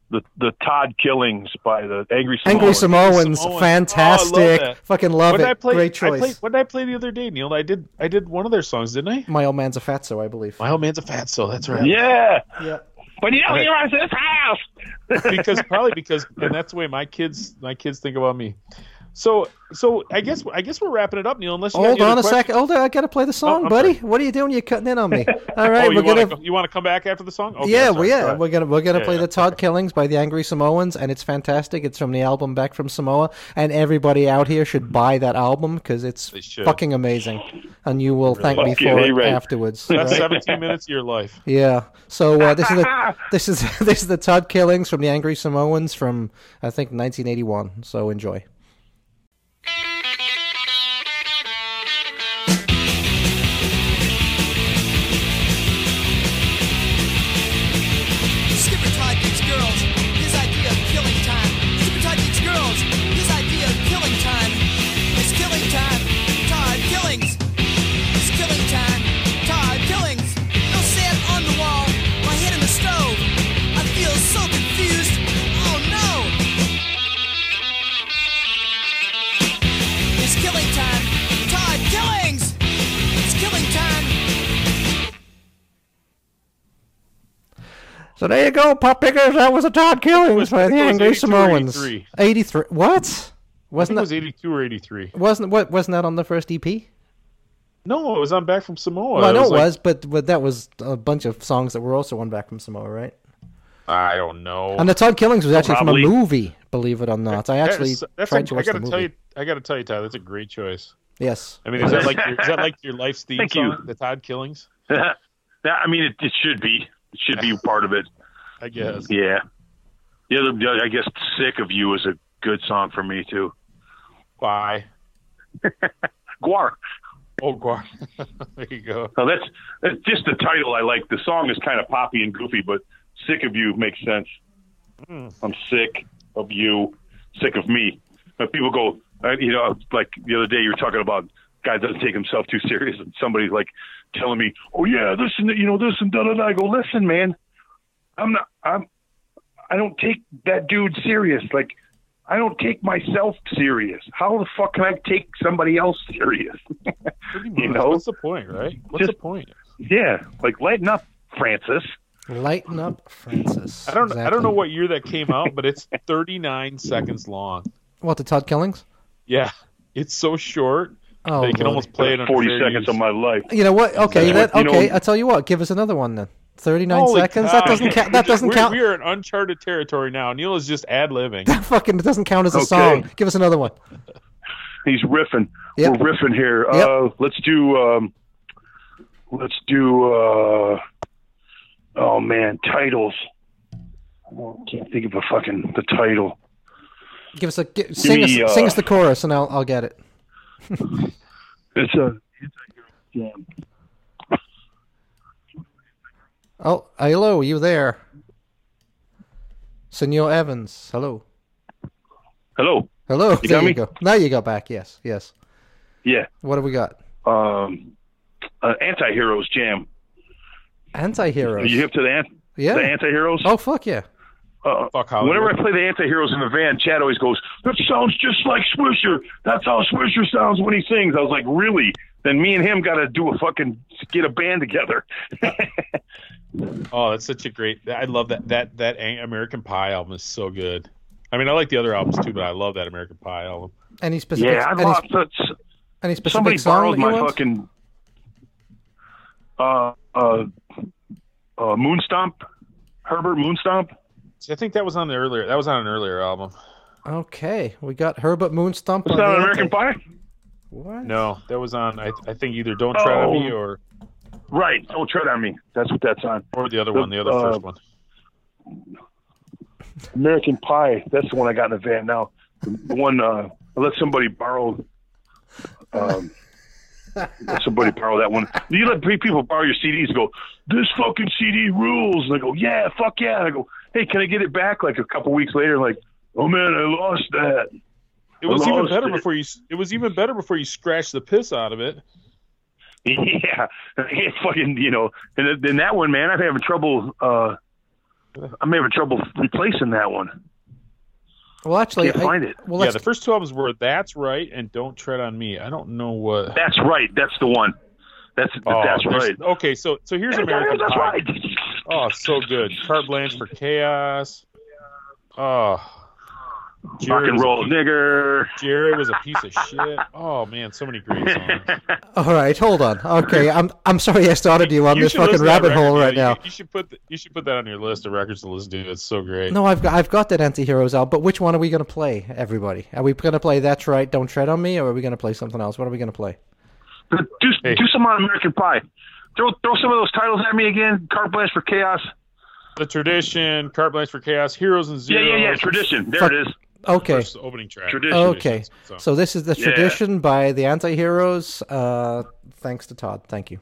the the Todd Killings by the Angry Samoans? Angry Samoans, Samoans. fantastic. Oh, I love. Fucking love what it. I play? Great I choice. played, what did I play the other day, Neil? I did. I did one of their songs, didn't I? My old man's a fatso, I believe. My old man's a fatso. That's right. Yeah, Yeah. but you know Okay. you're this house. because probably because and that's the way my kids my kids think about me. So so I guess I guess we're wrapping it up, Neil. Unless you Hold on a questions. second. Hold on, I gotta play the song, I'm buddy. sorry. What are you doing? You're cutting in on me. All right, Oh, you we're want gonna. to you want to come back after the song? Okay, yeah, well, sorry. Yeah, ahead. we're gonna we're gonna Yeah, play yeah. the Todd Killings by the Angry Samoans, and it's fantastic. It's from the album Back from Samoa, and everybody out here should buy that album because it's fucking amazing, and you will thank me for it A-right. afterwards. That's right? 17 minutes of your life. Yeah. So uh, this is the this is this is the Todd Killings from the Angry Samoans from I think 1981. So enjoy. So there you go, pop pickers. That was a Todd Killings by the was Angry 82 Samoans. 83. 83. What? I think Wasn't it was that 82 or 83. wasn't what wasn't that on the first EP? No, it was on Back from Samoa. Well, I know it like- was, but but that was a bunch of songs that were also on Back from Samoa, right? I don't know. And the Todd Killings was actually Probably. from a movie, believe it or not. I actually that's, that's tried a, to I watch gotta the tell movie. you, I gotta tell you, Todd, that's a great choice. Yes. I mean, is that like your, is that like your life's theme Thank song, you. the Todd Killings? Yeah, I mean it, it should be. Should be part of it. I guess. Yeah. The other, the other- I guess, "Sick of You" is a good song for me too. Why? GWAR. Oh, GWAR. there you go. Now that's that's just the title I like. The song is kind of poppy and goofy, but "Sick of You" makes sense. I'm sick of you, sick of me. But people go, uh, you know, like the other day you were talking about guy doesn't take himself too serious, and somebody's like telling me, "Oh yeah, this and you know this and da da da." I go, "Listen, man, I'm not. I'm. I don't take that dude serious. Like." I don't take myself serious. How the fuck can I take somebody else serious? You know? What's the point, right? What's Just- the point? yeah, like lighten up, Francis. Lighten up, Francis. I don't. I don't know what year that came out, but it's 39 seconds long. What the Todd Killings? Yeah, it's so short. Oh, that you can Lordy. almost play it on Forty seconds use. of my life. You know what? Okay, Yeah. that, You know- okay. I tell you what. Give us another one then. Thirty-nine Holy seconds. cow. That doesn't count. That doesn't We're- count. We are in uncharted territory now. Neil is just ad libbing. That fucking doesn't count as a Okay. song. Give us another one. He's riffing. Yep. We're riffing here. Yep. Uh, let's do. Um, let's do. Uh, oh man, titles. I can't think of a fucking the title. Give us a gi- sing me, us uh, sing us the chorus and I'll I'll get it. It's a. It's a jam. Oh, hello, you there? Senor Evans. Hello. Hello. Hello. You there got you me? go. Now you got back. Yes. Yes. Yeah. What have we got? Um, uh, anti-heroes jam. Anti-heroes. You hip to the, an- yeah. the anti-heroes? oh fuck yeah. Uh, Fuck Whenever I play the anti-heroes in the van, Chad always goes, "That sounds just like Swisher. That's how Swisher sounds when he sings." I was like, "Really?" Then me and him got to do a fucking get a band together. Oh, that's such a great. I love that. That that American Pie album is so good. I mean, I like the other albums too, but I love that American Pie album. Any specific yeah, I any, lost. That's, any specific somebody song borrowed that you my want? fucking uh uh uh Moonstomp, Herbert Moonstomp. See, I think that was on the earlier. That was on an earlier album. Okay, we got Herbert Moonstomp. Is on that the American Pie? What? No, that was on. I, I think either "Don't Tread on Me" Oh. or Right. Don't tread on me. That's what that's on. or the other The- one, the other uh, first one. American Pie. That's the one I got in the van now. The one uh, I let somebody borrow. Um, let somebody borrow that one. You let pe- people borrow your CDs. and Go, this fucking CD rules. And I go, yeah, fuck yeah. And I go, hey, can I get it back? Like a couple weeks later, like, oh man, I lost that. It was even better it. before you. It was even better before you scratched the piss out of it. Yeah, it's fucking, you know, and then that one, man, I'm having trouble. Uh, I'm having trouble replacing that one. Well, actually, Can't I- find it. Well, yeah, the first two albums were "That's Right" and "Don't Tread on Me." I don't know what. That's right. That's the one. That's Oh, that's right. Okay, so so here's American that's Pie. right. Oh, so good. Carte blanche for chaos. Oh, Rock Jerry and roll, piece- nigger. Jerry was a piece of shit. Oh man, so many great songs. all right, hold on. Okay, I'm I'm sorry I started you on You this fucking listen to that rabbit record, hole right you- now. You, should put the, you should put that on your list of records to listen to. It's so great. No, I've got I've got that anti-heroes out, but which one are we going to play, everybody? Are we going to play That's Right, Don't Tread on Me, or are we going to play something else? What are we going to play? do Hey. do some on American Pie. Throw throw some of those titles at me again. Carte blanche for chaos. The tradition, Carte Blanche for Chaos, Heroes and Yeah, Zeros. yeah, yeah. Tradition. There Fuck. it is. Okay. First opening track. Tradition. Okay. So- So this is the Yeah. tradition by the anti-heroes. Uh, thanks to Todd. Thank you.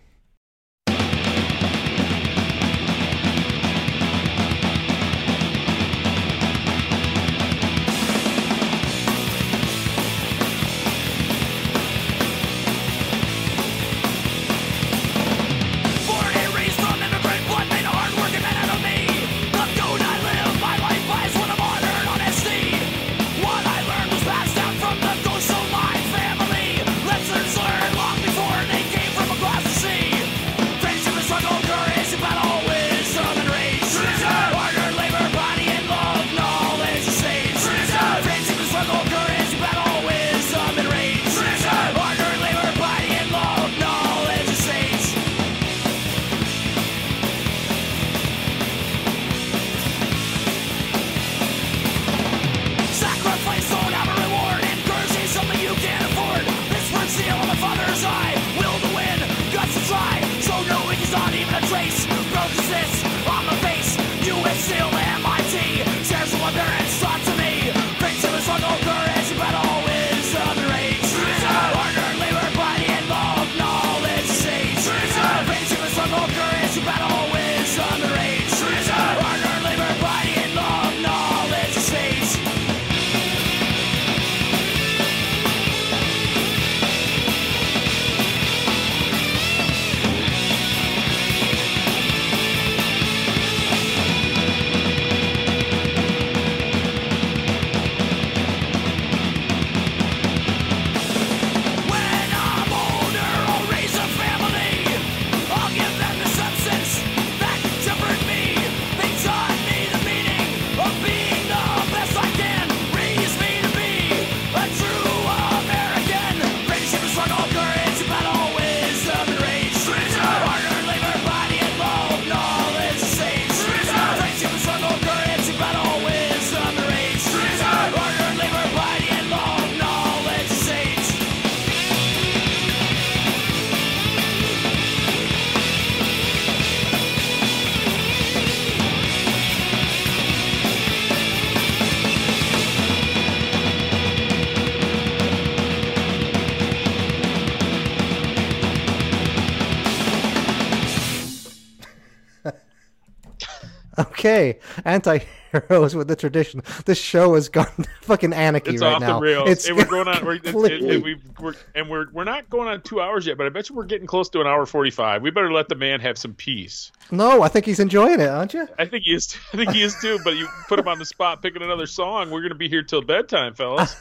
Okay, anti-heroes with the tradition. This show has gone fucking anarchy It's right off now. the rails. It's and we're going on. We're, it's, it, completely- and we've, we're and we're we're not going on two hours yet, but I bet you we're getting close to an hour forty-five. We better let the man have some peace. No, I think he's enjoying it, aren't you? I think he is. I think he is too. But you put him on the spot, picking another song. We're going to be here till bedtime, fellas.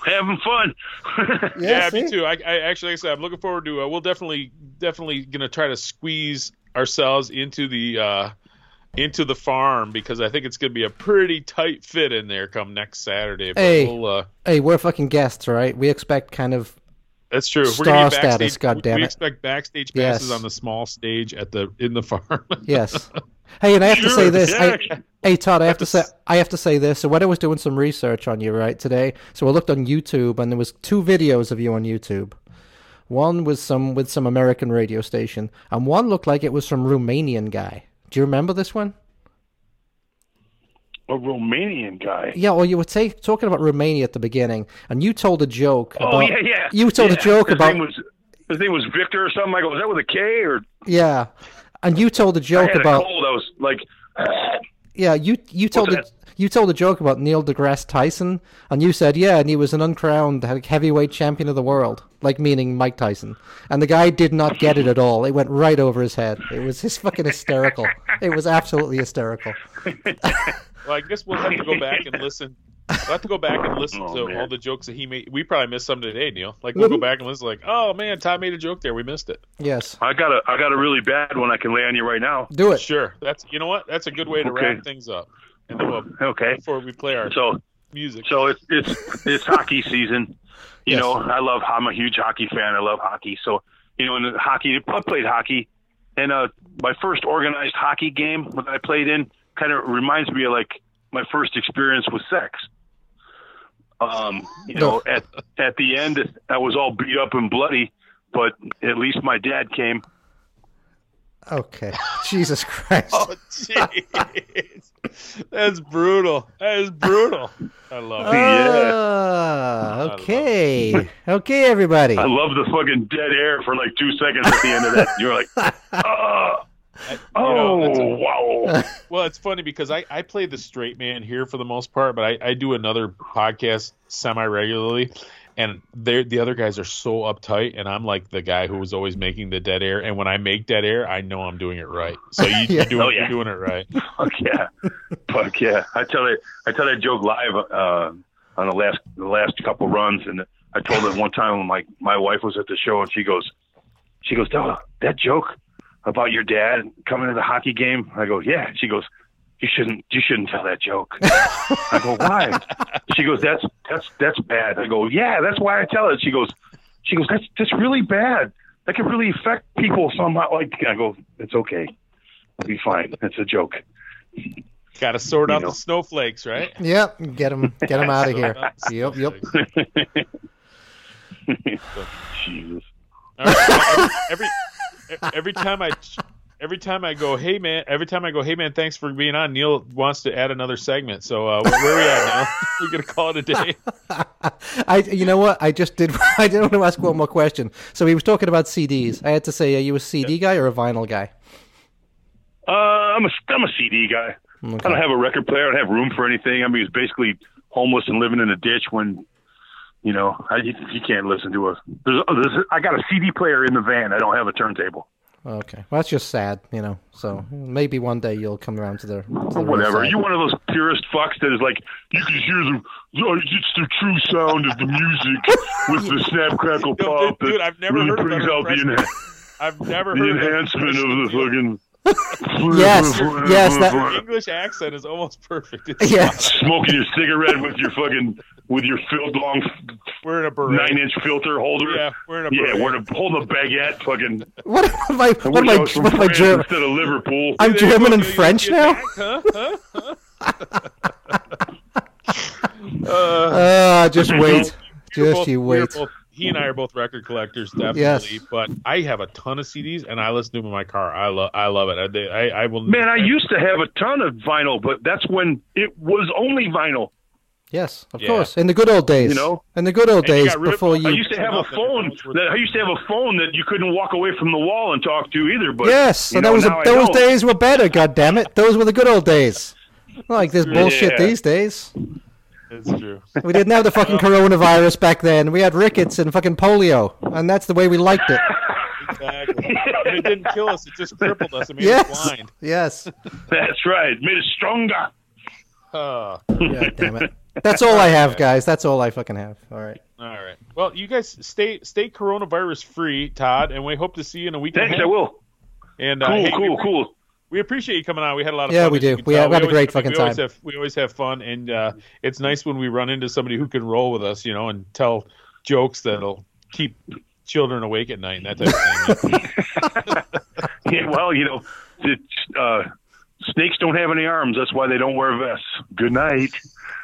Having fun. yeah, see? me too. I, I actually, like I said, I'm looking forward to. Uh, we'll definitely, definitely going to try to squeeze ourselves into the uh, into the farm because I think it's going to be a pretty tight fit in there come next Saturday. But Hey. we'll, uh, Hey, we're fucking guests, right? We expect kind of That's true. Star We're gonna status, goddammit. We expect backstage passes Yes. on the small stage at the in the farm. yes. Hey, and I have to say this. yeah. I, hey, Todd, I have to to say s- I have to say this. So when I was doing some research on you right today, so I looked on YouTube and there was two videos of you on YouTube. One was some with some American radio station, and one looked like it was some Romanian guy. Do you remember this one? A Romanian guy. Yeah, well, you were ta- talking about Romania at the beginning, and you told a joke. Oh about, yeah, yeah. You told yeah. a joke his about Name was, his name was Victor or something. I go, is that with a K or? yeah, and you told a joke had about a cold. I was like, yeah. You you told a? You told a joke about Neil deGrasse Tyson, and you said yeah, and he was an uncrowned heavyweight champion of the world, like meaning Mike Tyson, and the guy did not get it at all. It went right over his head. It was his fucking hysterical. It was absolutely hysterical. Well, I guess we'll have to go back and listen. We'll have to go back and listen Oh, to man. all the jokes that he made. We probably missed some today, Neil. Like we'll go back and listen. Like, oh man, Tom made a joke there. We missed it. Yes, I got a, I got a really bad one I can lay on you right now. do it. Sure. That's you know what? That's a good way to Okay. wrap things up. And then we'll Okay. before we play our So, music. so it's it's it's hockey season. You Yes. know, I love. I'm a huge hockey fan. I love hockey. So, you know, in the hockey, I played hockey, and uh, my first organized hockey game that I played in kind of reminds me of like my first experience with sex. Um, you know, at at the end, I was all beat up and bloody, but at least my dad came. Okay, Jesus Christ. Oh jeez. That's brutal. That is brutal. I love it. Ah, okay. Okay, everybody. I love the fucking dead air for like two seconds at the end of that. You're like, oh, oh, that's a- wow. Well, it's funny because I, I play the straight man here for the most part, but I, I do another podcast semi regularly, and they the other guys are so uptight, and I'm like the guy who was always making the dead air. And when I make dead air, I know I'm doing it right. So you, Yeah. you're doing Oh, yeah. you're doing it right. Fuck yeah, fuck yeah. I tell that I tell that joke live uh, on the last the last couple runs, and I told it one time when my my wife was at the show, and she goes, she goes, "Della, that joke about your dad coming to the hockey game. I go, yeah. She goes, you shouldn't you shouldn't tell that joke. I go, why? She goes, that's that's that's bad. I go, yeah, that's why I tell it. She goes, she goes, that's that's really bad. That could really affect people somehow. Like I go, it's okay. I'll be fine. It's a joke. Got to sort You out know. the snowflakes, right? Yep, get them get them out of here. Sort out the Yep, yep. snowflakes. Jesus. All right. every every time I every time I go, hey man, every time I go, hey man, thanks for being on. Neil wants to add another segment, so uh, where, where are we at now? We're gonna call it a day. I, you know what? I just did. I did want to ask one more question. So he was talking about CDs. I had to say, are you a CD guy or a vinyl guy? Uh, I'm a I'm a CD guy. I don't have a record player. I don't have room for anything. I mean, it's basically homeless and living in a ditch when, you know, I, you, you can't listen to a. There's, there's, I got a CD player in the van. I don't have a turntable. Okay, well that's just sad, you know. So maybe one day you'll come around to the, to the Whatever. Are You one of those purist fucks that is like, you can hear the, it's the true sound of the music with the snap crackle pop. dude, dude, that I've never really heard brings out the, impression. enha- I've never the heard of that enhancement of the impression. fucking. Yes, yes, that- Your English accent is almost perfect. It's Yes. Smoking your cigarette with your fucking with your filled long We're in a beret. nine inch filter holder. Yeah, we're in a Yeah, we're to hold a baguette. Fucking. What am I? I What am I? I was from What am I France German? instead of Liverpool. I'm German go, and Neil, you French now. back, huh? Huh? uh, Uh, just wait, just you we're wait. Both- he and I are both record collectors, definitely. Yes. But I have a ton of CDs, and I listen to them in my car. I love, I love it. I, they- I, I will. Man, I used to have a ton of vinyl, but that's when it was only vinyl. Yes, of Yeah. course. In the good old days, You know? in the good old And you days got rid of before you. I used to have a phone. That I used to have a phone that you couldn't walk away from the wall and talk to either. But Yes, and know, those now those days were better. God damn it, those were the good old days. Like this bullshit Yeah. these days. It's true. We didn't have the fucking coronavirus back then. We had rickets and fucking polio, and that's the way we liked it. Exactly. and it didn't kill us; it just crippled us and made us Yes, blind. yes. That's right. Made us stronger. Oh. God damn it. That's all I have, guys. That's all I fucking have. All right. all right. Well, you guys stay stay coronavirus free, Todd, and we hope to see you in a week. and a Thanks. half. I will. And uh, Cool. hey, cool. we, Cool. We appreciate you coming on. We had a lot of Yeah, fun. we do. We tell. had- we had a always- great we fucking always time. Have, we always have fun, and uh, it's nice when we run into somebody who can roll with us, you know, and tell jokes that'll keep children awake at night and that type of thing. Yeah. Well, you know, it's, uh, snakes don't have any arms. That's why they don't wear vests. Good night.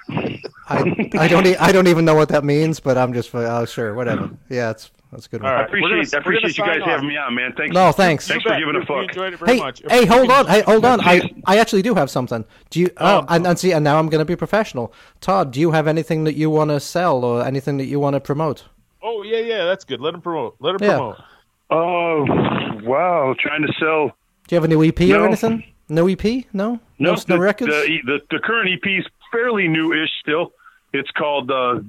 I, I don't e- I don't even know what that means, but I'm just oh, sure, whatever. Yeah, it's That's a good All one. I right. We're gonna- appreciate I appreciate you guys off. having me on, man. Thanks. No, thanks. Thanks for giving a fuck. enjoyed it very Hey, much. hey, hold on, hey, hold on. I, I actually do have something. Do you? Oh, and, and see, and now I'm going to be professional. Todd, do you have anything that you want to sell or anything that you want to promote? Oh yeah, yeah, that's good. Let him promote. Let him Yeah. promote. Oh, wow! Trying to sell. Do you have a new EP or anything? No EP? No, no, the, no records. The, the the current EP is fairly new-ish still. It's called. Uh,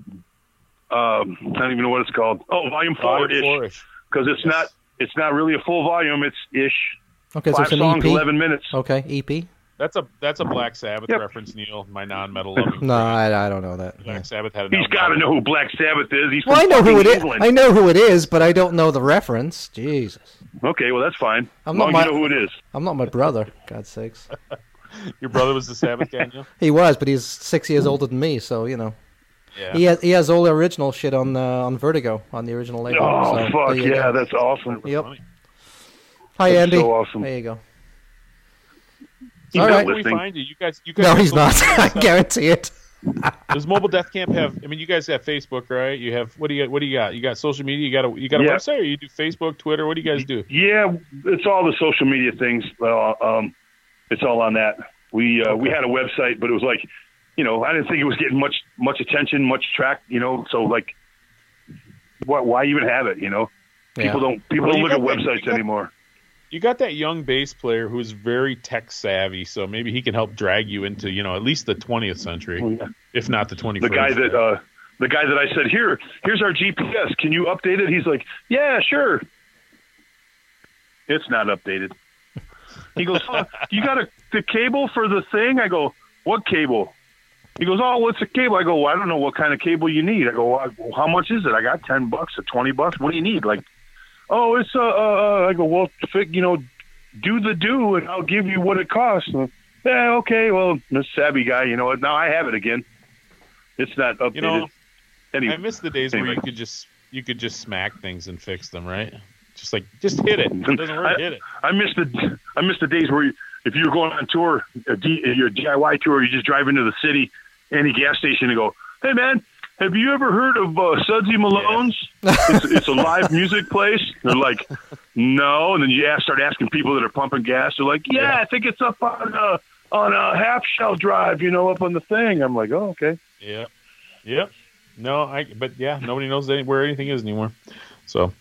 um, I don't even know what it's called. Oh, Volume four ish. because it's not it's not really a full volume. It's ish. okay, so Five it's an songs, EP. eleven minutes. Okay, EP. That's a that's a Black Sabbath Yep. reference, Neil. My non-metal loving. No, I, I don't know that. Black Sabbath had an He's album got to know who Black Sabbath is. He's Well, I know who it fucking is. I know who it is, but I don't know the reference. Jesus, Okay, well that's fine. I'm as not my- you know who it is. I'm not my brother. God's sakes. Your brother was the Sabbath Daniel. He was, but he's six years older than me, so you know. Yeah. He has he has all the original shit on uh, on Vertigo on the original label. Oh so fuck yeah, go. that's awesome. Yep. Funny. Hi That's Andy. so awesome. There you go. He's All not right. We listening. find you? You guys, you guys. No, he's not. I guarantee it. Does Mobile Death Camp have? I mean, you guys have Facebook, right? You have what do you what do you got? You got social media. You got a you got a Yeah. website, or you do Facebook, Twitter? What do you guys do? Yeah, it's all the social media things. Uh, um, it's all on that. We uh, we had a website, but it was like, you know, I didn't think it was getting much much attention, much track. You know, so like, why, why even have it? You know, people Yeah. don't people Well, don't look at got that- websites you got- anymore. You got that young bass player who's very tech savvy, so maybe he can help drag you into you know at least the 20th century, Oh, yeah. if not the 21st. The guy that uh, the guy that I said here, here's our GPS. Can you update it? He's like, yeah, sure. It's not updated. He goes, oh, you got a the cable for the thing? I go, what cable? He goes, oh, what's the cable? I go, well, I don't know what kind of cable you need. I go, well, how much is it? I got ten bucks or twenty bucks. What do you need? Like, oh, it's uh, uh, uh I go, well, you know, do the do, and I'll give you what it costs. Yeah, okay. Well, this savvy guy, you know what? Now I have it again. It's not updated. You know, Anyway, I miss the days where you could just you could just smack things and fix them, right? Just like just hit it. If it doesn't work, I- hit it. I miss the I miss the days where you, if you were going on tour, a D, your DIY tour, you just drive into the city, any gas station, and go, "Hey man, have you ever heard of uh, Sudsy Malone's? it's, it's a live music place." They're like, "No," and then you ask, start asking people that are pumping gas. They're like, "Yeah, Yeah. I think it's up on uh, on a half shell drive, you know, up on the thing." I'm like, "Oh, okay." Yeah. Yep. No, I. But yeah, nobody knows any, where anything is anymore. So, all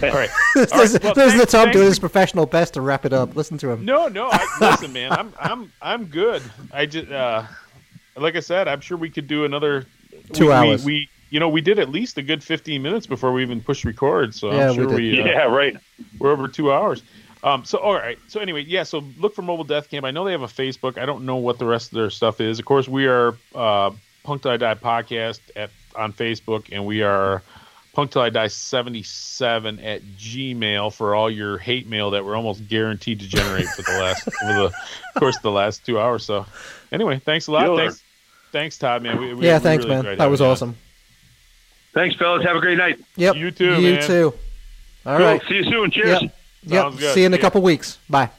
right. There's, All right, well, there's the thanks- Tom doing his professional best to wrap it up. Listen to him. No, no. I, listen, man. I'm, I'm, I'm good. I just, uh, like I said, I'm sure we could do another Two we, hours. We, we, you know, we did at least a good 15 minutes before we even pushed record. So Yeah, I'm we sure did. we, uh, Yeah, right. we're over two hours. Um, so all right. So anyway, yeah. So look for Mobile Death Camp. I know they have a Facebook. I don't know what the rest of their stuff is. Of course, we are uh, Punk Till I Die podcast at on Facebook, and we are Punk Till I Die seventy seven at Gmail for all your hate mail that we're almost guaranteed to generate for the last over the course of the last two hours. So anyway, thanks a lot. Killer. Thanks, thanks, Todd. Man. We, we, yeah, we thanks, really man. enjoyed That was having on. awesome. Thanks, fellas. Have a great night. Yep. You too, You man. too. All Cool. right. See you soon. Cheers. Yep. Yep. Good. See you in a Yeah. couple weeks. Bye.